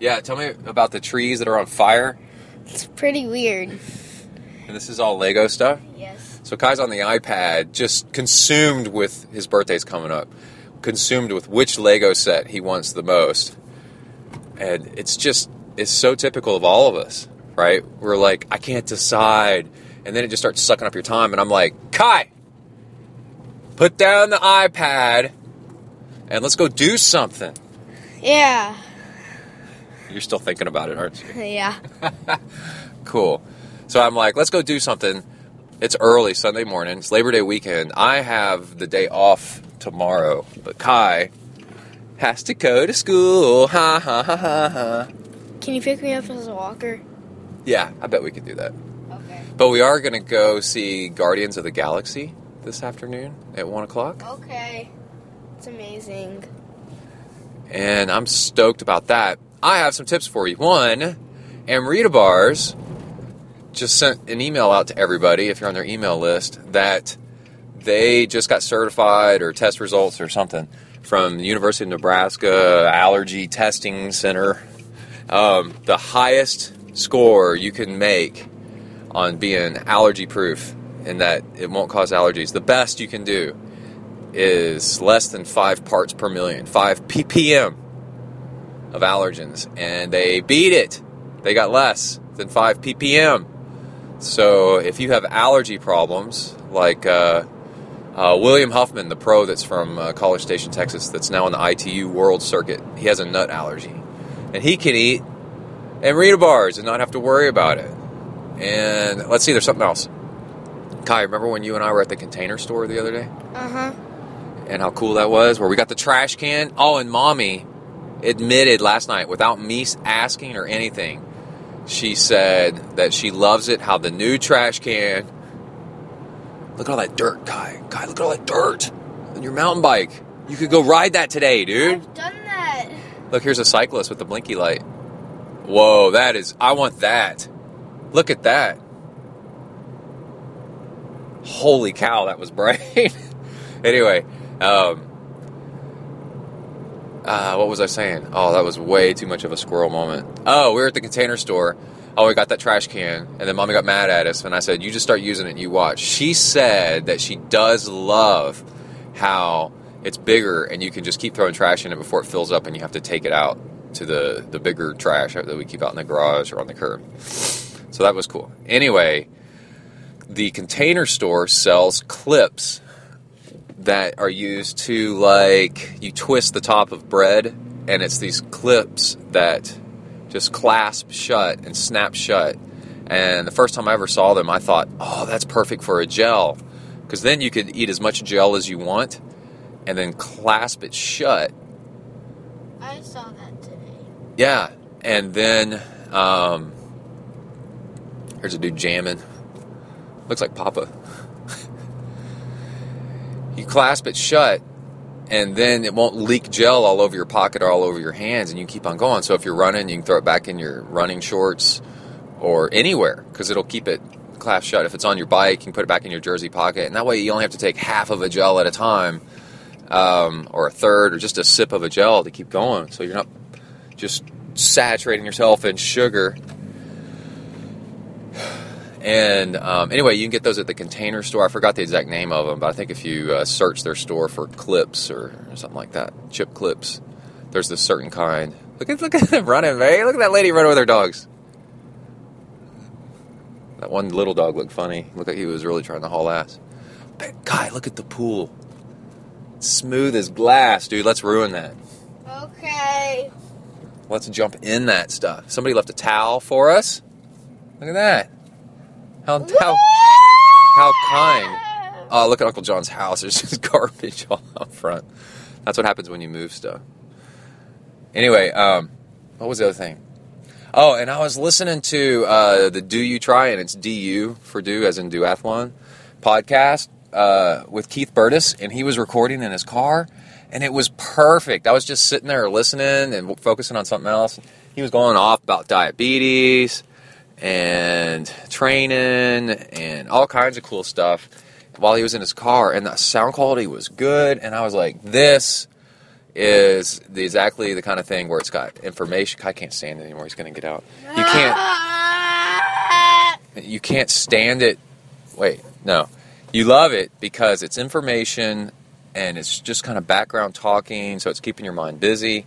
Yeah, tell me about the trees that are on fire.
It's pretty weird.
And this is all Lego stuff.
Yes.
So Kai's on the iPad, just consumed with his birthday's coming up, consumed with which Lego set he wants the most. And it's just it's so typical of all of us, right? We're like, I can't decide, and then it just starts sucking up your time, and I'm like, Kai, put down the iPad, and let's go do something.
Yeah.
You're still thinking about it, aren't you?
Yeah.
Cool. So I'm like, let's go do something. It's early Sunday morning. It's Labor Day weekend. I have the day off tomorrow, but Kai has to go to school. Ha ha ha ha ha.
Can you pick me up as a walker?
Yeah, I bet we could do that.
Okay.
But we are going to go see Guardians of the Galaxy this afternoon at one o'clock,
Okay. It's amazing.
and I'm stoked about that. I have some tips for you. One, Amrita Bars just sent an email out to everybody, if you're on their email list, that they just got certified or test results or something from the University of Nebraska Allergy Testing Center. Um, the highest score you can make on being allergy proof and that it won't cause allergies. The best you can do is less than five parts per million, five ppm of allergens, and they beat it. They got less than five ppm. So if you have allergy problems, like uh, uh, William Huffman, the pro that's from uh, College Station, Texas, that's now on the ITU World Circuit, he has a nut allergy, and he can eat Amrita bars and not have to worry about it. And let's see, there's something else. Kai, remember when you and I were at the container store the other day?
Uh huh.
and how cool that was where we got the trash can oh and mommy admitted last night without me asking or anything she said that she loves it how the new trash can look at all that dirt guy guy look at all that dirt on your mountain bike. You could go ride that today dude.
I've done that.
look here's a cyclist with the blinky light. Whoa that is i want that. Look at that. Holy cow that was bright anyway um, uh, what was I saying? Oh, that was way too much of a squirrel moment. Oh, we were at the container store. Oh, we got that trash can, and then mommy got mad at us, and I said, "You just start using it, and you watch." She said that she does love how it's bigger, and you can just keep throwing trash in it before it fills up, and you have to take it out to the the bigger trash that we keep out in the garage or on the curb. So that was cool. Anyway, the container store sells clips that are used to like you twist the top of bread and it's these clips that just clasp shut and snap shut. And the first time i ever saw them i thought oh that's perfect for a gel. Because then you could eat as much gel as you want and then clasp it shut.
I saw that today.
yeah and then um here's a dude jamming. Looks like papa you clasp it shut and then it won't leak gel all over your pocket or all over your hands and you keep on going. So if you're running you can throw it back in your running shorts or anywhere because it'll keep it clasped shut. If it's on your bike you can put it back in your jersey pocket and that way you only have to take half of a gel at a time um, or a third or just a sip of a gel to keep going. So you're not just saturating yourself in sugar and um, anyway, you can get those at the Container Store. I forgot the exact name of them, but I think if you uh, search their store for clips or, something like that, chip clips, there's this certain kind. Look at look at them running, man! Look at that lady running with her dogs. That one little dog looked funny. Looked like he was really trying to haul ass. But guy, look at the pool. Smooth as glass, dude. Let's ruin that.
Okay.
let's jump in that stuff. Somebody left a towel for us. Look at that. How how how kind. Oh, look at Uncle John's house. There's just garbage all out front. That's what happens when you move stuff. Anyway, um, what was the other thing? Oh, and I was listening to uh, the Do You Try, and it's DU for do, as in duathlon podcast uh, with Keith Burtis, and he was recording in his car, and it was perfect. I was just sitting there listening and focusing on something else. He was going off about diabetes and training and all kinds of cool stuff while he was in his car, and the sound quality was good. And I was like, this is the, exactly the kind of thing where it's got information. I can't stand it anymore. He's going to get out. You can't. You can't stand it. Wait, no. You love it because it's information and it's just kind of background talking, so it's keeping your mind busy,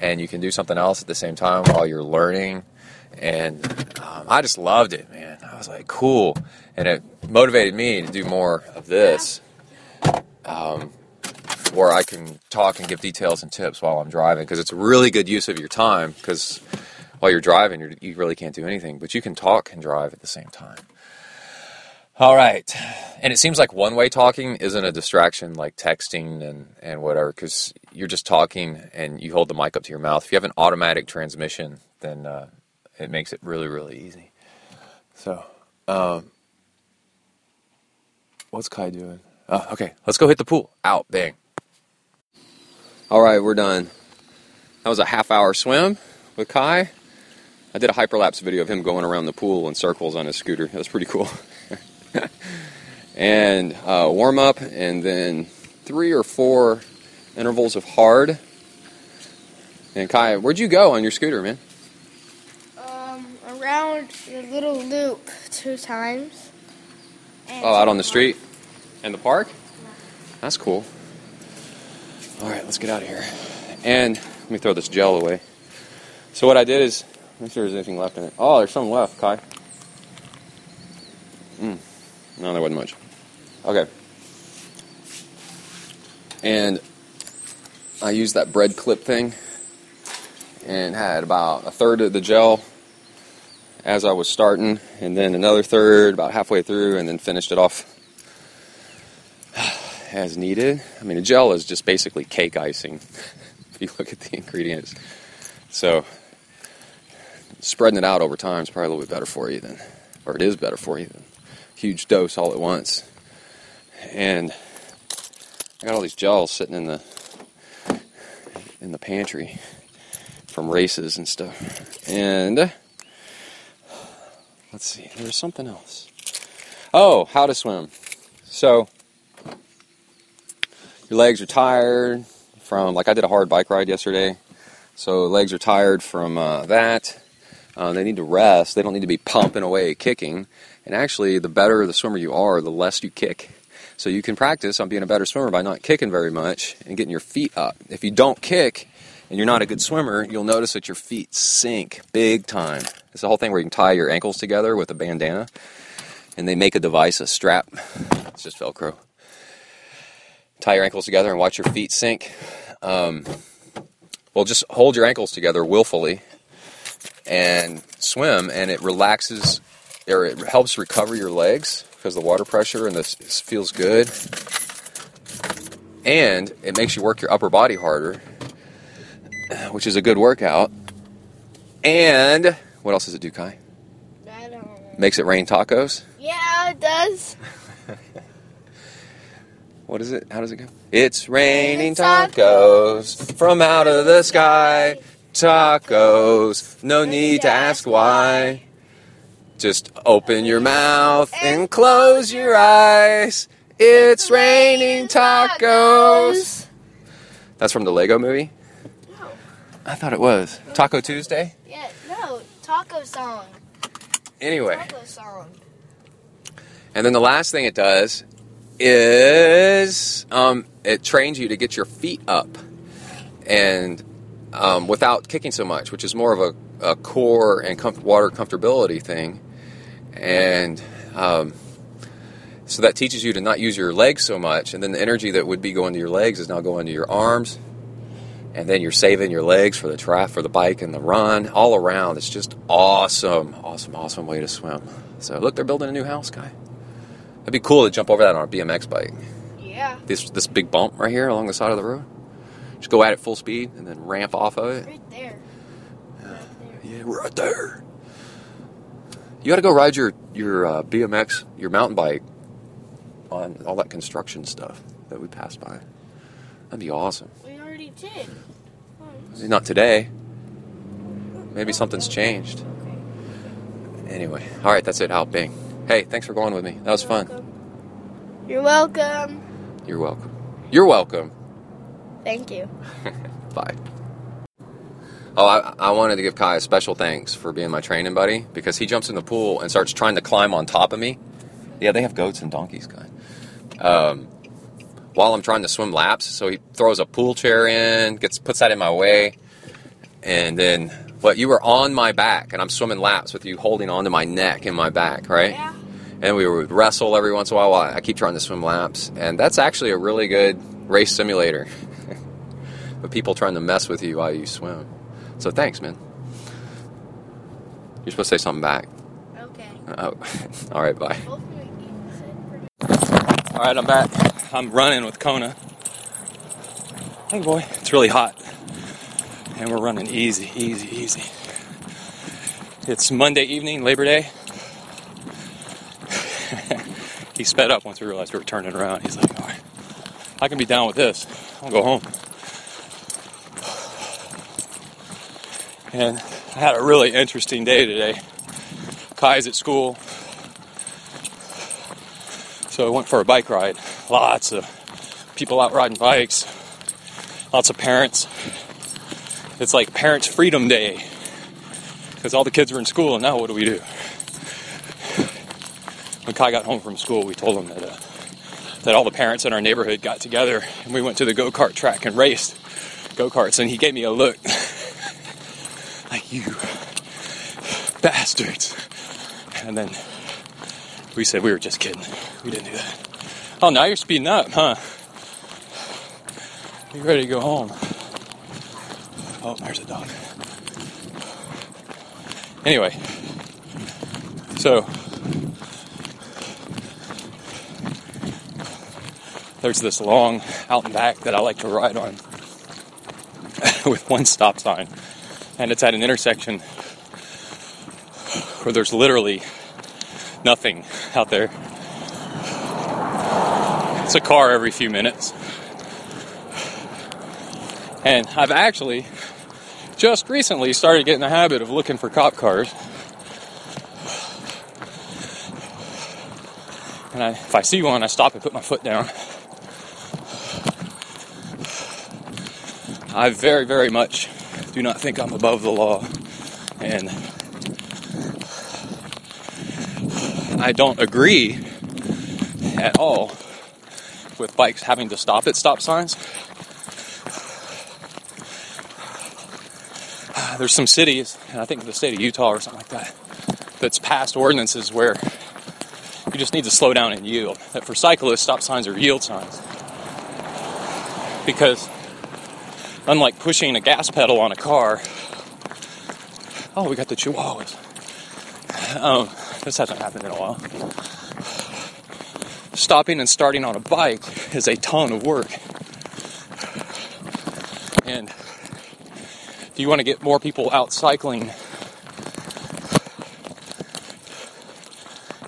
and you can do something else at the same time while you're learning. And um, I just loved it, man. I was like, cool, and it motivated me to do more of this, um, where I can talk and give details and tips while I'm driving, because it's a really good use of your time. Because while you're driving, you're, you really can't do anything, but you can talk and drive at the same time. All right. And it seems like one way talking isn't a distraction like texting and, and whatever, because you're just talking and you hold the mic up to your mouth. If you have an automatic transmission, then uh, it makes it really, really easy. So, um, what's Kai doing? Oh, okay, let's go hit the pool. Out, bang. All right, we're done. That was a half hour swim with Kai. I did a hyperlapse video of him going around the pool in circles on his scooter. That was pretty cool. and uh, warm up, and then three or four intervals of hard. And Kai, where'd you go on your scooter, man?
Around the little loop two times.
Oh, out on the street? In the park? That's cool. All right, let's get out of here. And let me throw this gel away. So what I did is, make sure there's anything left in it. Oh, there's some left, Kai. Mm. No, there wasn't much. Okay. And I used that bread clip thing and had about a third of the gel as I was starting, and then another third about halfway through, and then finished it off as needed. I mean, a gel is just basically cake icing if you look at the ingredients. So, spreading it out over time is probably a little bit better for you than, or it is better for you than huge dose all at once. And I got all these gels sitting in the in the pantry from races and stuff. And let's see, there was something else. Oh, how to swim. So your legs are tired from like I did a hard bike ride yesterday, so legs are tired from uh, that. Uh, they need to rest. They don't need to be pumping away kicking. And actually, the better the swimmer you are, the less you kick. So you can practice on being a better swimmer by not kicking very much and getting your feet up. If you don't kick and you're not a good swimmer, you'll notice that your feet sink big time. It's the whole thing where you can tie your ankles together with a bandana, and they make a device, a strap. It's just Velcro. Tie your ankles together and watch your feet sink. Um, well, just hold your ankles together willfully and swim, and it relaxes or it helps recover your legs because the water pressure and this, this feels good. And it makes you work your upper body harder, which is a good workout. And what else does it do, Kai?
I don't know.
Makes it rain tacos.
Yeah, it does.
What is it? How does it go? It's raining tacos from out of the sky. Tacos, no need to ask why. Just open your mouth and close your eyes. It's raining tacos. That's from the Lego movie? I thought it was. Taco Tuesday?
Taco song.
Anyway.
Taco song.
And then the last thing it does is um, it trains you to get your feet up and um, without kicking so much, which is more of a, a core and comf- water comfortability thing. And um, so that teaches you to not use your legs so much, and then the energy that would be going to your legs is now going to your arms and then you're saving your legs for the trap for the bike and the run all around. It's just awesome, awesome, awesome way to swim. So look, they're building a new house, guy. It'd be cool to jump over that on a BMX bike.
Yeah.
This this big bump right here along the side of the road. Just go at it full speed and then ramp off of it.
Right there. Right there.
Yeah, right there. You got to go ride your your uh, BMX, your mountain bike, on all that construction stuff that we passed by. That'd be awesome.
We already did.
Not today. Maybe something's changed. Anyway, all right, that's it. Out Bing. Hey, thanks for going with me. That was fun.
You're welcome.
You're welcome. You're welcome.
Thank you.
Bye. Oh, I, I wanted to give Kai a special thanks for being my training buddy because he jumps in the pool and starts trying to climb on top of me. Yeah, they have goats and donkeys, Kai. Um, while I'm trying to swim laps, so he throws a pool chair in, gets puts that in my way, and then what? You were on my back, and I'm swimming laps with you holding onto my neck and my back, right?
Yeah.
and we would wrestle every once in a while while I keep trying to swim laps. And that's actually a really good race simulator. but people trying to mess with you while you swim. So thanks, man. You're supposed to say something back.
Okay.
Oh, all right, bye. All right, I'm back. I'm running with Kona. Hey, boy. It's really hot. And we're running easy, easy, easy. It's Monday evening, Labor Day. he sped up once we realized we were turning around. He's like, all right, I can be down with this. I'll go home. And I had a really interesting day today. Kai's at school. So I went for a bike ride. Lots of people out riding bikes. Lots of parents. It's like Parents Freedom Day. Because all the kids are in school, and now what do we do? When Kai got home from school, we told him that, uh, that all the parents in our neighborhood got together and we went to the go kart track and raced go karts. And he gave me a look like, you bastards. And then we said we were just kidding. We didn't do that. Oh, now you're speeding up, huh? You ready to go home? Oh, there's a dog. Anyway, so there's this long out and back that I like to ride on with one stop sign, and it's at an intersection where there's literally nothing out there. It's a car every few minutes. And I've actually just recently started getting the habit of looking for cop cars. And I, if I see one, I stop and put my foot down. I very, very much do not think I'm above the law. And I don't agree at all with bikes having to stop at stop signs. There's some cities, and I think the state of Utah or something like that, that's passed ordinances where you just need to slow down and yield. That for cyclists, stop signs are yield signs. Because unlike pushing a gas pedal on a car, oh, we got the chihuahuas. Um, this hasn't happened in a while. Stopping and starting on a bike is a ton of work. And if you want to get more people out cycling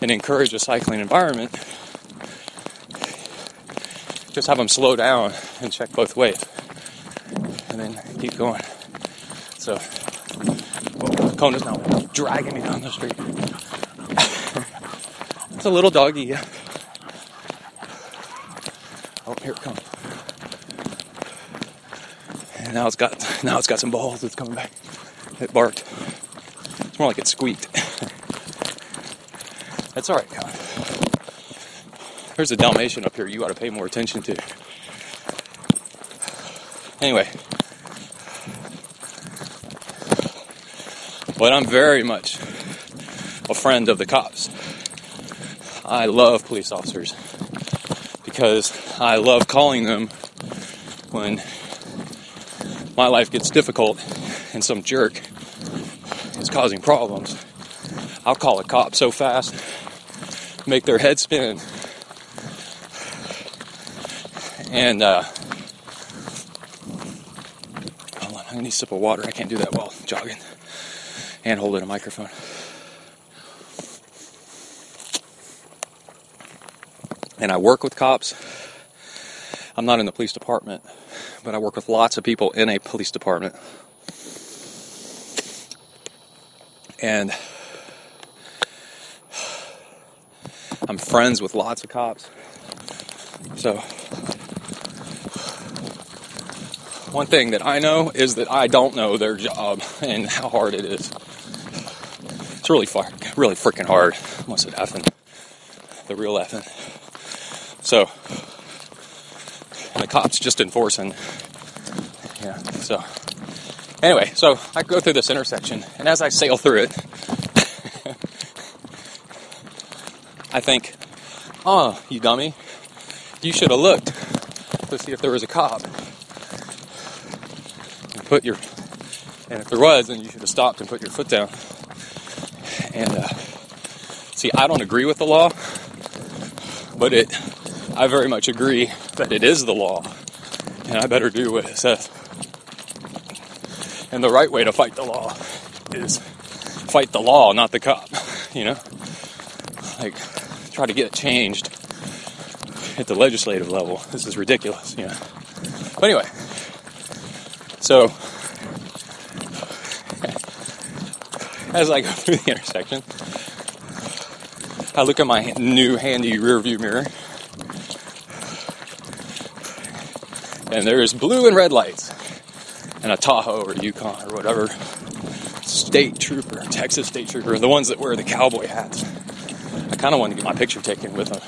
and encourage a cycling environment, just have them slow down and check both ways. And then keep going. So, well, Kona's now dragging me down the street. It's a little doggy, yeah. Oh, here it comes. And now it's got now it's got some balls. It's coming back. It barked. It's more like it squeaked. That's all right, Con. There's a Dalmatian up here. You ought to pay more attention to. Anyway, but I'm very much a friend of the cops. I love police officers because I love calling them when my life gets difficult and some jerk is causing problems, I'll call a cop so fast, make their head spin, and uh, hold on, I need a sip of water. I can't do that while jogging and holding a microphone. And I work with cops. I'm not in the police department, but I work with lots of people in a police department. And I'm friends with lots of cops. So, one thing that I know is that I don't know their job and how hard it is. It's really far, really freaking hard. It effing, the real effing. So, the cops just enforcing. Yeah. So, anyway, so I go through this intersection, and as I sail through it, I think, oh, you dummy, you should have looked to see if there was a cop. And put your, and if there was, then you should have stopped and put your foot down. And uh, see, I don't agree with the law, but it, I very much agree that it is the law, and I better do what it says. And the right way to fight the law is fight the law, not the cop. You know, like try to get it changed at the legislative level. This is ridiculous. You know. But anyway, so as I go through the intersection, I look at my new handy rear view mirror, and there's blue and red lights, and a Tahoe or Yukon or whatever state trooper, Texas state trooper, the ones that wear the cowboy hats. I kind of want to get my picture taken with them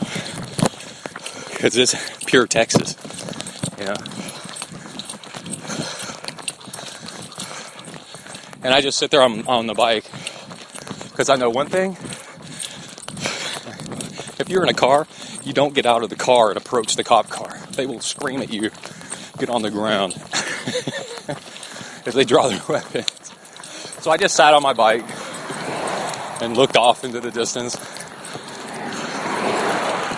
because it's pure Texas, you know. And I just sit there on, on the bike because I know one thing. If you're in a car, you don't get out of the car and approach the cop car. They will scream at you, get on the ground if they draw their weapons. So I just sat on my bike and looked off into the distance.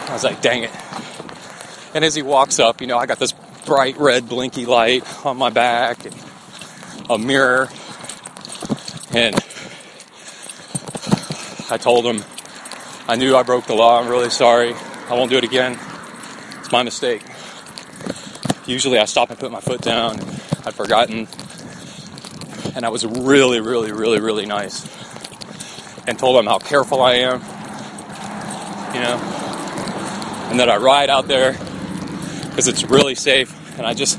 I was like, dang it. And as he walks up, you know, I got this bright red blinky light on my back and a mirror. And I told him, I knew I broke the law. I'm really sorry. I won't do it again. It's my mistake. Usually I stop and put my foot down. I'd forgotten. And I was really, really, really, really nice. And told him how careful I am. You know? And that I ride out there because it's really safe. And I just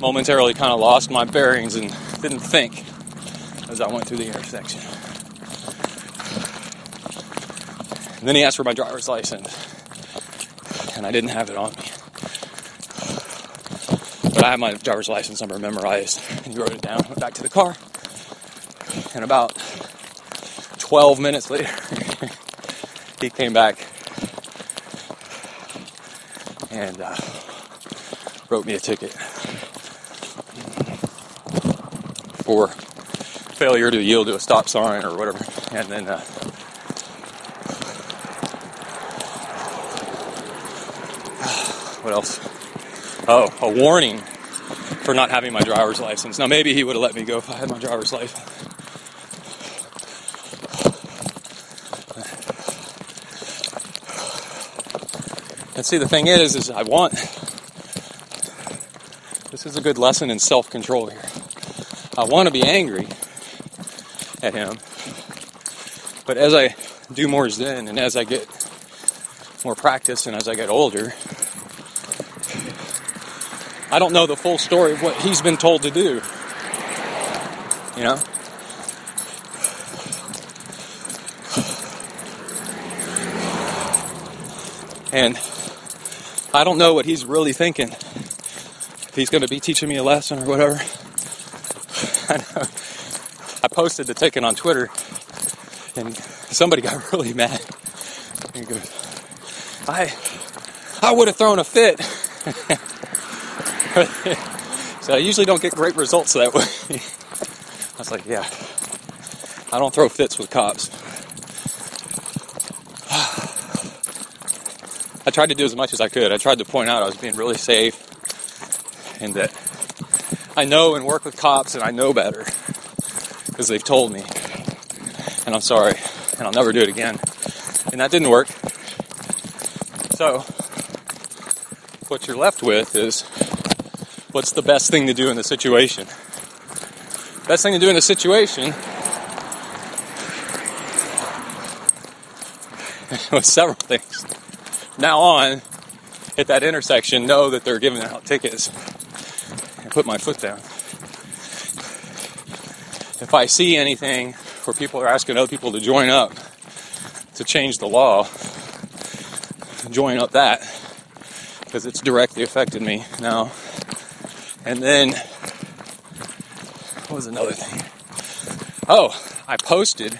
momentarily kind of lost my bearings and didn't think as I went through the intersection. And then he asked for my driver's license, and I didn't have it on me. But I have my driver's license number memorized, and he wrote it down. Went back to the car, and about 12 minutes later, he came back and uh, wrote me a ticket for failure to yield to a stop sign or whatever. And then uh, what else? Oh, a warning for not having my driver's license. Now maybe he would have let me go if I had my driver's license. And see, the thing is, is I want. This is a good lesson in self-control here. I want to be angry at him, but as I do more Zen and as I get more practice and as I get older, I don't know the full story of what he's been told to do. You know? And I don't know what he's really thinking. If he's going to be teaching me a lesson or whatever. I. I posted the ticket on Twitter and somebody got really mad. He goes, I, I would have thrown a fit. So I usually don't get great results that way. I was like, yeah, I don't throw fits with cops. I tried to do as much as I could. I tried to point out I was being really safe and that I know and work with cops and I know better because they've told me. And I'm sorry, and I'll never do it again. And that didn't work. So, what you're left with is what's the best thing to do in the situation? Best thing to do in the situation was several things. Now on, at that intersection, know that they're giving out tickets and put my foot down. If I see anything where people are asking other people to join up to change the law, join up that because it's directly affected me now. And then, what was another thing? Oh, I posted.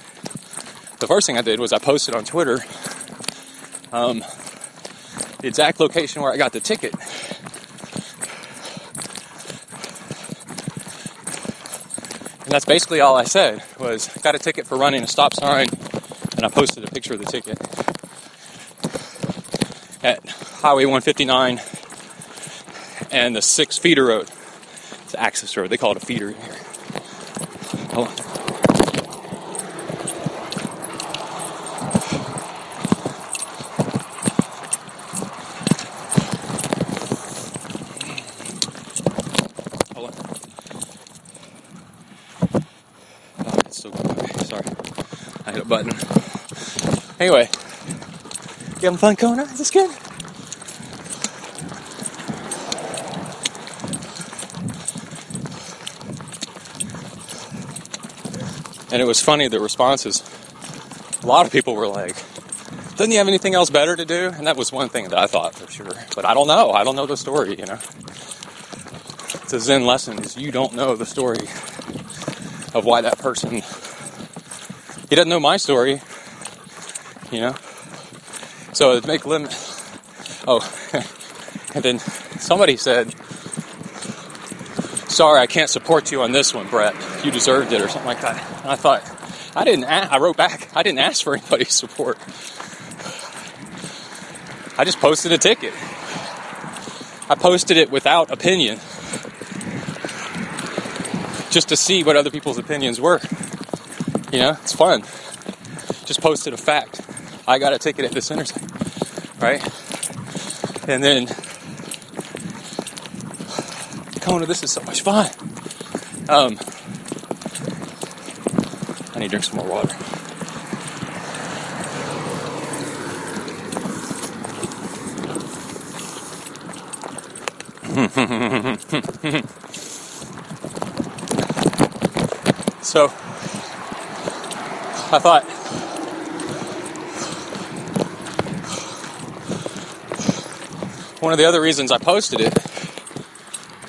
The first thing I did was I posted on Twitter um, the exact location where I got the ticket. And that's basically all I said was got a ticket for running a stop sign and I posted a picture of the ticket at Highway 159 and the six feeder road. It's an access road. They call it a feeder here. Hold on. Oh, button. Anyway, you having fun, Kona? Is this good? And it was funny, the responses. A lot of people were like, doesn't you have anything else better to do? And that was one thing that I thought for sure. But I don't know. I don't know the story, you know. It's a Zen lesson is you don't know the story of why that person he doesn't know my story, you know. So to make limit oh and then somebody said sorry I can't support you on this one, Brett. You deserved it or something like that. And I thought I didn't a- I wrote back, I didn't ask for anybody's support. I just posted a ticket. I posted it without opinion. Just to see what other people's opinions were. You know, it's fun. Just posted a fact. I got a ticket at this intersection, right? And then, Kona, this is so much fun. Um, I need to drink some more water. so, I thought, one of the other reasons I posted it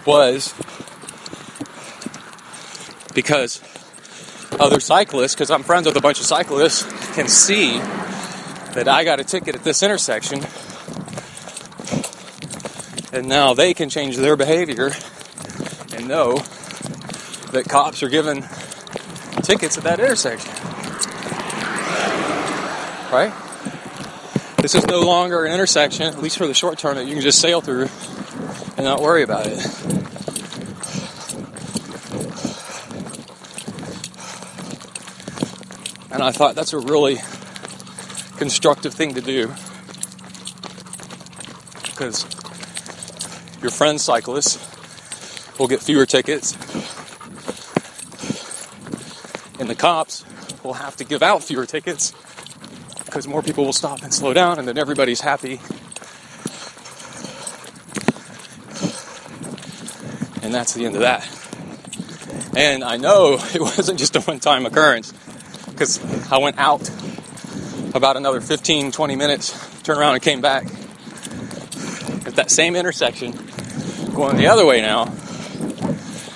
was because other cyclists, because I'm friends with a bunch of cyclists, can see that I got a ticket at this intersection, and now they can change their behavior and know that cops are giving tickets at that intersection. Right? This is no longer an intersection, at least for the short term, that you can just sail through and not worry about it. And I thought that's a really constructive thing to do. Because your friend cyclists will get fewer tickets. And the cops will have to give out fewer tickets because more people will stop and slow down and then everybody's happy. And that's the end of that. And i know it wasn't just a one-time occurrence because i went out about another 15 20 minutes turned around and came back at that same intersection going the other way now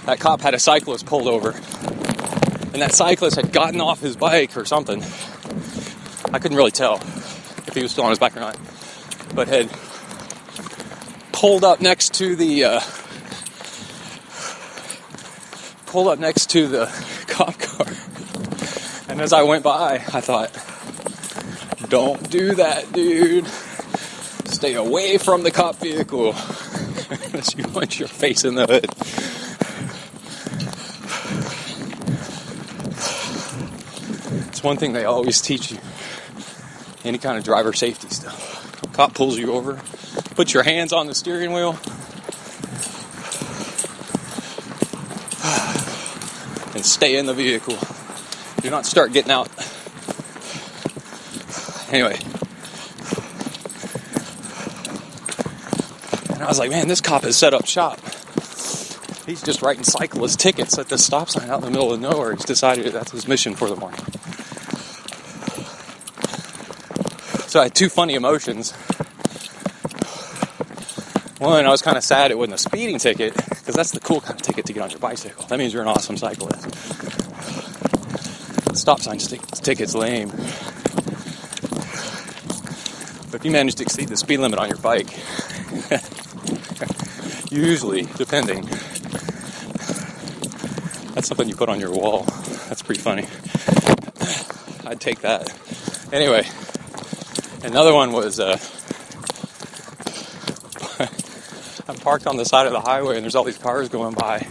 that cop had a cyclist pulled over and that cyclist had gotten off his bike or something i couldn't really tell if he was still on his bike or not but had pulled up next to the uh, pulled up next to the cop car. And as I went by, I thought, don't do that, dude. Stay away from the cop vehicle. Unless you want your face in the hood. It's one thing they always teach you. Any kind of driver safety stuff. Cop pulls you over, put your hands on the steering wheel, and stay in the vehicle. Do not start getting out. Anyway. And I was like, man, this cop has set up shop. He's just writing cyclist tickets at this stop sign out in the middle of nowhere. He's decided that's his mission for the morning. So I had two funny emotions. One, I was kind of sad it wasn't a speeding ticket, because that's the cool kind of ticket to get on your bicycle. That means you're an awesome cyclist. Stop sign ticket's lame. But if you manage to exceed the speed limit on your bike, usually, depending, that's something you put on your wall. That's pretty funny. I'd take that. Anyway, another one was uh, I'm parked on the side of the highway and there's all these cars going by.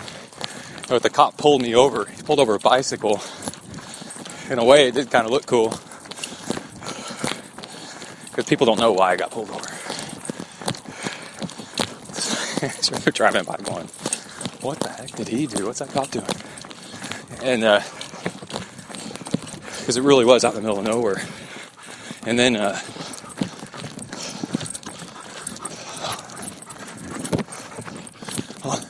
But the cop pulled me over. He pulled over a bicycle. In a way, it did kind of look cool. Because people don't know why I got pulled over. so they're driving by going, what the heck did he do? What's that cop doing? And, because it really was out in the middle of nowhere. And then, uh, hold on.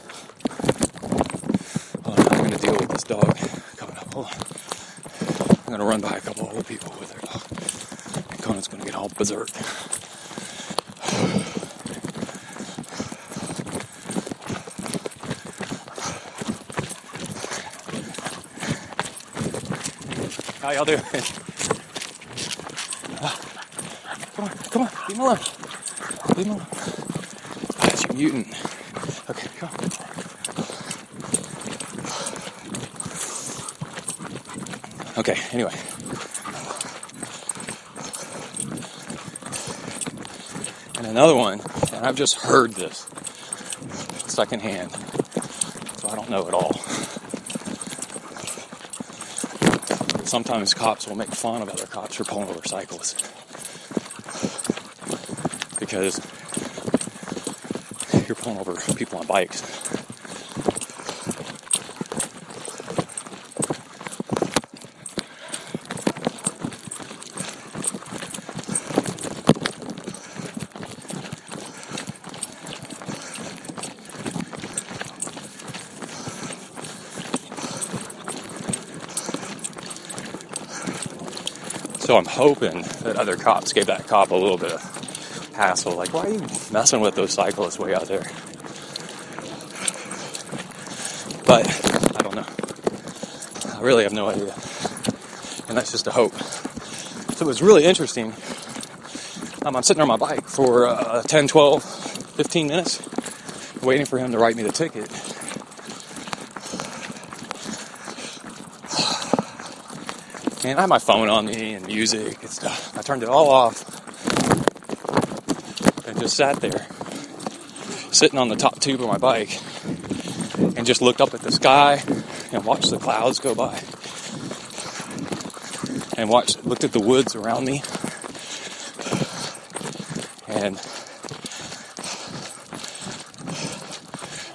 Hold on, I'm going to deal with this dog coming up. Hold on. I'm going to run by a couple other people with their dog. Kona's going to get all berserk. How y'all doing? Come on, come on, leave him alone. Leave him alone. That's your mutant. Okay, come on. Okay, anyway. And another one, and I've just heard this secondhand, so I don't know at all. Sometimes cops will make fun of other cops for pulling over cyclists because you're pulling over people on bikes. I'm hoping that other cops gave that cop a little bit of hassle. Like, why are you messing with those cyclists way out there? But I don't know. I really have no idea. And that's just a hope. So it was really interesting. Um, I'm sitting on my bike for uh, 10, 12, 15 minutes waiting for him to write me the ticket. And I had my phone on me and music and stuff. I turned it all off and just sat there, sitting on the top tube of my bike, and just looked up at the sky and watched the clouds go by. And watched, looked at the woods around me, and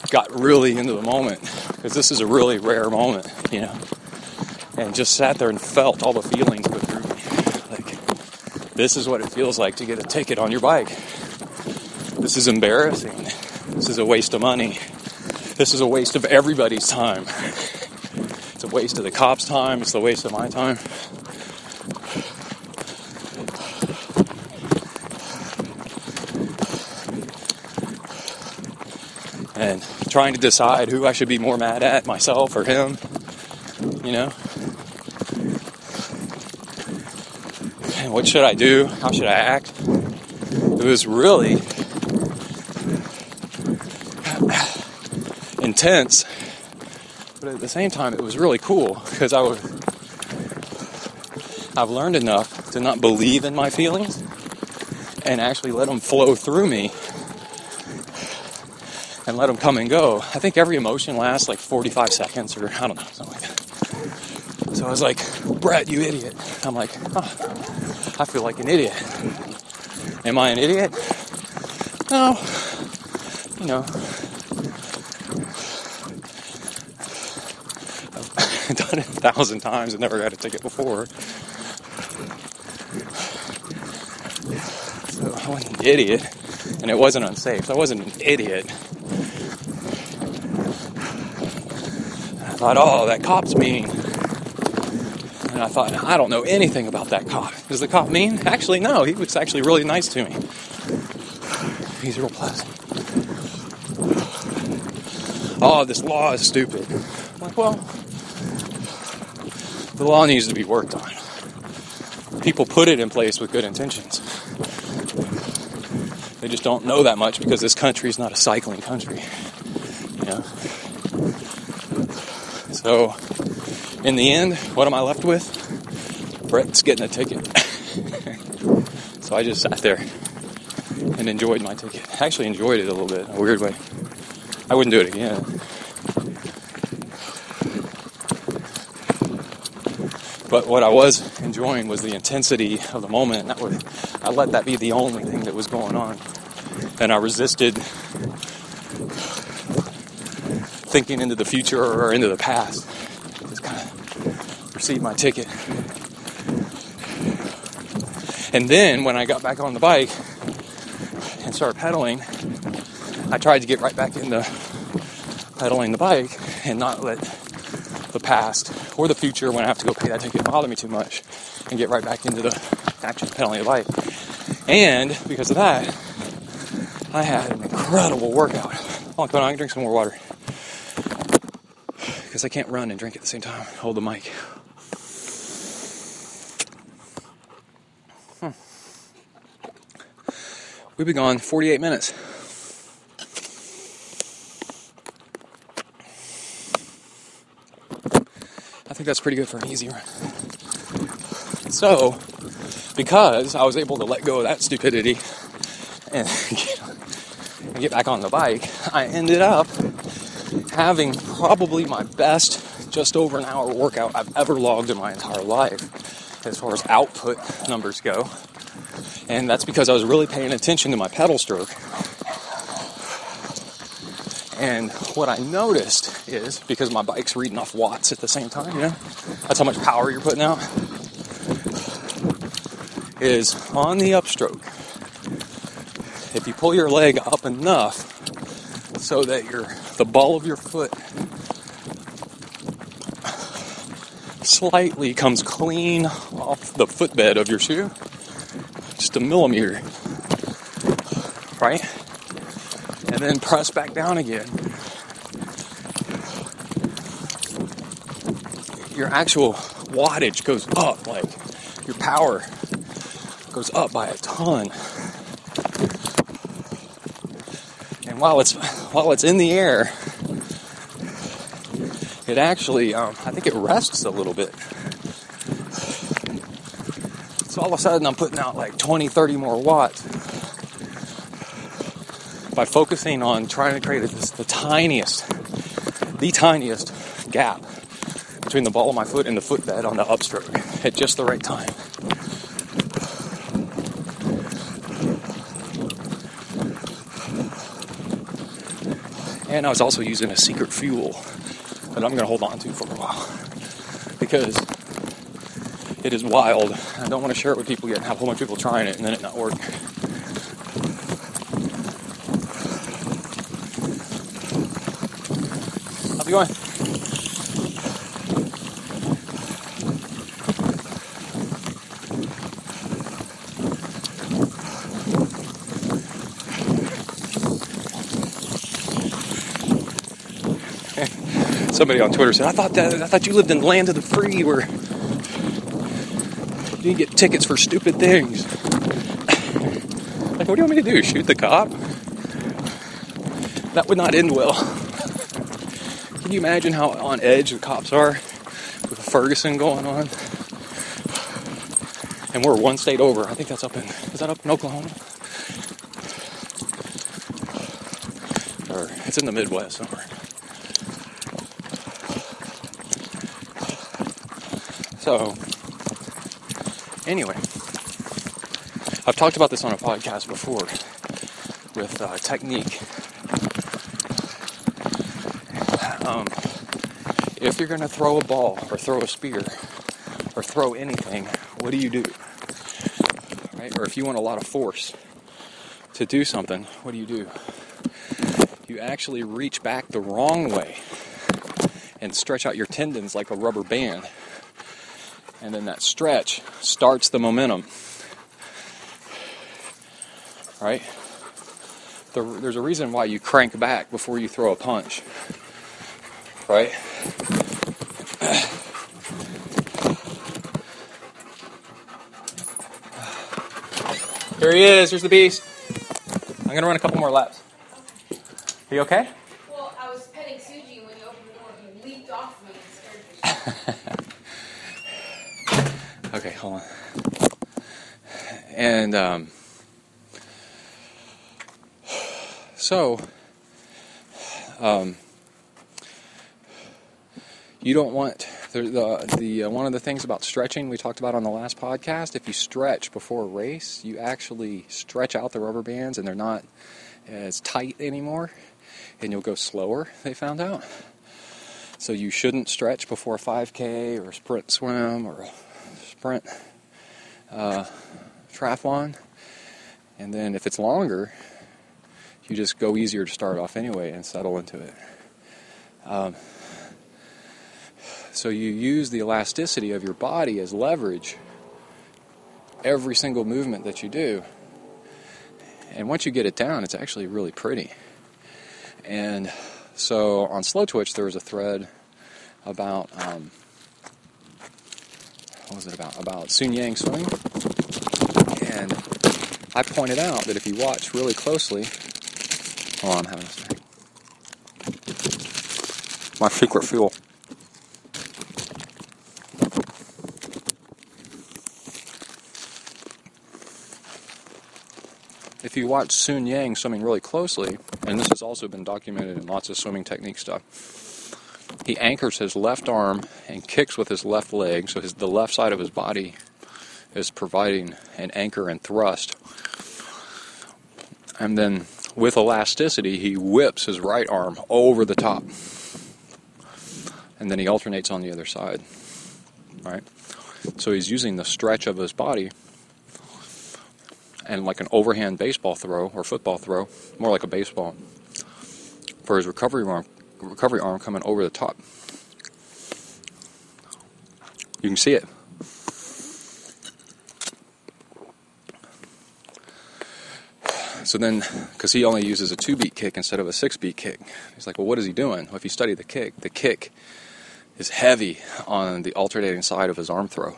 got really into the moment because this is a really rare moment, you know and just sat there and felt all the feelings go through me. Like, this is what it feels like to get a ticket on your bike. This is embarrassing. This is a waste of money. This is a waste of everybody's time. It's a waste of the cops' time. It's a waste of my time. And trying to decide who I should be more mad at, myself or him, you know? What should I do? How should I act? It was really intense But at the same time, it was really cool because I was. I've learned enough to not believe in my feelings and actually let them flow through me and let them come and go. I think every emotion lasts like 45 seconds or I don't know, something like that. So I was like, Brett, you idiot. I'm like, oh, I feel like an idiot. Am I an idiot? No. You know. I've done it a thousand times and never got a ticket before. So I wasn't an idiot, and it wasn't unsafe. So I wasn't an idiot. I thought, oh, that cop's mean. And I thought, I don't know anything about that cop. Is the cop mean? Actually, no. He was actually really nice to me. He's real pleasant. Oh, this law is stupid. I'm like, well, the law needs to be worked on. People put it in place with good intentions. They just don't know that much because this country is not a cycling country. You know? So, in the end, what am I left with? Brett's getting a ticket. so I just sat there and enjoyed my ticket. Actually, enjoyed it a little bit a weird way. I wouldn't do it again. But what I was enjoying was the intensity of the moment. That was, I let that be the only thing that was going on. And I resisted thinking into the future or into the past. Received my ticket. And then when I got back on the bike and started pedaling, I tried to get right back into pedaling the bike and not let the past or the future when I have to go pay that ticket bother me too much and get right back into the action of pedaling the bike. And because of that, I had an incredible workout. Hold on, I can drink some more water. Because I can't run and drink at the same time. Hold the mic. We've been gone 48 minutes. I think that's pretty good for an easy run. So, because I was able to let go of that stupidity and get back on the bike, I ended up having probably my best just over an hour workout I've ever logged in my entire life as far as output numbers go. And that's because I was really paying attention to my pedal stroke. And what I noticed is because my bike's reading off watts at the same time, you know, that's how much power you're putting out, is on the upstroke. If you pull your leg up enough so that your the ball of your foot slightly comes clean off the footbed of your shoe, just a millimeter, right? And then press back down again. Your actual wattage goes up, like your power goes up by a ton. And while it's while it's in the air, it actually um, I think it rests a little bit. So all of a sudden I'm putting out like 20, 30 more watts by focusing on trying to create this, the tiniest, the tiniest gap between the ball of my foot and the footbed on the upstroke at just the right time. And I was also using a secret fuel that I'm going to hold on to for a while because it is wild. I don't want to share it with people yet and have a whole bunch of people trying it and then it not work. How's it going? Somebody on Twitter said, "I thought that I thought you lived in land of the free, where you get tickets for stupid things." like, what do you want me to do? Shoot the cop? That would not end well. Can you imagine how on edge the cops are with Ferguson going on? And we're one state over. I think that's up in is that up in Oklahoma? Or it's in the Midwest somewhere. So anyway, I've talked about this on a podcast before with uh, technique. Um, if you're going to throw a ball or throw a spear or throw anything, what do you do? Right? Or if you want a lot of force to do something, what do you do? You actually reach back the wrong way and stretch out your tendons like a rubber band. And then that stretch starts the momentum. Right? The, there's a reason why you crank back before you throw a punch. Right? Here he is. Here's the beast. I'm gonna run a couple more laps. Are you okay?
Well, I was petting Suji when you opened the door. You leaped off me and scared me.
Okay, hold on. And um, so, um, you don't want the the, the uh, one of the things about stretching we talked about on the last podcast. If you stretch before a race, you actually stretch out the rubber bands, and they're not as tight anymore, and you'll go slower. They found out. So you shouldn't stretch before a 5K or sprint swim or sprint uh, triathlon. And then if it's longer, you just go easier to start off anyway and settle into it. Um, so you use the elasticity of your body as leverage every single movement that you do. And once you get it down, it's actually really pretty. And so on Slowtwitch, there was a thread about um, what was it about? About Sun Yang swimming. And I pointed out that if you watch really closely, on, I'm having a second. My secret fuel. If you watch Sun Yang swimming really closely, and this has also been documented in lots of swimming technique stuff, he anchors his left arm and kicks with his left leg, so his, the left side of his body is providing an anchor and thrust. And then with elasticity, he whips his right arm over the top. And then he alternates on the other side. Right? So he's using the stretch of his body and like an overhand baseball throw or football throw, more like a baseball, for his recovery arm recovery arm coming over the top. You can see it. So then, because he only uses a two beat kick instead of a six beat kick, he's like, well, what is he doing? Well, if you study the kick, the kick is heavy on the alternating side of his arm throw.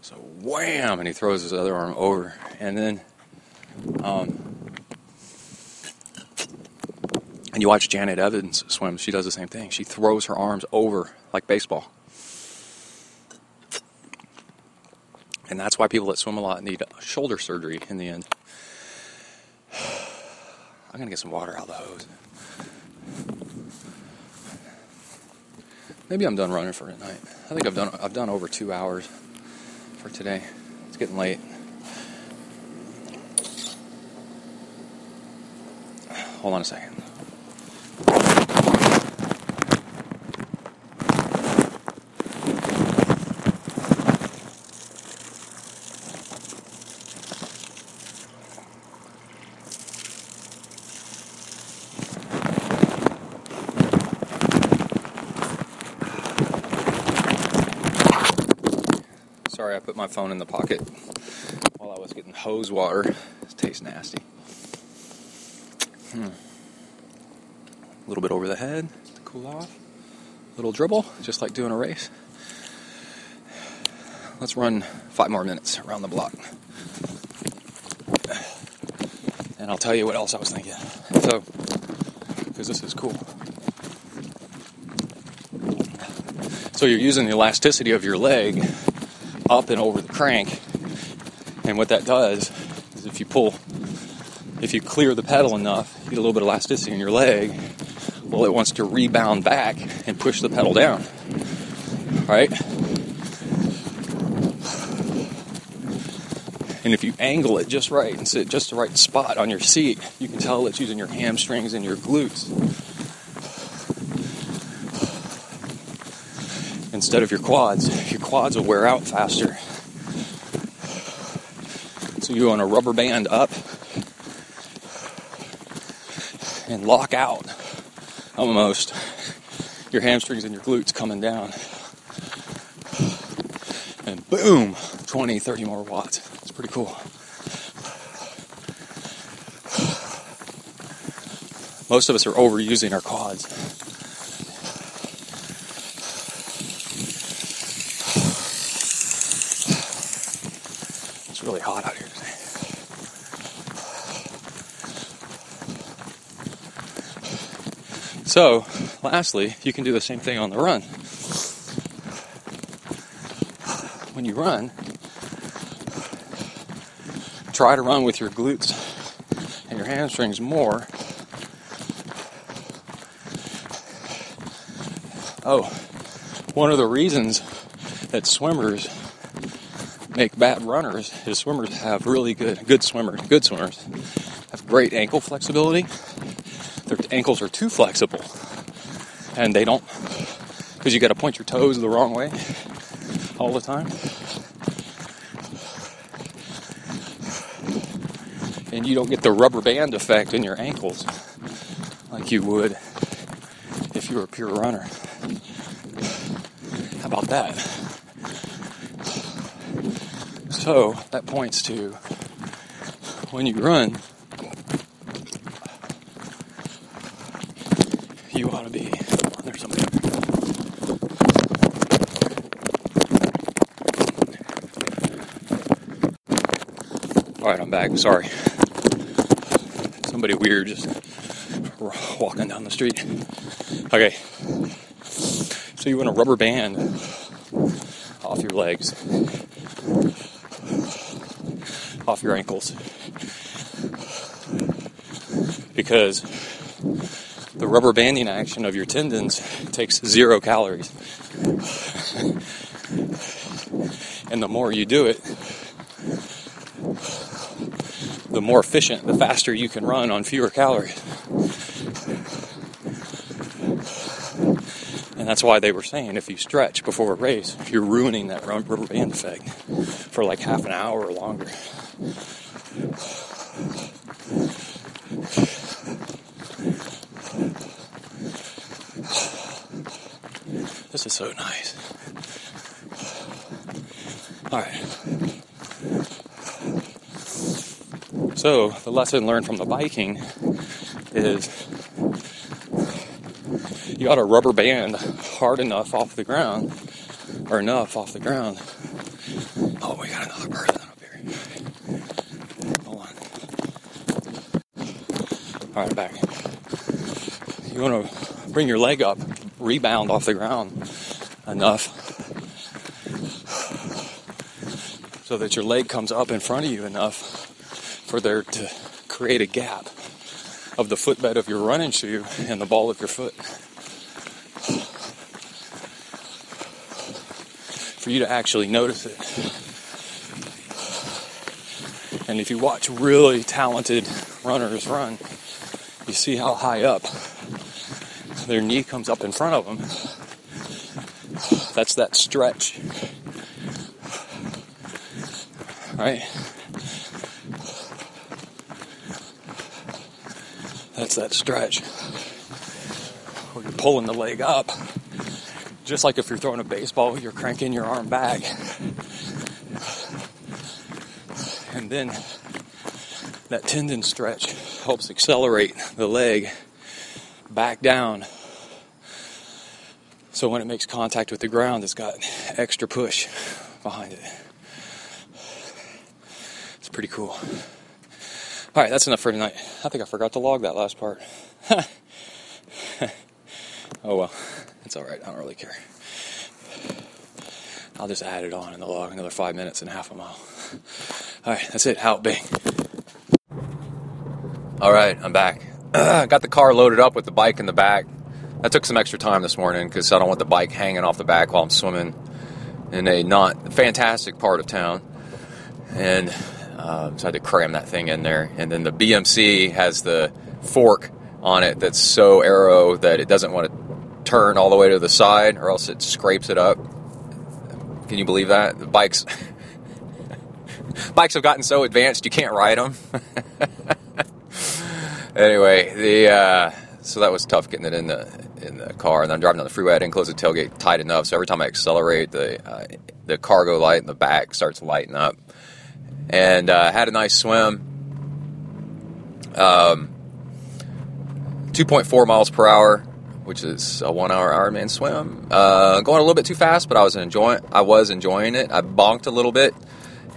So wham, and he throws his other arm over, and then, um, and you watch Janet Evans swim. She does the same thing. She throws her arms over like baseball, and that's why people that swim a lot need shoulder surgery in the end. I'm gonna get some water out of the hose. Maybe I'm done running for tonight. I think I've done I've done over two hours for today. It's getting late. Hold on a second. Sorry, I put my phone in the pocket while I was getting hose water. It tastes nasty. Hmm. Little bit over the head to cool off. A little dribble, just like doing a race. Let's run five more minutes around the block. And I'll tell you what else I was thinking. So, because this is cool. So you're using the elasticity of your leg up and over the crank. And what that does is if you pull, if you clear the pedal enough, you get a little bit of elasticity in your leg, well, it wants to rebound back and push the pedal down. Right? And if you angle it just right and sit just the right spot on your seat, you can tell it's using your hamstrings and your glutes instead of your quads. Your quads will wear out faster. So you want a rubber band up and lock out almost your hamstrings and your glutes coming down. And boom, 20, 30 more watts. It's pretty cool. Most of us are overusing our quads. It's really hot out here today. So, lastly, you can do the same thing on the run. When you run, try to run with your glutes and your hamstrings more. Oh, one of the reasons that swimmers make bad runners is swimmers have really good good swimmers good swimmers have great ankle flexibility ankles are too flexible. And they don't because you got to point your toes the wrong way all the time. And you don't get the rubber band effect in your ankles like you would if you were a pure runner. How about that? So that points to when you run you ought to be. All right, I'm back. Sorry. Somebody weird just walking down the street. Okay. So you want a rubber band off your legs, off your ankles, because the rubber banding action of your tendons takes zero calories. and the more you do it, the more efficient, the faster you can run on fewer calories. And that's why they were saying if you stretch before a race, you're ruining that rubber band effect for like half an hour or longer. This is so nice. All right. So, the lesson learned from the biking is you got a rubber band hard enough off the ground, or enough off the ground. Oh, we got another person up here. Hold on. All right, back. You want to bring your leg up, rebound off the ground enough so that your leg comes up in front of you enough for there to create a gap of the footbed of your running shoe and the ball of your foot. For you to actually notice it. And if you watch really talented runners run, you see how high up their knee comes up in front of them. That's that stretch. Right? That stretch. Where you're pulling the leg up. Just like if you're throwing a baseball, you're cranking your arm back. And then that tendon stretch helps accelerate the leg back down. So when it makes contact with the ground, it's got extra push behind it. It's pretty cool. All right, that's enough for tonight. I think I forgot to log that last part. oh well, it's all right. I don't really care.
I'll just add it on in the log, another five minutes and half a mile. All right, that's it. Out, bang.
All right, I'm back. Got the car loaded up with the bike in the back. I took some extra time this morning because I don't want the bike hanging off the back while I'm swimming in a not fantastic part of town. And uh, so I had to cram that thing in there. And then the BMC has the fork on it that's so aero that it doesn't want to turn all the way to the side or else it scrapes it up. Can you believe that? The bikes bikes have gotten so advanced you can't ride them. anyway, the uh, so that was tough getting it in the in the car, and I'm driving down the freeway. I didn't close the tailgate tight enough, so every time I accelerate, the uh, the cargo light in the back starts lighting up. And uh, had a nice swim. Um, 2.4 miles per hour, which is a one-hour Ironman swim. Uh, going a little bit too fast, but I was enjoying. I was enjoying it. I bonked a little bit,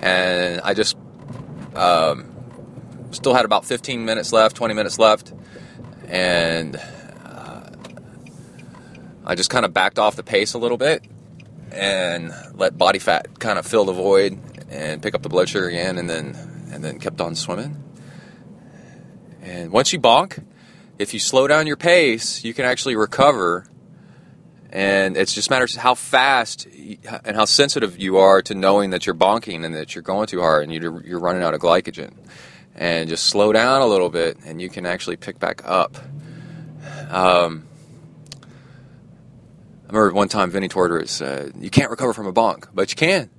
and I just um, still had about 15 minutes left, 20 minutes left, and uh, I just kind of backed off the pace a little bit and let body fat kind of fill the void and pick up the blood sugar again, and then and then kept on swimming. And once you bonk, if you slow down your pace, you can actually recover. And it just matters how fast and how sensitive you are to knowing that you're bonking and that you're going too hard and you're, you're running out of glycogen. And just slow down a little bit, and you can actually pick back up. Um, I remember one time Vinny Torres said, "You can't recover from a bonk, but you can.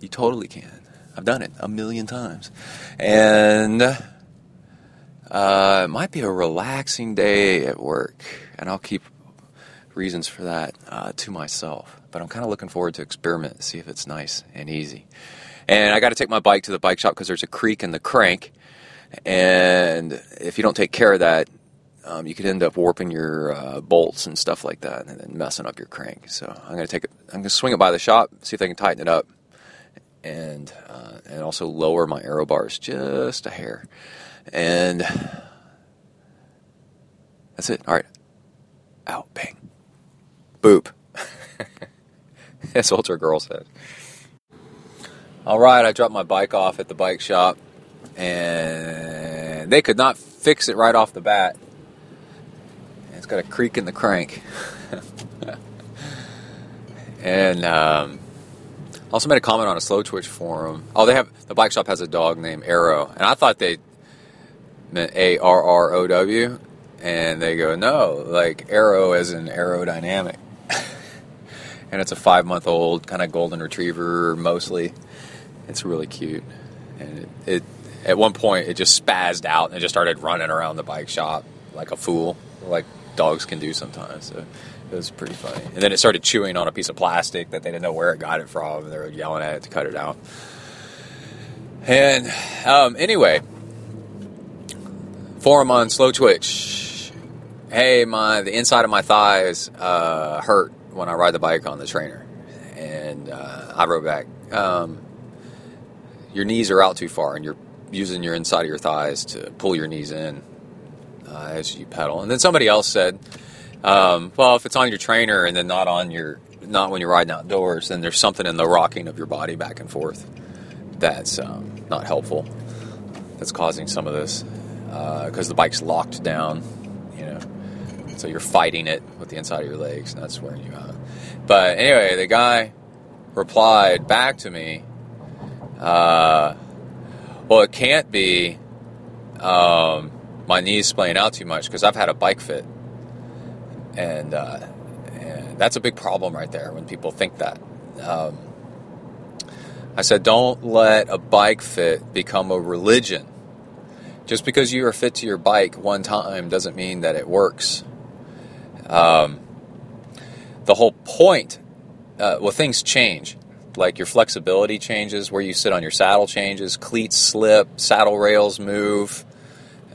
You totally can. I've done it a million times, and uh, it might be a relaxing day at work, and I'll keep reasons for that uh, to myself. But I'm kind of looking forward to experiment, see if it's nice and easy. And I got to take my bike to the bike shop because there's a creak in the crank, and if you don't take care of that, um, you could end up warping your uh, bolts and stuff like that, and then messing up your crank. So I'm gonna take it. I'm gonna swing it by the shop, see if they can tighten it up, and uh, and also lower my aero bars just a hair, and that's it. All right, out, bang, boop. That's Ultra Girl said. All right, I dropped my bike off at the bike shop, and they could not fix it right off the bat. It's got a creak in the crank. and um, also made a comment on a Slowtwitch forum. Oh, they have the bike shop has a dog named Arrow, and I thought they meant A R R O W, and they go no, like Aero as in aerodynamic. and it's a five month old kind of golden retriever mostly. It's really cute, and it, it at one point it just spazzed out and just started running around the bike shop like a fool, like dogs can do sometimes. So it was pretty funny. And then it started chewing on a piece of plastic that they didn't know where it got it from, and they were yelling at it to cut it out. And um, anyway, forum on Slowtwitch. Hey, my the inside of my thighs uh, hurt when I ride the bike on the trainer, and uh, I wrote back. Um, your knees are out too far, and you're using your inside of your thighs to pull your knees in uh, as you pedal. And then somebody else said, um, "Well, if it's on your trainer and then not on your not when you're riding outdoors, then there's something in the rocking of your body back and forth that's um, not helpful. That's causing some of this because the bike's locked down, you know. So you're fighting it with the inside of your legs, and that's wearing you out. But anyway, the guy replied back to me." Uh, well, it can't be um, my knees splaying out too much because I've had a bike fit, and, uh, and that's a big problem right there when people think that. Um, I said, don't let a bike fit become a religion. Just because you are fit to your bike one time doesn't mean that it works. Um, the whole point, uh, well, things change like your flexibility changes, where you sit on your saddle changes, cleats slip, saddle rails move.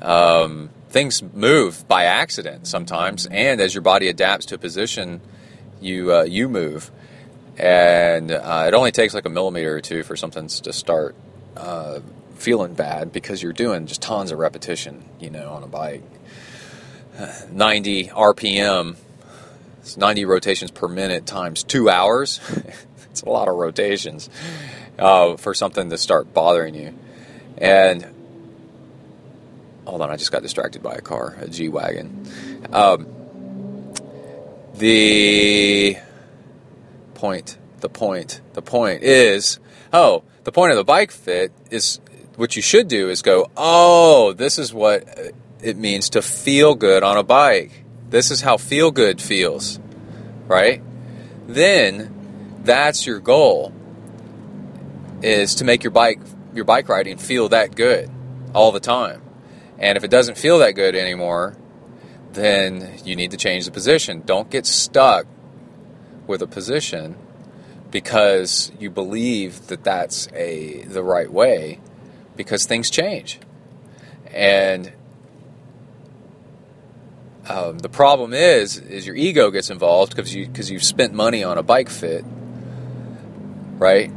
Um, things move by accident sometimes, and as your body adapts to a position, you uh, you move. And uh, it only takes like a millimeter or two for something to start uh, feeling bad because you're doing just tons of repetition, you know, on a bike. 90 RPM It's 90 rotations per minute times two hours. it's a lot of rotations uh, for something to start bothering you. And hold on, I just got distracted by a car, a G wagon. Um, the point, the point, the point is, oh, the point of the bike fit is what you should do is go, oh, this is what it means to feel good on a bike. This is how feel good feels, right? Then that's your goal is to make your bike your bike riding feel that good all the time. And if it doesn't feel that good anymore, then you need to change the position. Don't get stuck with a position because you believe that that's a the right way because things change. And um, the problem is, is your ego gets involved because you because you've spent money on a bike fit, right?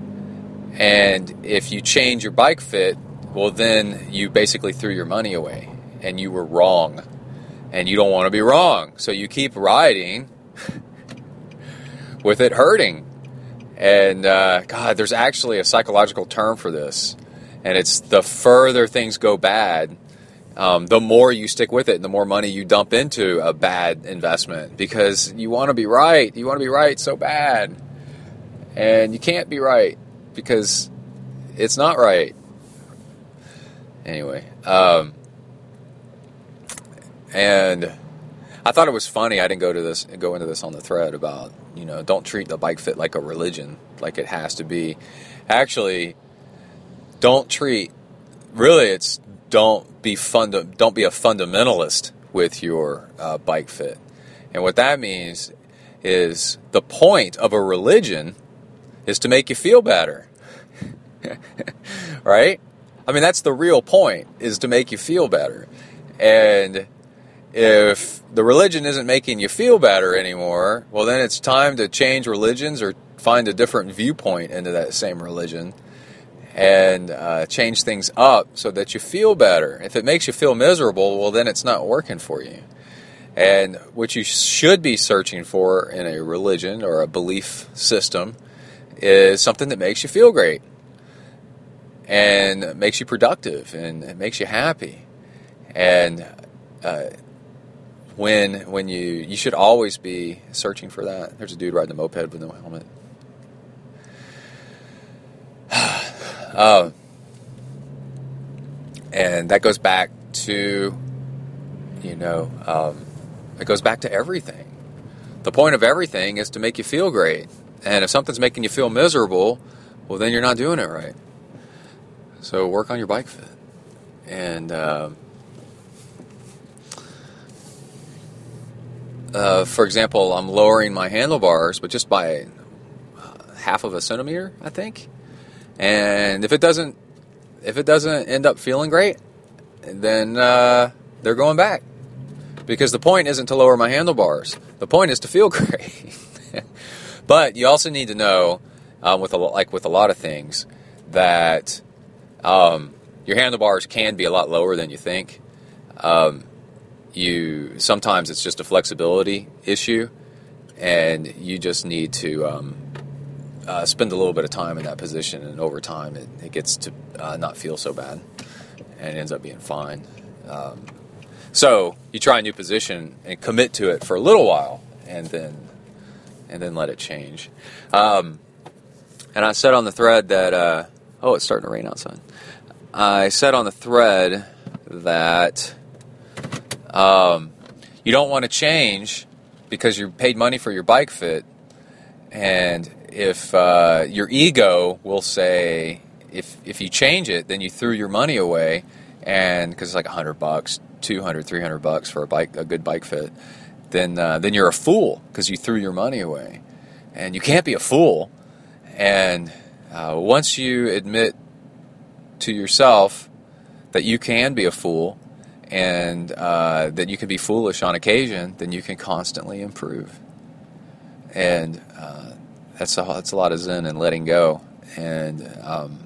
And if you change your bike fit, well, then you basically threw your money away, and you were wrong, and you don't want to be wrong, so you keep riding with it hurting. And uh, God, there's actually a psychological term for this, and it's the further things go bad, um, the more you stick with it and the more money you dump into a bad investment because you want to be right. You want to be right so bad. And you can't be right because it's not right. Anyway, um, and I thought it was funny. I didn't go to this go into this on the thread about you know don't treat the bike fit like a religion, like it has to be. Actually, don't treat. Really, it's don't be funda- don't be a fundamentalist with your uh, bike fit. And what that means is the point of a religion is to make you feel better. right? I mean that's the real point is to make you feel better. And if the religion isn't making you feel better anymore, well then it's time to change religions or find a different viewpoint into that same religion and uh, change things up so that you feel better. If it makes you feel miserable, well, then it's not working for you. And what you should be searching for in a religion or a belief system is something that makes you feel great and makes you productive and it makes you happy. And uh, when when you you should always be searching for that. There's a dude riding a moped with no helmet. Um, and that goes back to, you know, um, it goes back to everything. The point of everything is to make you feel great. And if something's making you feel miserable, well, then you're not doing it right. So work on your bike fit. And um, uh, for example, I'm lowering my handlebars, but just by uh, half of a centimeter, I think. And if it doesn't, if it doesn't end up feeling great, then uh, they're going back. Because the point isn't to lower my handlebars. The point is to feel great. but you also need to know, um, with a, like with a lot of things, that um, your handlebars can be a lot lower than you think. Um, you sometimes it's just a flexibility issue, and you just need to um, uh, spend a little bit of time in that position, and over time, it, it gets to uh, not feel so bad, and ends up being fine. Um, so you try a new position and commit to it for a little while, and then and then let it change. Um, and I said on the thread that uh, oh, it's starting to rain outside. I said on the thread that um, you don't want to change because you paid money for your bike fit, and if uh, your ego will say if if you change it, then you threw your money away, and because it's like hundred bucks, 200, 300 bucks for a bike, a good bike fit, then uh, then you're a fool because you threw your money away, and you can't be a fool. And uh, once you admit to yourself that you can be a fool and uh, that you can be foolish on occasion, then you can constantly improve. And uh, that's a that's a lot of zen and letting go. And um,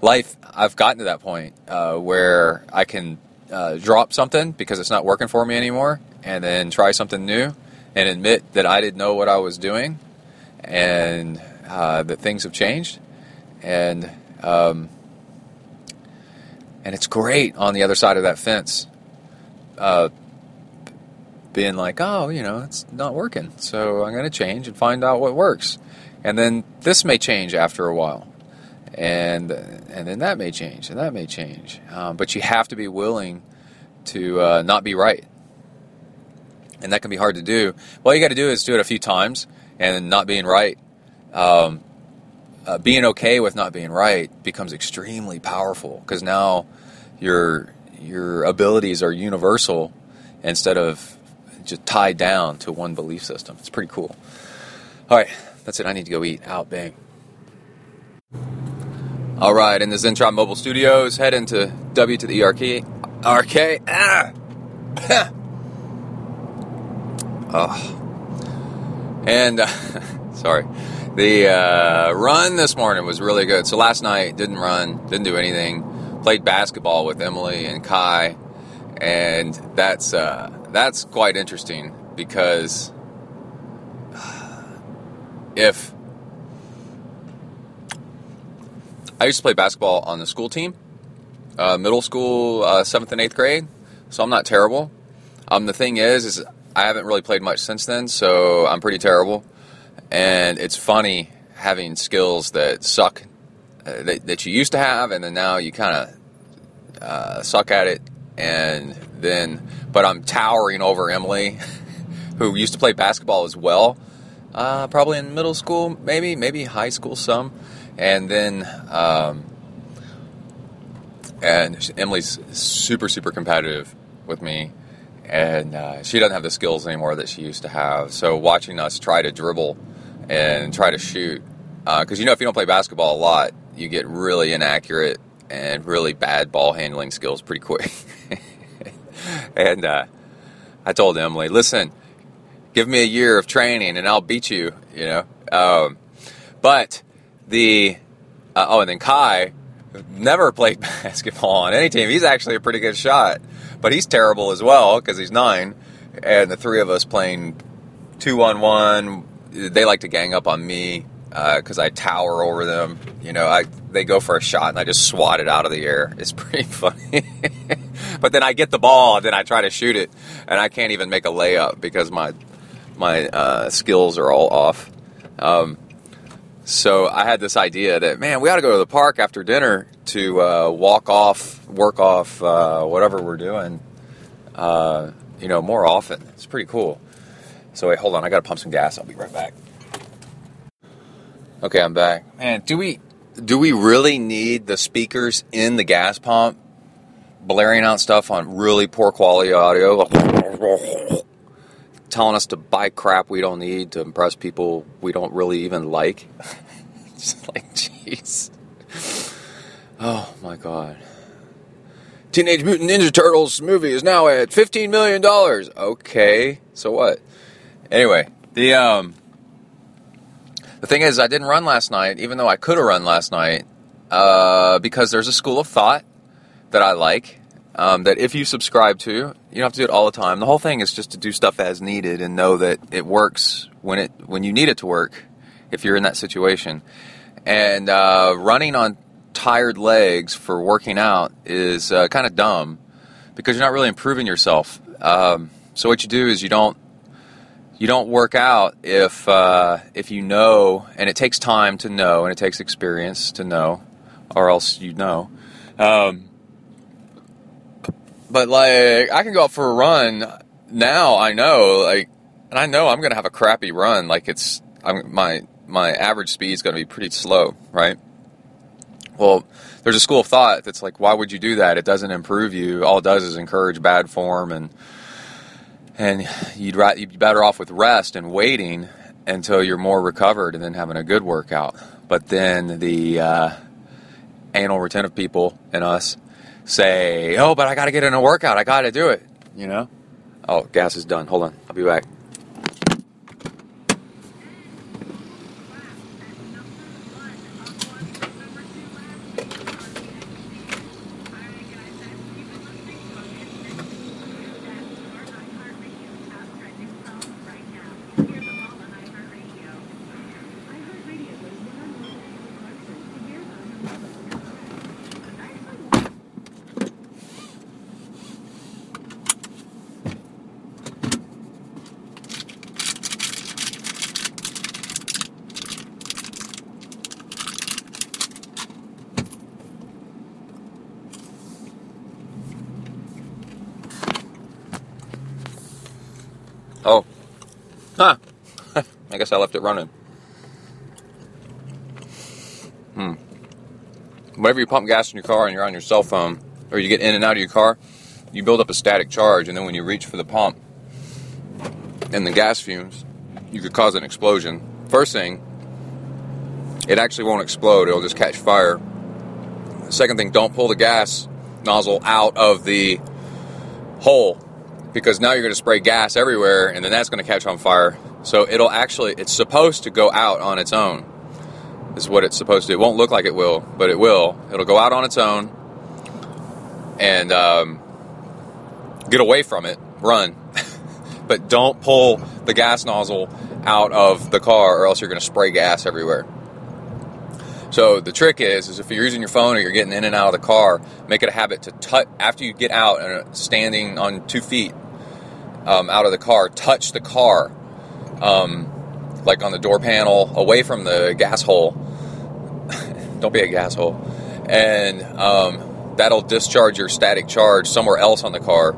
life, I've gotten to that point uh, where I can uh, drop something because it's not working for me anymore, and then try something new, and admit that I didn't know what I was doing and uh, that things have changed. And um, and it's great on the other side of that fence, uh, being like, oh, you know, it's not working, so I'm going to change and find out what works, and then this may change after a while, and and then that may change, and that may change, um, but you have to be willing to uh, not be right, and that can be hard to do. All you got to do is do it a few times, and not being right. Um, uh, being okay with not being right becomes extremely powerful. Because now your your abilities are universal instead of just tied down to one belief system. It's pretty cool. All right, that's it. I need to go eat. Out, bang. All right, in the Zentrop Mobile Studios, head into W to the ERK. RK. Ah! oh. And, uh, sorry. The uh, run this morning was really good. So last night, didn't run, didn't do anything. Played basketball with Emily and Kai. And that's, uh, that's quite interesting because if I used to play basketball on the school team, uh, middle school, uh, seventh and eighth grade, so I'm not terrible. Um, the thing is, is I haven't really played much since then, so I'm pretty terrible. And it's funny having skills that suck, uh, that, that you used to have, and then now you kind of uh, suck at it. And then, but I'm towering over Emily, who used to play basketball as well, uh, probably in middle school, maybe, maybe high school, some. And then, um, and Emily's super, super competitive with me, and uh, she doesn't have the skills anymore that she used to have. So watching us try to dribble and try to shoot, because uh, you know if you don't play basketball a lot, you get really inaccurate and really bad ball handling skills pretty quick. and uh, I told Emily, listen, give me a year of training and I'll beat you, you know. Um, but the uh, oh, and then Kai never played basketball on any team. He's actually a pretty good shot, but he's terrible as well because he's nine. And the three of us playing two on one, they like to gang up on me because uh, I tower over them. You know, I they go for a shot and I just swat it out of the air. It's pretty funny. but then I get the ball and then I try to shoot it and I can't even make a layup because my my uh, skills are all off. Um, so I had this idea that man, we ought to go to the park after dinner to uh, walk off, work off uh, whatever we're doing. Uh, you know, more often. It's pretty cool. So wait, hold on. I got to pump some gas. I'll be right back. Okay, I'm back. Man, do we do we really need the speakers in the gas pump blaring out stuff on really poor quality audio? telling us to buy crap we don't need to impress people we don't really even like. Just like, jeez. Oh my god. Teenage Mutant Ninja Turtles movie is now at $15 million. Okay, so what? Anyway, the um the thing is I didn't run last night, even though I could have run last night, uh, because there's a school of thought that I like um, that if you subscribe to, you don't have to do it all the time. The whole thing is just to do stuff as needed and know that it works when it when you need it to work. If you're in that situation, and uh, running on tired legs for working out is uh, kind of dumb because you're not really improving yourself. Um, so what you do is you don't you don't work out if uh, if you know, and it takes time to know, and it takes experience to know, or else you know. Um, but like, I can go out for a run now. I know, like, and I know I'm to have a crappy run. Like, it's I'm, my my average speed is to be pretty slow, right? Well, there's a school of thought that's like, why would you do that? It doesn't improve you. All it does is encourage bad form, and and you'd you'd be better off with rest and waiting until you're more recovered, and then having a good workout. But then the uh, anal retentive people and us say, oh, but I got to get in a workout. I got to do it. You know? Oh, gas is done. Hold on. I'll be back. It running. Hmm. Whenever you pump gas in your car and you're on your cell phone, or you get in and out of your car, you build up a static charge, and then when you reach for the pump and the gas fumes, you could cause an explosion. First thing, it actually won't explode, it'll just catch fire. Second thing, don't pull the gas nozzle out of the hole because now you're going to spray gas everywhere and then that's going to catch on fire. So it'll actually, it's supposed to go out on its own, is what it's supposed to. It won't look like it will, but it will. It'll go out on its own and um, get away from it, run. but don't pull the gas nozzle out of the car or else you're going to spray gas everywhere. So the trick is, is if you're using your phone or you're getting in and out of the car, make it a habit to touch after you get out and standing on two feet um, out of the car, touch the car, um, like on the door panel, away from the gas hole. Don't be a gas hole, and um, that'll discharge your static charge somewhere else on the car.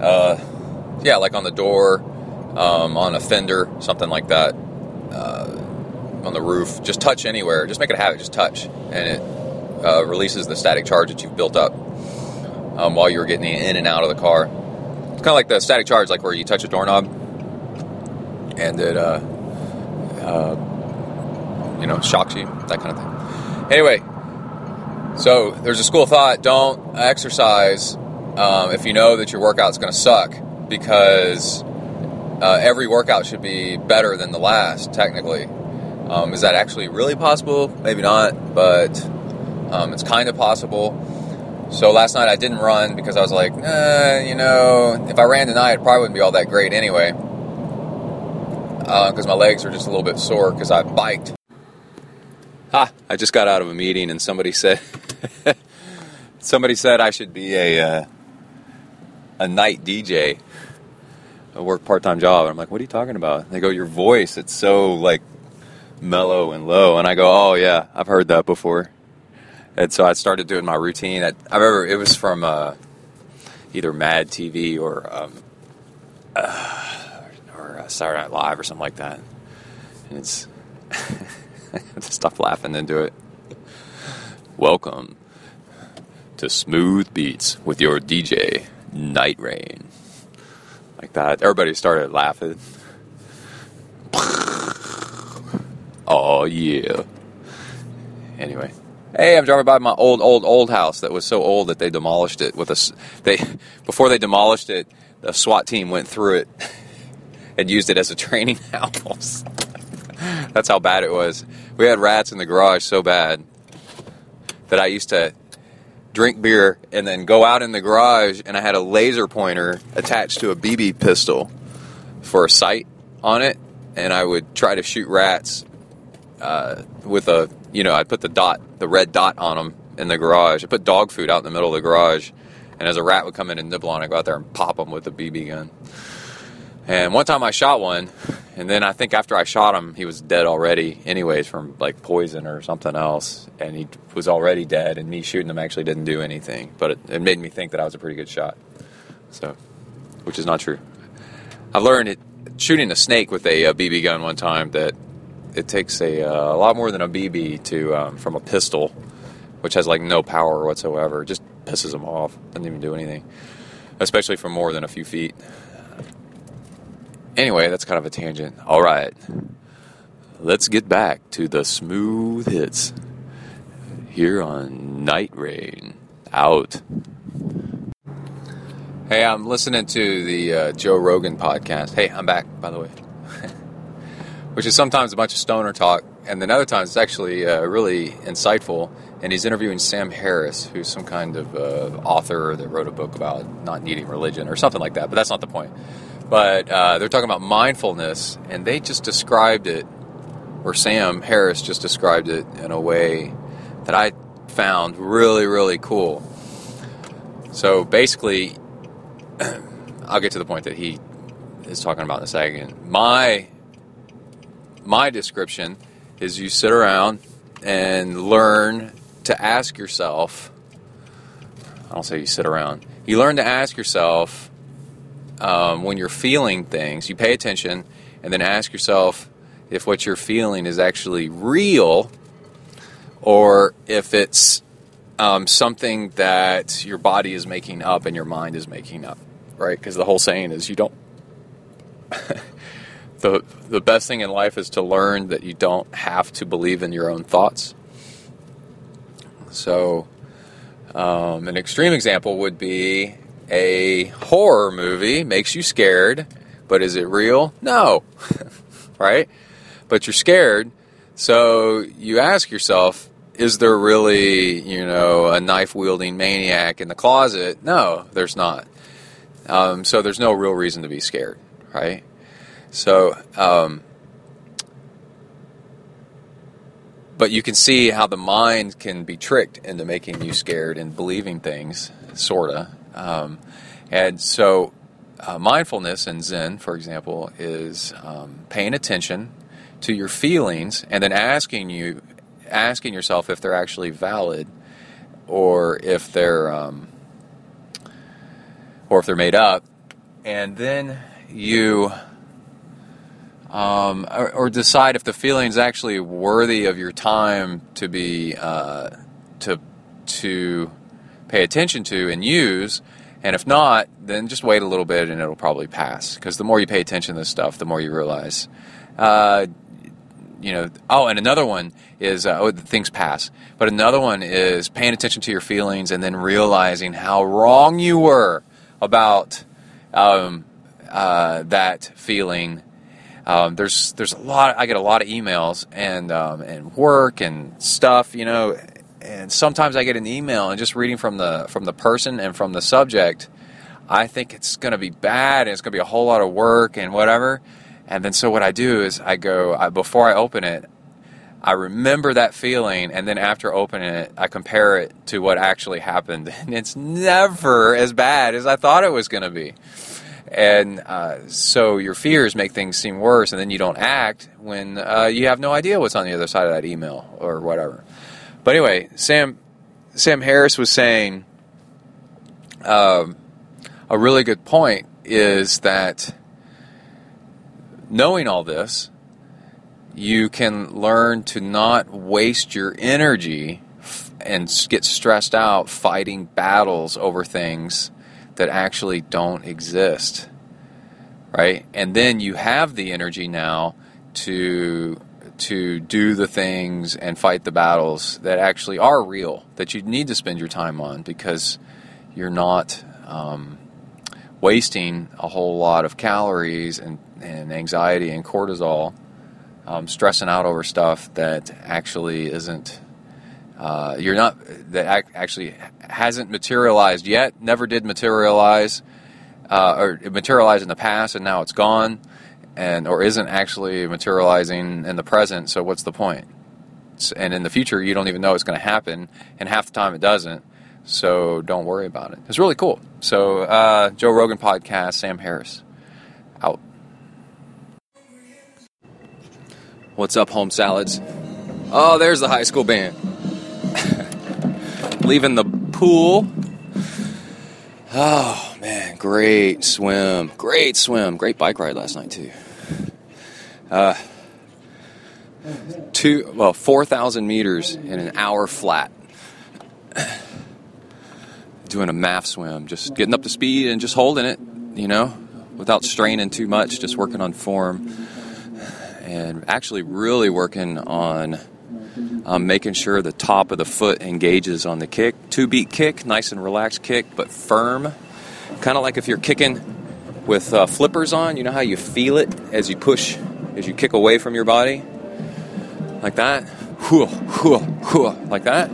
Uh, yeah, like on the door, um, on a fender, something like that. Uh, on the roof, just touch anywhere. Just make it a habit. Just touch, and it uh, releases the static charge that you've built up um, while you're getting in and out of the car. It's kind of like the static charge, like where you touch a doorknob, and it, uh, uh, you know, shocks you, that kind of thing. Anyway, so there's a school of thought: don't exercise um, if you know that your workout's going to suck, because uh, every workout should be better than the last, technically. Um, is that actually really possible? Maybe not, but um, it's kind of possible. So last night I didn't run because I was like, eh, you know, if I ran tonight, it probably wouldn't be all that great anyway. Because uh, my legs are just a little bit sore because I biked. Ha! I just got out of a meeting and somebody said, somebody said I should be a uh, a night DJ. I work part time job. And I'm like, what are you talking about? They go, your voice, it's so like mellow and low. And I go, oh yeah, I've heard that before. And so I started doing my routine. I, I remember it was from uh, either Mad TV or um, uh, or uh, Saturday Night Live or something like that. And it's stop laughing and do it. Welcome to Smooth Beats with your DJ Night Rain. Like that. Everybody started laughing. Oh yeah. Anyway, hey, I'm driving by my old, old, old house that was so old that they demolished it with a. They before they demolished it, the SWAT team went through it and used it as a training house. That's how bad it was. We had rats in the garage so bad that I used to drink beer and then go out in the garage and I had a laser pointer attached to a BB pistol for a sight on it and I would try to shoot rats uh, with a you know I'd put the dot the red dot on them in the garage. I put dog food out in the middle of the garage, and as a rat would come in and nibble on I go out there and pop them with a BB gun. And one time I shot one, and then I think after I shot him, he was dead already, anyways, from like poison or something else. And he was already dead, and me shooting him actually didn't do anything. But it, it made me think that I was a pretty good shot. So, which is not true. I've learned it shooting a snake with a, a BB gun one time that it takes a, uh, a lot more than a BB to um, from a pistol, which has like no power whatsoever. It just pisses them off. Doesn't even do anything, especially from more than a few feet. Anyway, that's kind of a tangent. All right, let's get back to the smooth hits here on Night Rain. Out. Hey, I'm listening to the uh, Joe Rogan podcast. Hey, I'm back, by the way which is sometimes a bunch of stoner talk, and then other times it's actually uh, really insightful. And he's interviewing Sam Harris, who's some kind of uh, author that wrote a book about not needing religion or something like that. But that's not the point. But uh, they're talking about mindfulness, and they just described it, or Sam Harris just described it in a way that I found really, really cool. So basically, I'll get to the point that he is talking about in a second. My my description is you sit around and learn to ask yourself I don't say you sit around. You learn to ask yourself um, when you're feeling things, you pay attention and then ask yourself if what you're feeling is actually real or if it's um, something that your body is making up and your mind is making up, right? Because the whole saying is you don't. the the best thing in life is to learn that you don't have to believe in your own thoughts. So, um, an extreme example would be a horror movie makes you scared, but is it real? No, right? But you're scared, so you ask yourself, is there really, you know, a knife wielding maniac in the closet? No, there's not. Um, so there's no real reason to be scared, right? So, um, but you can see how the mind can be tricked into making you scared and believing things, sorta. Um, and so, uh, mindfulness in Zen, for example, is um, paying attention to your feelings and then asking you, asking yourself if they're actually valid or if they're um, or if they're made up, and then you um, or, or, decide if the feeling is actually worthy of your time to be uh, to to pay attention to and use. And if not, then just wait a little bit and it'll probably pass. Because the more you pay attention to this stuff, the more you realize. Uh, you know. Oh, and another one is uh, oh, things pass. But another one is paying attention to your feelings and then realizing how wrong you were about um, uh, that feeling. Um, there's there's a lot. I get a lot of emails and um, and work and stuff, you know. And sometimes I get an email and just reading from the from the person and from the subject, I think it's going to be bad and it's going to be a whole lot of work and whatever. And then so what I do is I go I, before I open it, I remember that feeling, and then after opening it, I compare it to what actually happened, and it's never as bad as I thought it was going to be. And uh, so your fears make things seem worse, and then you don't act when uh, you have no idea what's on the other side of that email or whatever. But anyway, Sam Sam Harris was saying um, a really good point is that knowing all this you can learn to not waste your energy and get stressed out fighting battles over things that actually don't exist. Right? And then you have the energy now to to do the things and fight the battles that actually are real that you need to spend your time on because you're not um, wasting a whole lot of calories and, and anxiety and cortisol um, stressing out over stuff that actually isn't. Uh, you're not that actually hasn't materialized yet. Never did materialize, uh, or materialized in the past, and now it's gone, and or isn't actually materializing in the present. So what's the point? And in the future, you don't even know it's going to happen, and half the time it doesn't. So don't worry about it. It's really cool. So uh, Joe Rogan podcast, Sam Harris, out. What's up, home salads? Oh, there's the high school band. Leaving the pool. Oh, man, great swim. Great swim. Great bike ride last night, too. Uh, two, well, 4,000 meters in an hour flat. Doing a math swim, just getting up to speed and just holding it, you know, without straining too much, just working on form and actually really working on um, making sure the top of the foot engages on the kick. Two beat kick, nice and relaxed kick, but firm. Kind of like if you're kicking with uh, flippers on, you know how you feel it as you push, as you kick away from your body? Like that. Like that.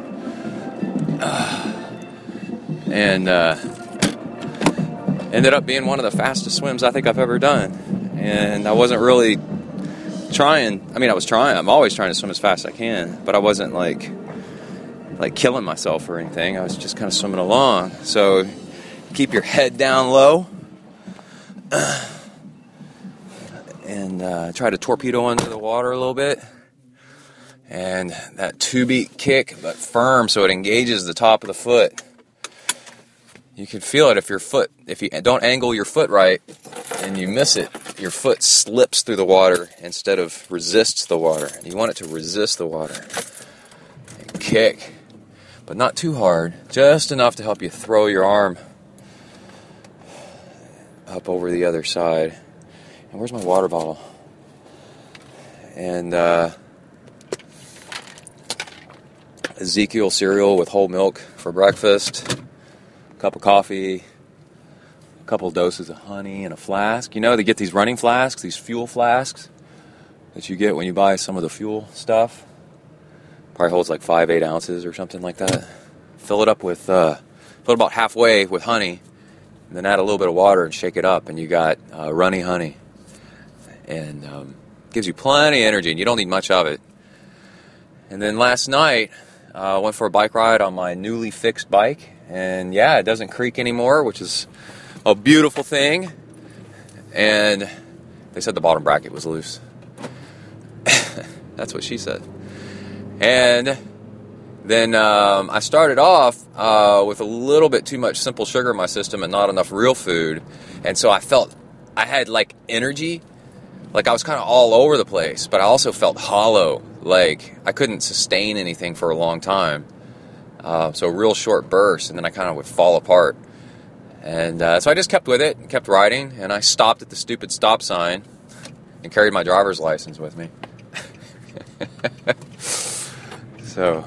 And uh, ended up being one of the fastest swims I think I've ever done. And I wasn't really trying. I mean, I was trying. I'm always trying to swim as fast as I can, but I wasn't like like killing myself or anything. I was just kind of swimming along. So keep your head down low and uh, try to torpedo under the water a little bit. And that two beat kick, but firm, so it engages the top of the foot. You can feel it if your foot if you don't angle your foot right and you miss it, your foot slips through the water instead of resists the water. You want it to resist the water. And kick, but not too hard, just enough to help you throw your arm up over the other side. Where's my water bottle? And uh, Ezekiel cereal with whole milk for breakfast, a cup of coffee, a couple doses of honey, and a flask. You know, they get these running flasks, these fuel flasks that you get when you buy some of the fuel stuff. Probably holds like five, eight ounces or something like that. Fill it up with, uh, fill it about halfway with honey, and then add a little bit of water and shake it up, and you got uh, runny honey. And um, gives you plenty of energy, and you don't need much of it. And then last night, I uh, went for a bike ride on my newly fixed bike, and yeah, it doesn't creak anymore, which is a beautiful thing. And they said the bottom bracket was loose. That's what she said. And then um, I started off uh, with a little bit too much simple sugar in my system and not enough real food. And so I felt I had like energy, like I was kind of all over the place, but I also felt hollow. Like I couldn't sustain anything for a long time. Uh, so real short bursts, and then I kind of would fall apart. And uh, so I just kept with it, and kept riding, and I stopped at the stupid stop sign and carried my driver's license with me. so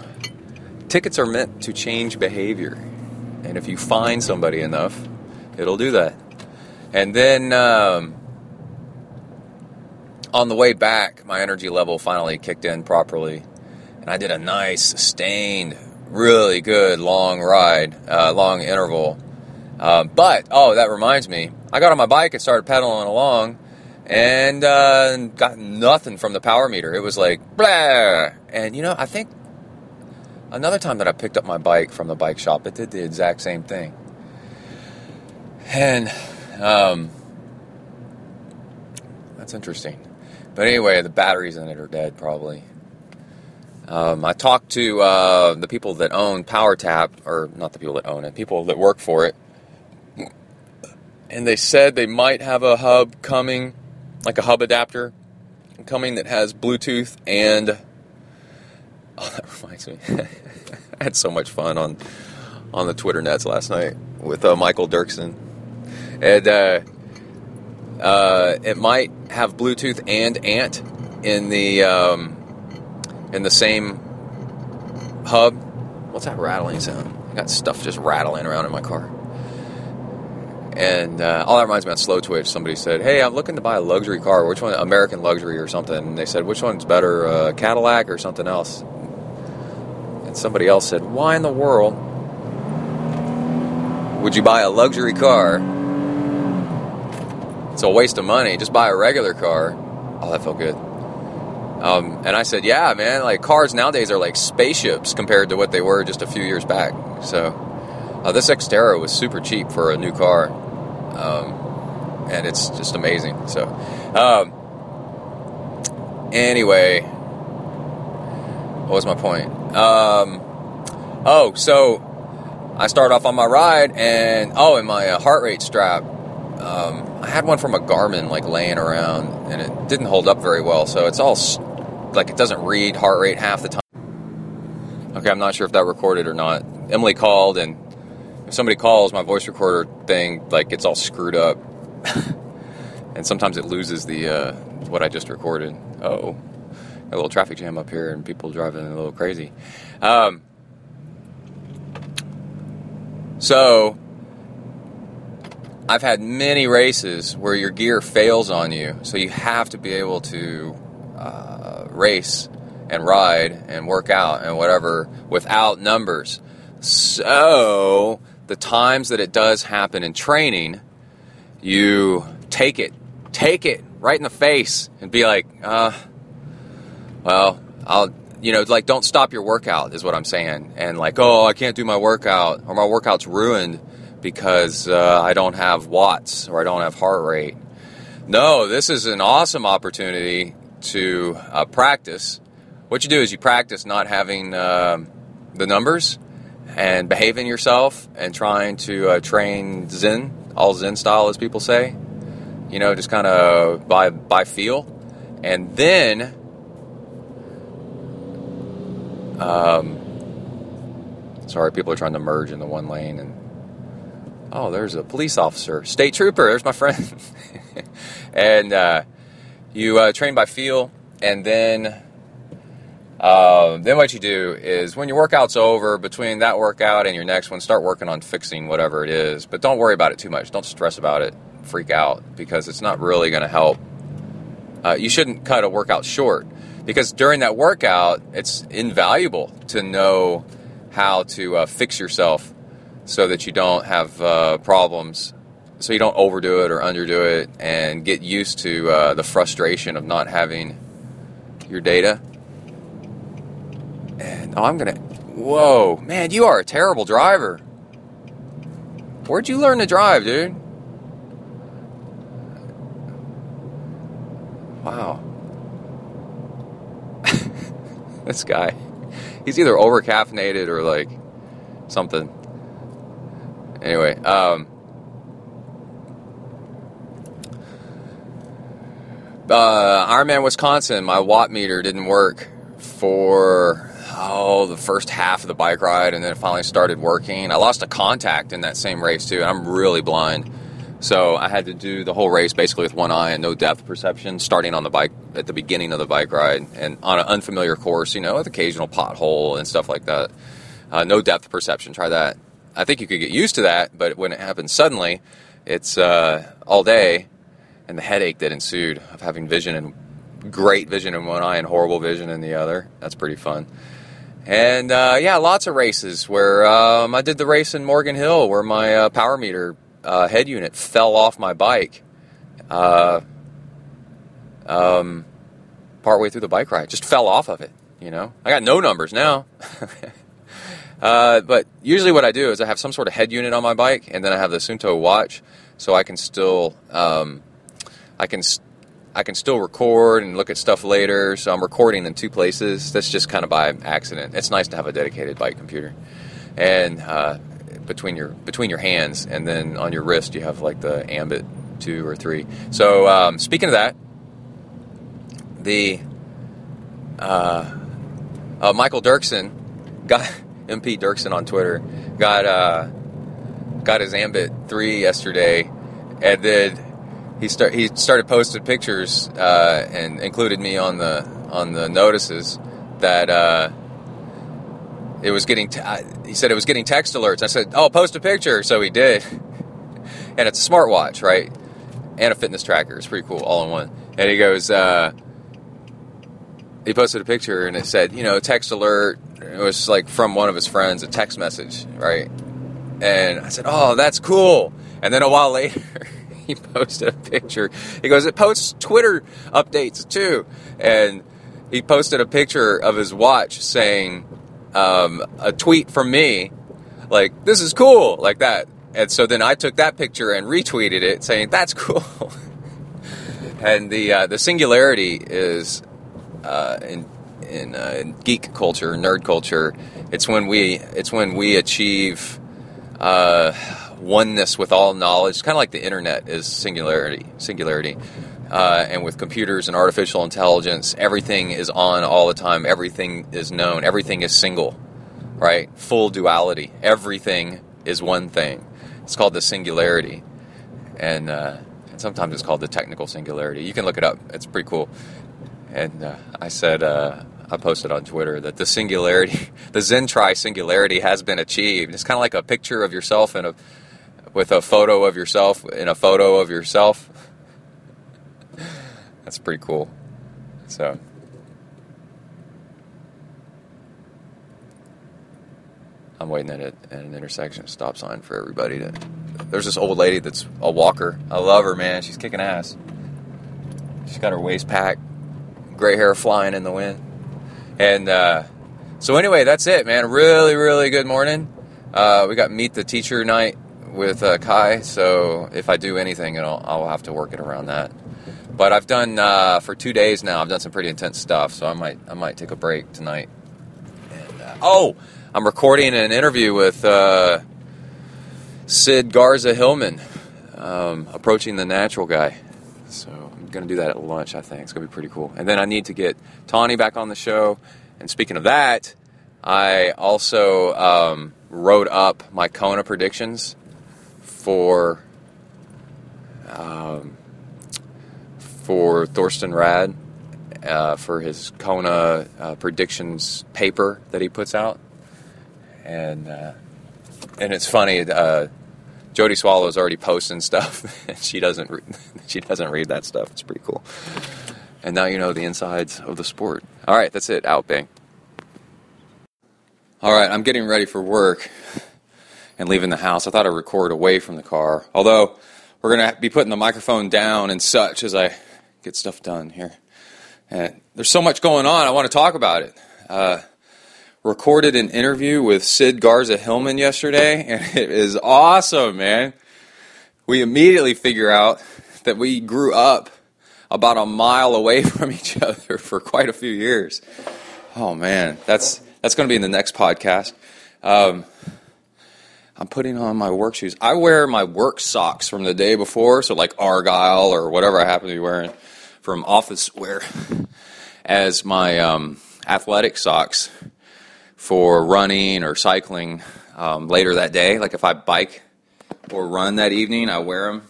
tickets are meant to change behavior, and if you find somebody enough, it'll do that. And then um, on the way back, my energy level finally kicked in properly, and I did a nice, sustained, really good long ride, uh, long interval. Uh, but oh, that reminds me, I got on my bike and started pedaling along, and uh, got nothing from the power meter. It was like blah, and you know, I think another time that I picked up my bike from the bike shop, it did the exact same thing, and um, that's interesting. But anyway, the batteries in it are dead, probably. Um, I talked to uh, the people that own PowerTap, or not the people that own it, people that work for it, and they said they might have a hub coming, like a hub adapter coming that has Bluetooth and. Oh, that reminds me. I had so much fun on on the Twitter nets last night with uh, Michael Dirksen, and uh, uh, it might have Bluetooth and ANT in the um, in the same hub. What's that rattling sound? I got stuff just rattling around in my car. And uh, all that reminds me of Slowtwitch. Somebody said, "Hey, I'm looking to buy a luxury car. Which one? American luxury or something?" And they said, "Which one's better, uh, Cadillac or something else?" And somebody else said, "Why in the world would you buy a luxury car? It's a waste of money. Just buy a regular car." Oh, that felt good. Um, and I said, "Yeah, man. Like cars nowadays are like spaceships compared to what they were just a few years back." So, uh, this Xterra was super cheap for a new car. Um, and it's just amazing. So, um, anyway, what was my point? Um, oh, so I start off on my ride, and oh, and my uh, heart rate strap. Um, I had one from a Garmin like laying around, and it didn't hold up very well. So it's all like it doesn't read heart rate half the time. Okay, I'm not sure if that recorded or not. Emily called, and if somebody calls, my voice recorder thing like gets all screwed up, and sometimes it loses the uh, what I just recorded. Oh, a little traffic jam up here, and people driving a little crazy. Um, so, I've had many races where your gear fails on you, so you have to be able to uh, race and ride and work out and whatever without numbers. So, the times that it does happen in training, you take it, take it right in the face and be like, uh, well, I'll, you know, like don't stop your workout is what I'm saying. And like, oh, I can't do my workout or my workout's ruined because uh, I don't have watts or I don't have heart rate. No, this is an awesome opportunity to uh, practice. What you do is you practice not having uh, the numbers and behaving yourself and trying to uh, train Zen all Zen style, as people say. You know, just kind of by by feel, and then um, sorry, people are trying to merge into one lane, and oh, there's a police officer, state trooper. There's my friend, and uh, you uh, train by feel, and then uh, then what you do is when your workout's over, between that workout and your next one, start working on fixing whatever it is. But don't worry about it too much. Don't stress about it. Freak out because it's not really going to help. Uh, you shouldn't cut a workout short because during that workout, it's invaluable to know how to uh, fix yourself so that you don't have uh, problems, so you don't overdo it or underdo it, and get used to uh, the frustration of not having your data. And oh, I'm gonna. Whoa, man, you are a terrible driver. Where'd you learn to drive, dude? Wow. this guy. He's either over caffeinated or like something. Anyway, um, uh, Ironman Wisconsin, my watt meter didn't work for oh the first half of the bike ride, and then it finally started working. I lost a contact in that same race too, and I'm really blind, so I had to do the whole race basically with one eye and no depth perception, starting on the bike at the beginning of the bike ride and on an unfamiliar course, you know, with occasional pothole and stuff like that. Uh, no depth perception. Try that. I think you could get used to that, but when it happens suddenly, it's uh, all day, and the headache that ensued of having vision and great vision in one eye and horrible vision in the other. That's pretty fun. And uh, yeah, lots of races where um, I did the race in Morgan Hill where my uh, power meter uh, head unit fell off my bike uh, um, partway through the bike ride. Just fell off of it, you know. I got no numbers now. Uh, but usually, what I do is I have some sort of head unit on my bike, and then I have the Suunto watch, so I can still um, I can I can still record and look at stuff later. So I'm recording in two places. That's just kind of by accident. It's nice to have a dedicated bike computer, and uh, between your between your hands, and then on your wrist you have like the Ambit two or three. So um, speaking of that, the uh, uh, Michael Dirksen got. MP Dirksen on Twitter got uh, got his Ambit three yesterday, and then he start he started posting pictures uh, and included me on the on the notices that uh, it was getting. T- he said it was getting text alerts. I said, "Oh, post a picture." So he did, and it's a smartwatch, right? And a fitness tracker. It's pretty cool, all in one. And he goes. Uh, he posted a picture and it said, you know, text alert. It was like from one of his friends, a text message, right? And I said, oh, that's cool. And then a while later, he posted a picture. He goes, it posts Twitter updates too. And he posted a picture of his watch saying, um, a tweet from me, like, this is cool, like that. And so then I took that picture and retweeted it saying, that's cool. and the, uh, the singularity is uh, in in, uh, in, geek culture, nerd culture, it's when we it's when we achieve uh, oneness with all knowledge. Kind of like the internet is singularity, singularity. Uh, and with computers and artificial intelligence, everything is on all the time. Everything is known. Everything is single, right? Full duality. Everything is one thing. It's called the singularity, and, uh, and sometimes it's called the technical singularity. You can look it up. It's pretty cool and uh, I said uh, I posted on Twitter that the singularity, the Zen ZenTri singularity, has been achieved. It's kind of like a picture of yourself in a with a photo of yourself in a photo of yourself. That's pretty cool. So. I'm waiting at, a, at an intersection, stop sign for everybody to. There's this old lady that's a walker. I love her, man. She's kicking ass. She's got her waist packed gray hair flying in the wind. And uh, so, anyway, that's it, man. Really, really good morning. Uh, we got meet the teacher night with uh, Kai. So if I do anything, I'll, I'll have to work it around that. But I've done uh, for two days now. I've done some pretty intense stuff, so I might I might take a break tonight. And, uh, oh, I'm recording an interview with uh, Sid Garza Hillman um, approaching the natural guy. So going to do that at lunch, I think. It's going to be pretty cool. And then I need to get Tawny back on the show. And speaking of that, I also um, wrote up my Kona predictions for um, for Thorsten Radde uh, for his Kona uh, predictions paper that he puts out, and uh, and it's funny. Jodie Swallow's already posting stuff, and she doesn't re- she doesn't read that stuff. It's pretty cool. And now you know the insides of the sport. All right, that's it. Out, bang. All right, I'm getting ready for work and leaving the house. I thought I'd record away from the car, although we're to be putting the microphone down and such as I get stuff done here. And there's so much going on. I want to talk about it. Uh, recorded an interview with Sid Garza Hillman yesterday, and it is awesome, man. We immediately figure out that we grew up about a mile away from each other for quite a few years. Oh man, that's that's going to be in the next podcast. Um, I'm putting on my work shoes. I wear my work socks from the day before, so like Argyle or whatever I happen to be wearing from office wear, as my um, athletic socks for running or cycling um, later that day. Like if I bike or run that evening, I wear them,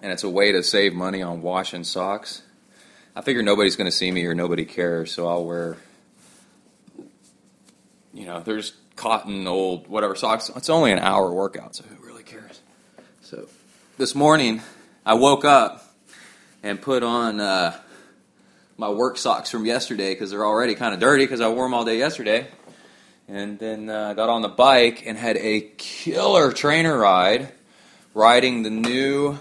and it's a way to save money on washing socks. I figure nobody's going to see me or nobody cares, so I'll wear you know, there's cotton, old, whatever socks. It's only an hour workout, so who really cares? So this morning, I woke up and put on uh, my work socks from yesterday because they're already kind of dirty because I wore them all day yesterday. And then uh, got on the bike and had a killer trainer ride riding the new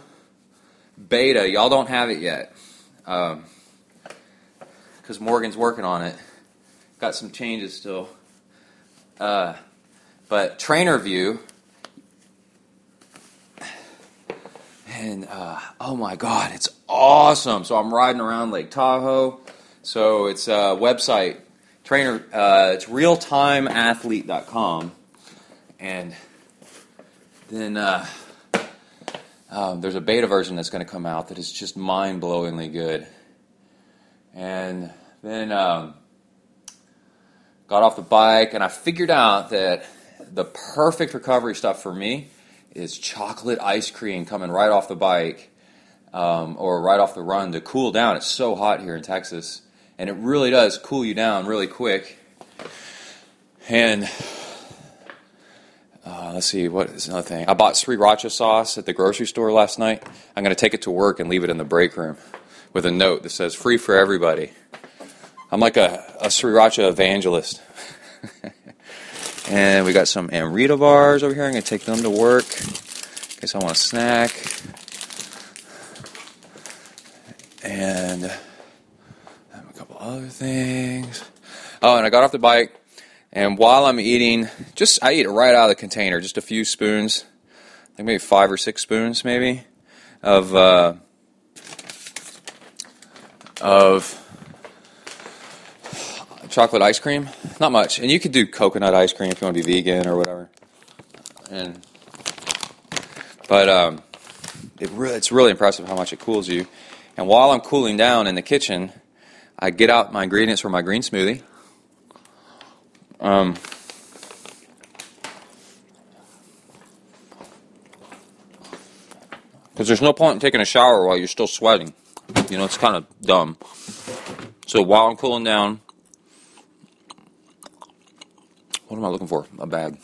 beta. Y'all don't have it yet because um, Morgan's working on it. Got some changes still. Uh, but trainer view, and uh, oh my god, it's awesome! So I'm riding around Lake Tahoe. So it's a website trainer. Uh, it's realtimeathlete.com, and then uh, um, there's a beta version that's going to come out that is just mind-blowingly good. And then um, got off the bike, and I figured out that the perfect recovery stuff for me is chocolate ice cream coming right off the bike um, or right off the run to cool down. It's so hot here in Texas, and it really does cool you down really quick. And uh, let's see, what is another thing? I bought sriracha sauce at the grocery store last night. I'm going to take it to work and leave it in the break room with a note that says "free for everybody." I'm like a, a sriracha evangelist. and we got some Amrita bars over here. I'm going to take them to work in case I want a snack. And a couple other things. Oh, and I got off the bike, and while I'm eating, just I eat it right out of the container, just a few spoons, like maybe five or six spoons, maybe, of uh, of chocolate ice cream. Not much. And you could do coconut ice cream if you want to be vegan or whatever. And but um, it it's really impressive how much it cools you. And while I'm cooling down in the kitchen, I get out my ingredients for my green smoothie. Um, because there's no point in taking a shower while you're still sweating. You know, it's kind of dumb. So while I'm cooling down, what am I looking for? A bag.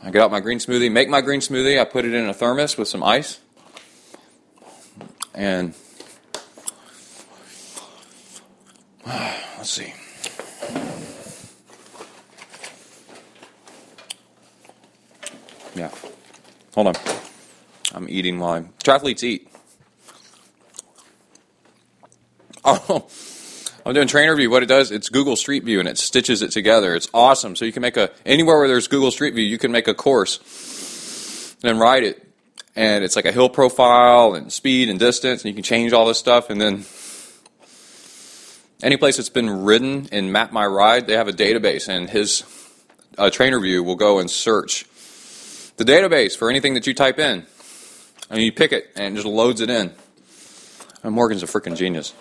I get out my green smoothie, make my green smoothie. I put it in a thermos with some ice. And let's see. Yeah. Hold on. I'm eating while. Triathletes eat. Oh. I'm doing Trainer View. What it does, it's Google Street View, and it stitches it together. It's awesome. So you can make a anywhere where there's Google Street View, you can make a course and ride it. And it's like a hill profile and speed and distance, and you can change all this stuff. And then any place that's been ridden in Map My Ride, they have a database, and his uh, Trainer View will go and search the database for anything that you type in. And you pick it and it just loads it in. And Morgan's a freaking genius.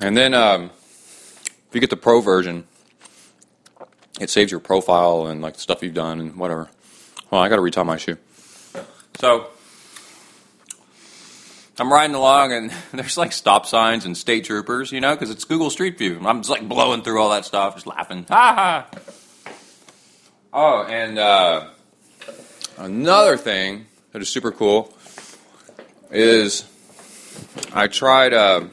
And then um, if you get the pro version, it saves your profile and like stuff you've done and whatever. Well, I got to retie my shoe. So I'm riding along and there's like stop signs and state troopers, you know, because it's Google Street View. I'm just like blowing through all that stuff, just laughing. Ha ha. Oh, and uh, another thing that is super cool is I tried. Uh,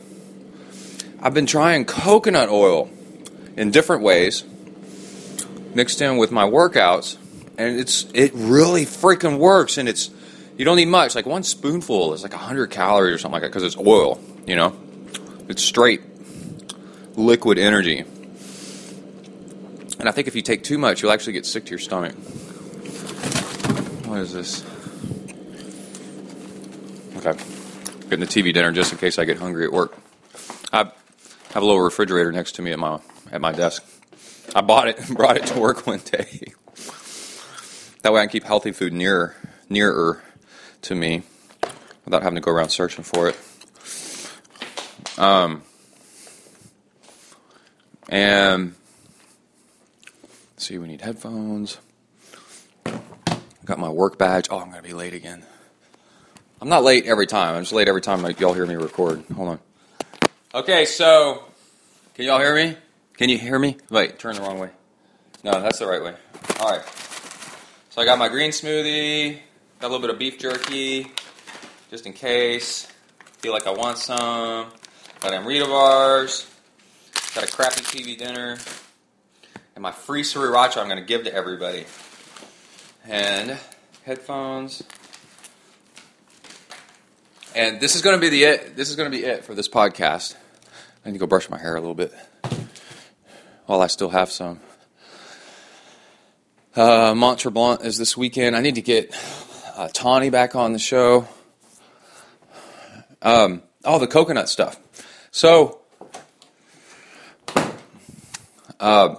I've been trying coconut oil in different ways, mixed in with my workouts, and it's it really freaking works. And it's you don't need much. Like one spoonful is like hundred calories or something like that because it's oil. You know, it's straight liquid energy. And I think if you take too much, you'll actually get sick to your stomach. What is this? Okay. Getting the TV dinner just in case I get hungry at work. I have a little refrigerator next to me at my at my desk. I bought it and brought it to work one day. that way I can keep healthy food nearer nearer to me without having to go around searching for it. Um, and see, we need headphones. Got my work badge. Oh, I'm going to be late again. I'm not late every time. I'm just late every time y'all hear me record. Hold on. Okay, so can y'all hear me? Can you hear me? Wait, turn the wrong way. No, that's the right way. All right. So I got my green smoothie. Got a little bit of beef jerky, just in case. Feel like I want some. Got Amrita bars. Got a crappy TV dinner. And my free sriracha I'm going to give to everybody. And headphones. And this is going to be the it. This is going to be it for this podcast. I need to go brush my hair a little bit while I still have some. Uh, Tremblant is this weekend. I need to get uh, Tawny back on the show. Um, oh, the coconut stuff. So, uh,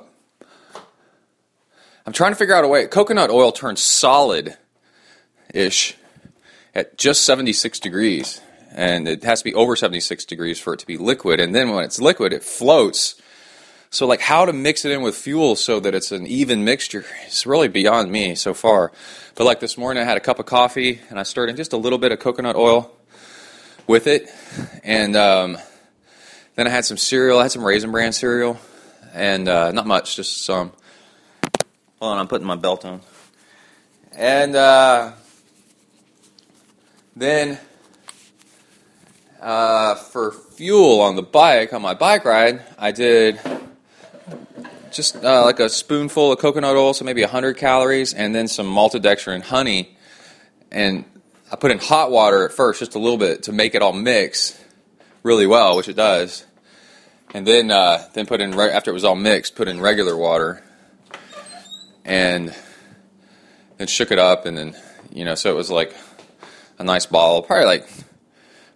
I'm trying to figure out a way. Coconut oil turns solid ish at just 76 degrees. And it has to be over 76 degrees for it to be liquid. And then when it's liquid, it floats. So, like, how to mix it in with fuel so that it's an even mixture is really beyond me so far. But, like, this morning I had a cup of coffee and I stirred in just a little bit of coconut oil with it. And um, then I had some cereal. I had some Raisin Bran cereal. And uh, not much, just some. Hold on, I'm putting my belt on. And uh, then uh, for fuel on the bike, on my bike ride, I did just uh, like a spoonful of coconut oil, so maybe 100 calories, and then some maltodextrin honey. And I put in hot water at first, just a little bit, to make it all mix really well, which it does. And then, uh, then put in re- after it was all mixed, put in regular water, and then shook it up, and then you know, so it was like a nice bottle, probably like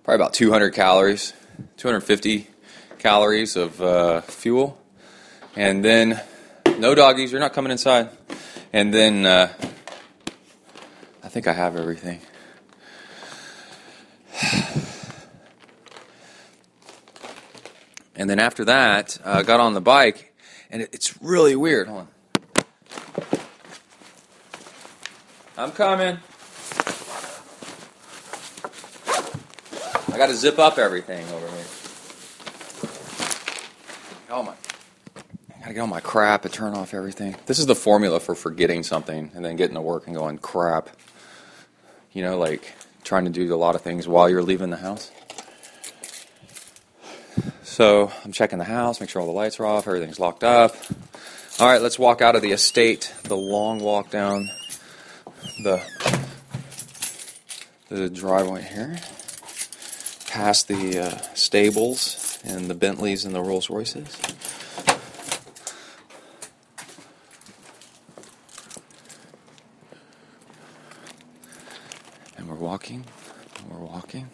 probably about 200 calories, 250 calories of uh, fuel, and then no doggies. You're not coming inside. And then uh, I think I have everything. And then after that, I uh, got on the bike, and it, it's really weird. Hold on. I'm coming. I got to zip up everything over here. Oh my. I got to get all my crap and turn off everything. This is the formula for forgetting something and then getting to work and going, crap. You know, like trying to do a lot of things while you're leaving the house. So I'm checking the house, make sure all the lights are off, everything's locked up. All right, let's walk out of the estate. The long walk down the the driveway here, past the uh, stables and the Bentleys and the Rolls Royces. And we're walking, and we're walking.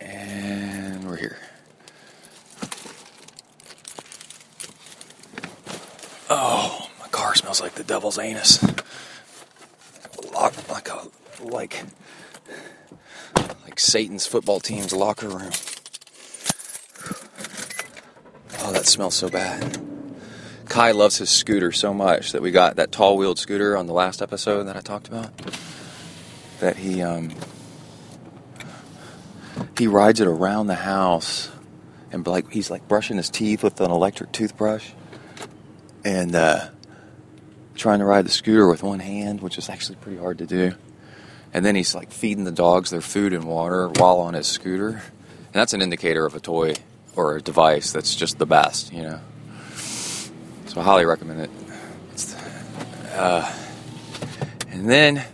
And we're here. Oh, my car smells like the devil's anus. Like like Satan's football team's locker room. Oh, that smells so bad. Kai loves his scooter so much that we got that tall wheeled scooter on the last episode that I talked about. That he um he rides it around the house and like he's like brushing his teeth with an electric toothbrush and uh, trying to ride the scooter with one hand, which is actually pretty hard to do. And then he's like feeding the dogs their food and water while on his scooter. And that's an indicator of a toy or a device that's just the best, you know. So I highly recommend it. Uh, and then,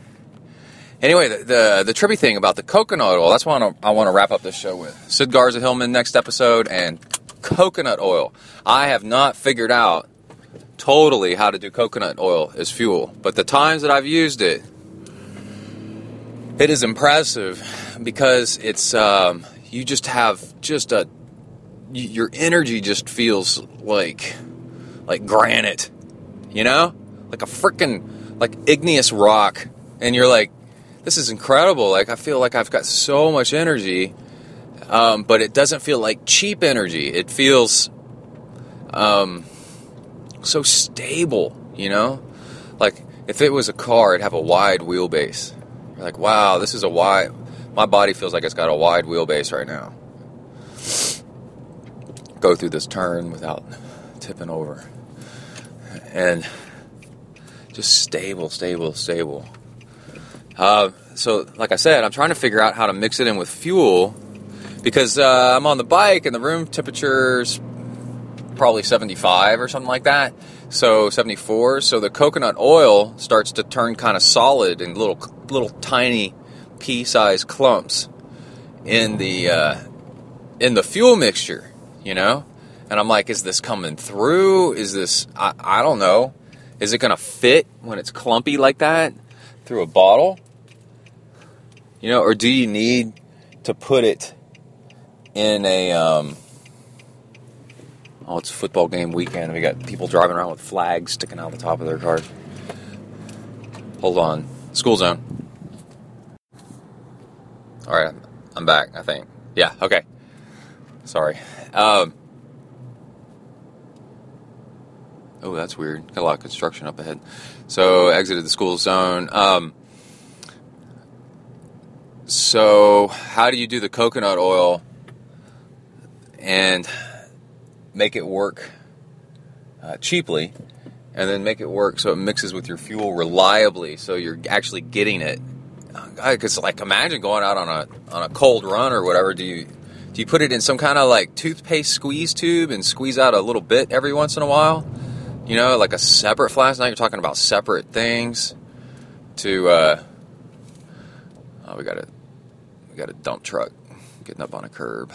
anyway, the, the the trippy thing about the coconut oil. That's what I want to wrap up this show with. Sid Garza Hillman next episode and coconut oil. I have not figured out totally how to do coconut oil as fuel, but the times that I've used it, it is impressive because it's um, you just have just a your energy just feels like like granite, you know, like a freaking like igneous rock, and you're like, this is incredible. Like I feel like I've got so much energy, um, but it doesn't feel like cheap energy. It feels um, so stable, you know, like if it was a car, it'd have a wide wheelbase. You're like, wow, this is a wide. My body feels like it's got a wide wheelbase right now. Go through this turn without tipping over, and just stable, stable, stable. Uh, so, like I said, I'm trying to figure out how to mix it in with fuel because uh, I'm on the bike and the room temperature's probably 75 or something like that. So 74. So the coconut oil starts to turn kind of solid in little, little tiny pea-sized clumps in the uh, in the fuel mixture. You know, and I'm like, is this coming through? Is this? I, I don't know. Is it gonna fit when it's clumpy like that through a bottle? You know, or do you need to put it in a um, Oh, it's football game weekend. We got people driving around with flags sticking out the top of their car. Hold on. School zone. All right, I'm back, I think. Yeah, okay. Sorry. Um, oh, that's weird. Got a lot of construction up ahead. So, exited the school zone. Um, so, how do you do the coconut oil and make it work uh, cheaply, and then make it work so it mixes with your fuel reliably, so you're actually getting it. Because like, imagine going out on a on a cold run or whatever. Do you do you put it in some kind of like toothpaste squeeze tube and squeeze out a little bit every once in a while? You know, like a separate flask. Now you're talking about separate things. To uh, oh, we got a we got a dump truck getting up on a curb.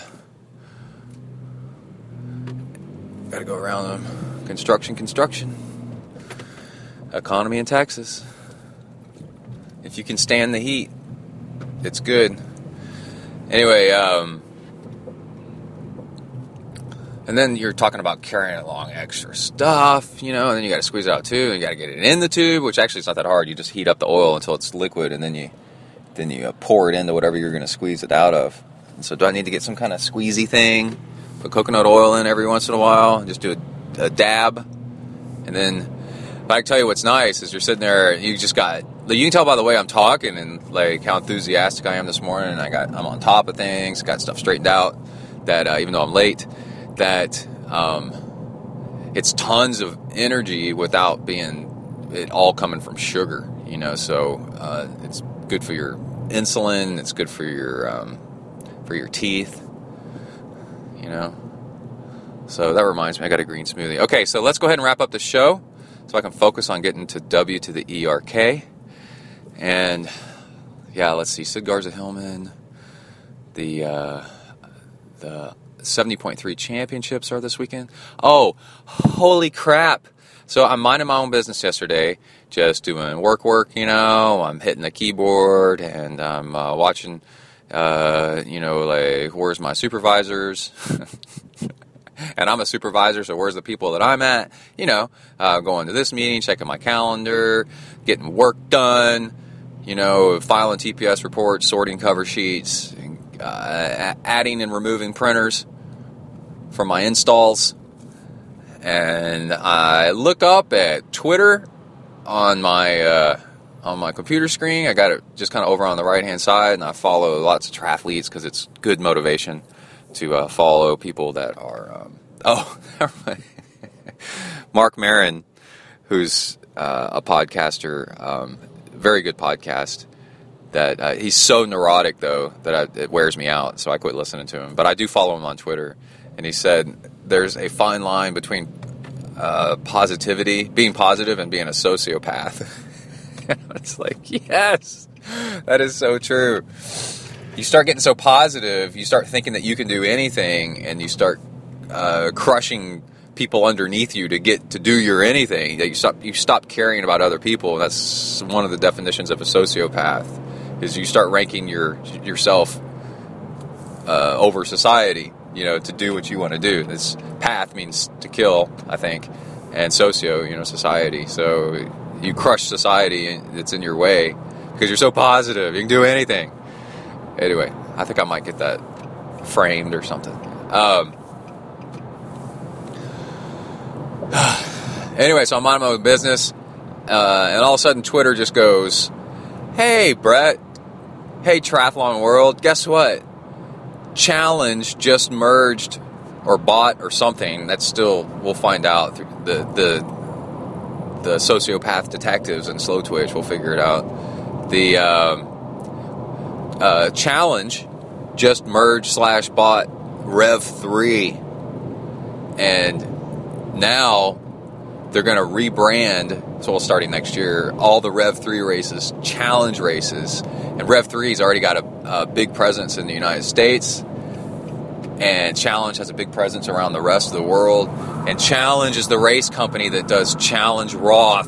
Got to go around them. Construction, construction. Economy in Texas. If you can stand the heat, it's good. Anyway, um, and then you're talking about carrying along extra stuff, you know, and then you got to squeeze it out too, and you got to get it in the tube, which actually is not that hard. You just heat up the oil until it's liquid, and then you then you uh, pour it into whatever you're going to squeeze it out of. And so, do I need to get some kind of squeezy thing? Put coconut oil in every once in a while, and just do a, a dab, and then. But I can tell you what's nice is you're sitting there, you just got. You can tell by the way I'm talking and like how enthusiastic I am this morning. I got, I'm on top of things, got stuff straightened out. That uh, even though I'm late, that um, it's tons of energy without being it all coming from sugar. You know, so uh, it's good for your insulin. It's good for your um, for your teeth. You know. So that reminds me, I got a green smoothie. Okay, so let's go ahead and wrap up the show so I can focus on getting to W to the ERK. And yeah, let's see. Sid Garza Hillman, the uh, the 70.3 championships are this weekend. Oh, holy crap! So I'm minding my own business yesterday, just doing work, work. You know, I'm hitting the keyboard and I'm uh, watching. Uh, you know, like where's my supervisors? and I'm a supervisor, so where's the people that I'm at? You know, uh, going to this meeting, checking my calendar, getting work done, you know, filing TPS reports, sorting cover sheets, uh, adding and removing printers from my installs. And I look up at Twitter on my uh, on my computer screen. I got it just kind of over on the right hand side, and I follow lots of triathletes because it's good motivation to uh, follow people that are. Um, oh, Marc Maron, who's uh, a podcaster, um, very good podcast. That uh, he's so neurotic though that I, it wears me out, so I quit listening to him. But I do follow him on Twitter, and he said there's a fine line between uh, positivity, being positive, and being a sociopath. it's like yes, that is so true you start getting so positive, you start thinking that you can do anything, and you start uh, crushing people underneath you to get to do your anything. That you stop you stop caring about other people. That's one of the definitions of a sociopath. Is you start ranking your yourself uh, over society. You know, to do what you want to do. This path means to kill, I think, and socio, you know, society. So you crush society that's in your way because you're so positive. You can do anything. Anyway, I think I might get that framed or something. Um, anyway, so I'm on my business, uh, and all of a sudden Twitter just goes, "Hey, Brett. Hey, Triathlon World. Guess what? Challenge just merged or bought or something. That's still we'll find out. Through the the the sociopath detectives and Slowtwitch will figure it out. The um, uh, Challenge just merged slash bought Rev 3. And now they're going to rebrand, so we'll starting next year, all the Rev 3 races, challenge races. And Rev 3's already got a, a big presence in the United States. And Challenge has a big presence around the rest of the world. And Challenge is the race company that does Challenge Roth,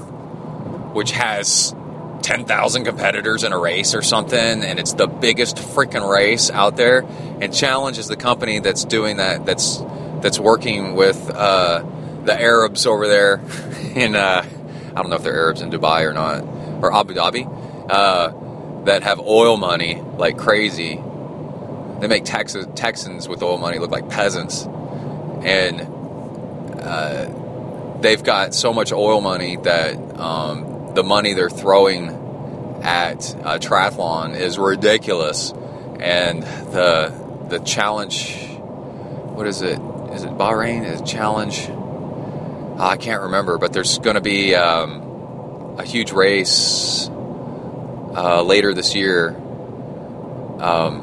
which has 10,000 competitors in a race or something, and it's the biggest freaking race out there. And Challenge is the company that's doing that, that's that's working with uh, the Arabs over there in, uh, I don't know if they're Arabs in Dubai or not, or Abu Dhabi, uh, that have oil money like crazy. They make Texas, Texans with oil money look like peasants. And uh, they've got so much oil money that um, the money they're throwing at uh, triathlon is ridiculous, and the the challenge. What is it? Is it Bahrain? Is it challenge? Uh, I can't remember, but there's going to be um, a huge race uh, later this year um,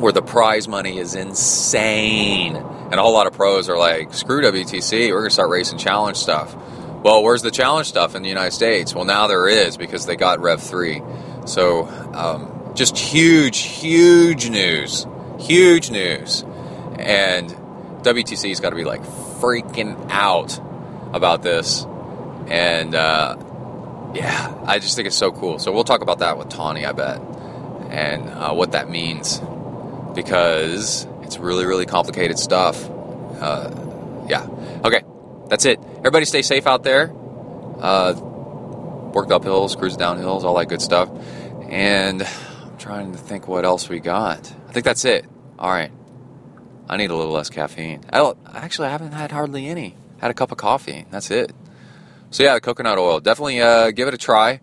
where the prize money is insane, and a whole lot of pros are like, "Screw WTC, we're going to start racing challenge stuff." Well, where's the challenge stuff in the United States? Well, now there is because they got Rev 3. So, um, just huge, huge news. Huge news. And WTC's got to be like freaking out about this. And, uh, yeah, I just think it's so cool. So, we'll talk about that with Tawny, I bet, and uh, what that means because it's really, really complicated stuff. Uh, yeah. Okay. That's it. Everybody stay safe out there. Uh, worked up hills, cruise down hills, all that good stuff. And I'm trying to think what else we got. I think that's it. All right. I need a little less caffeine. I actually I haven't had hardly any. Had a cup of coffee. That's it. So yeah, the coconut oil. Definitely uh, give it a try.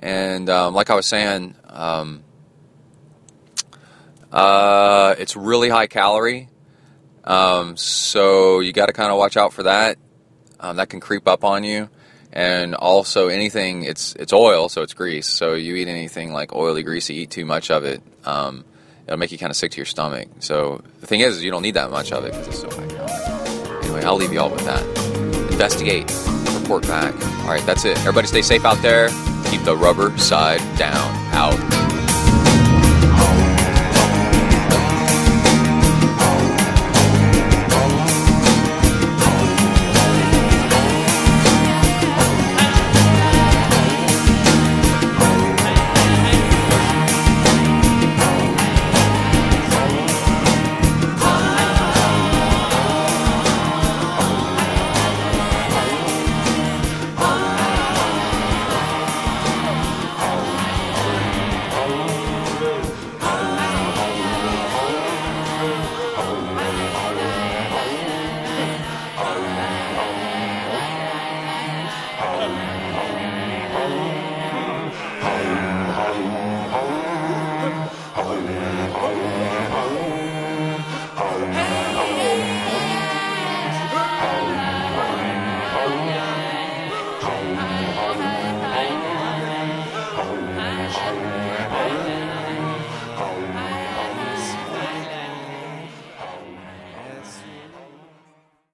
And um, like I was saying, um, uh, it's really high calorie. Um, so you got to kind of watch out for that um, that can creep up on you. And also anything, it's it's oil, so it's grease. So you eat anything like oily, greasy, eat too much of it, um, it'll make you kind of sick to your stomach. So the thing is, you don't need that much of it because it's so high. Anyway, I'll leave you all with that. Investigate, report back. All right, that's it. Everybody stay safe out there. Keep the rubber side down. Out.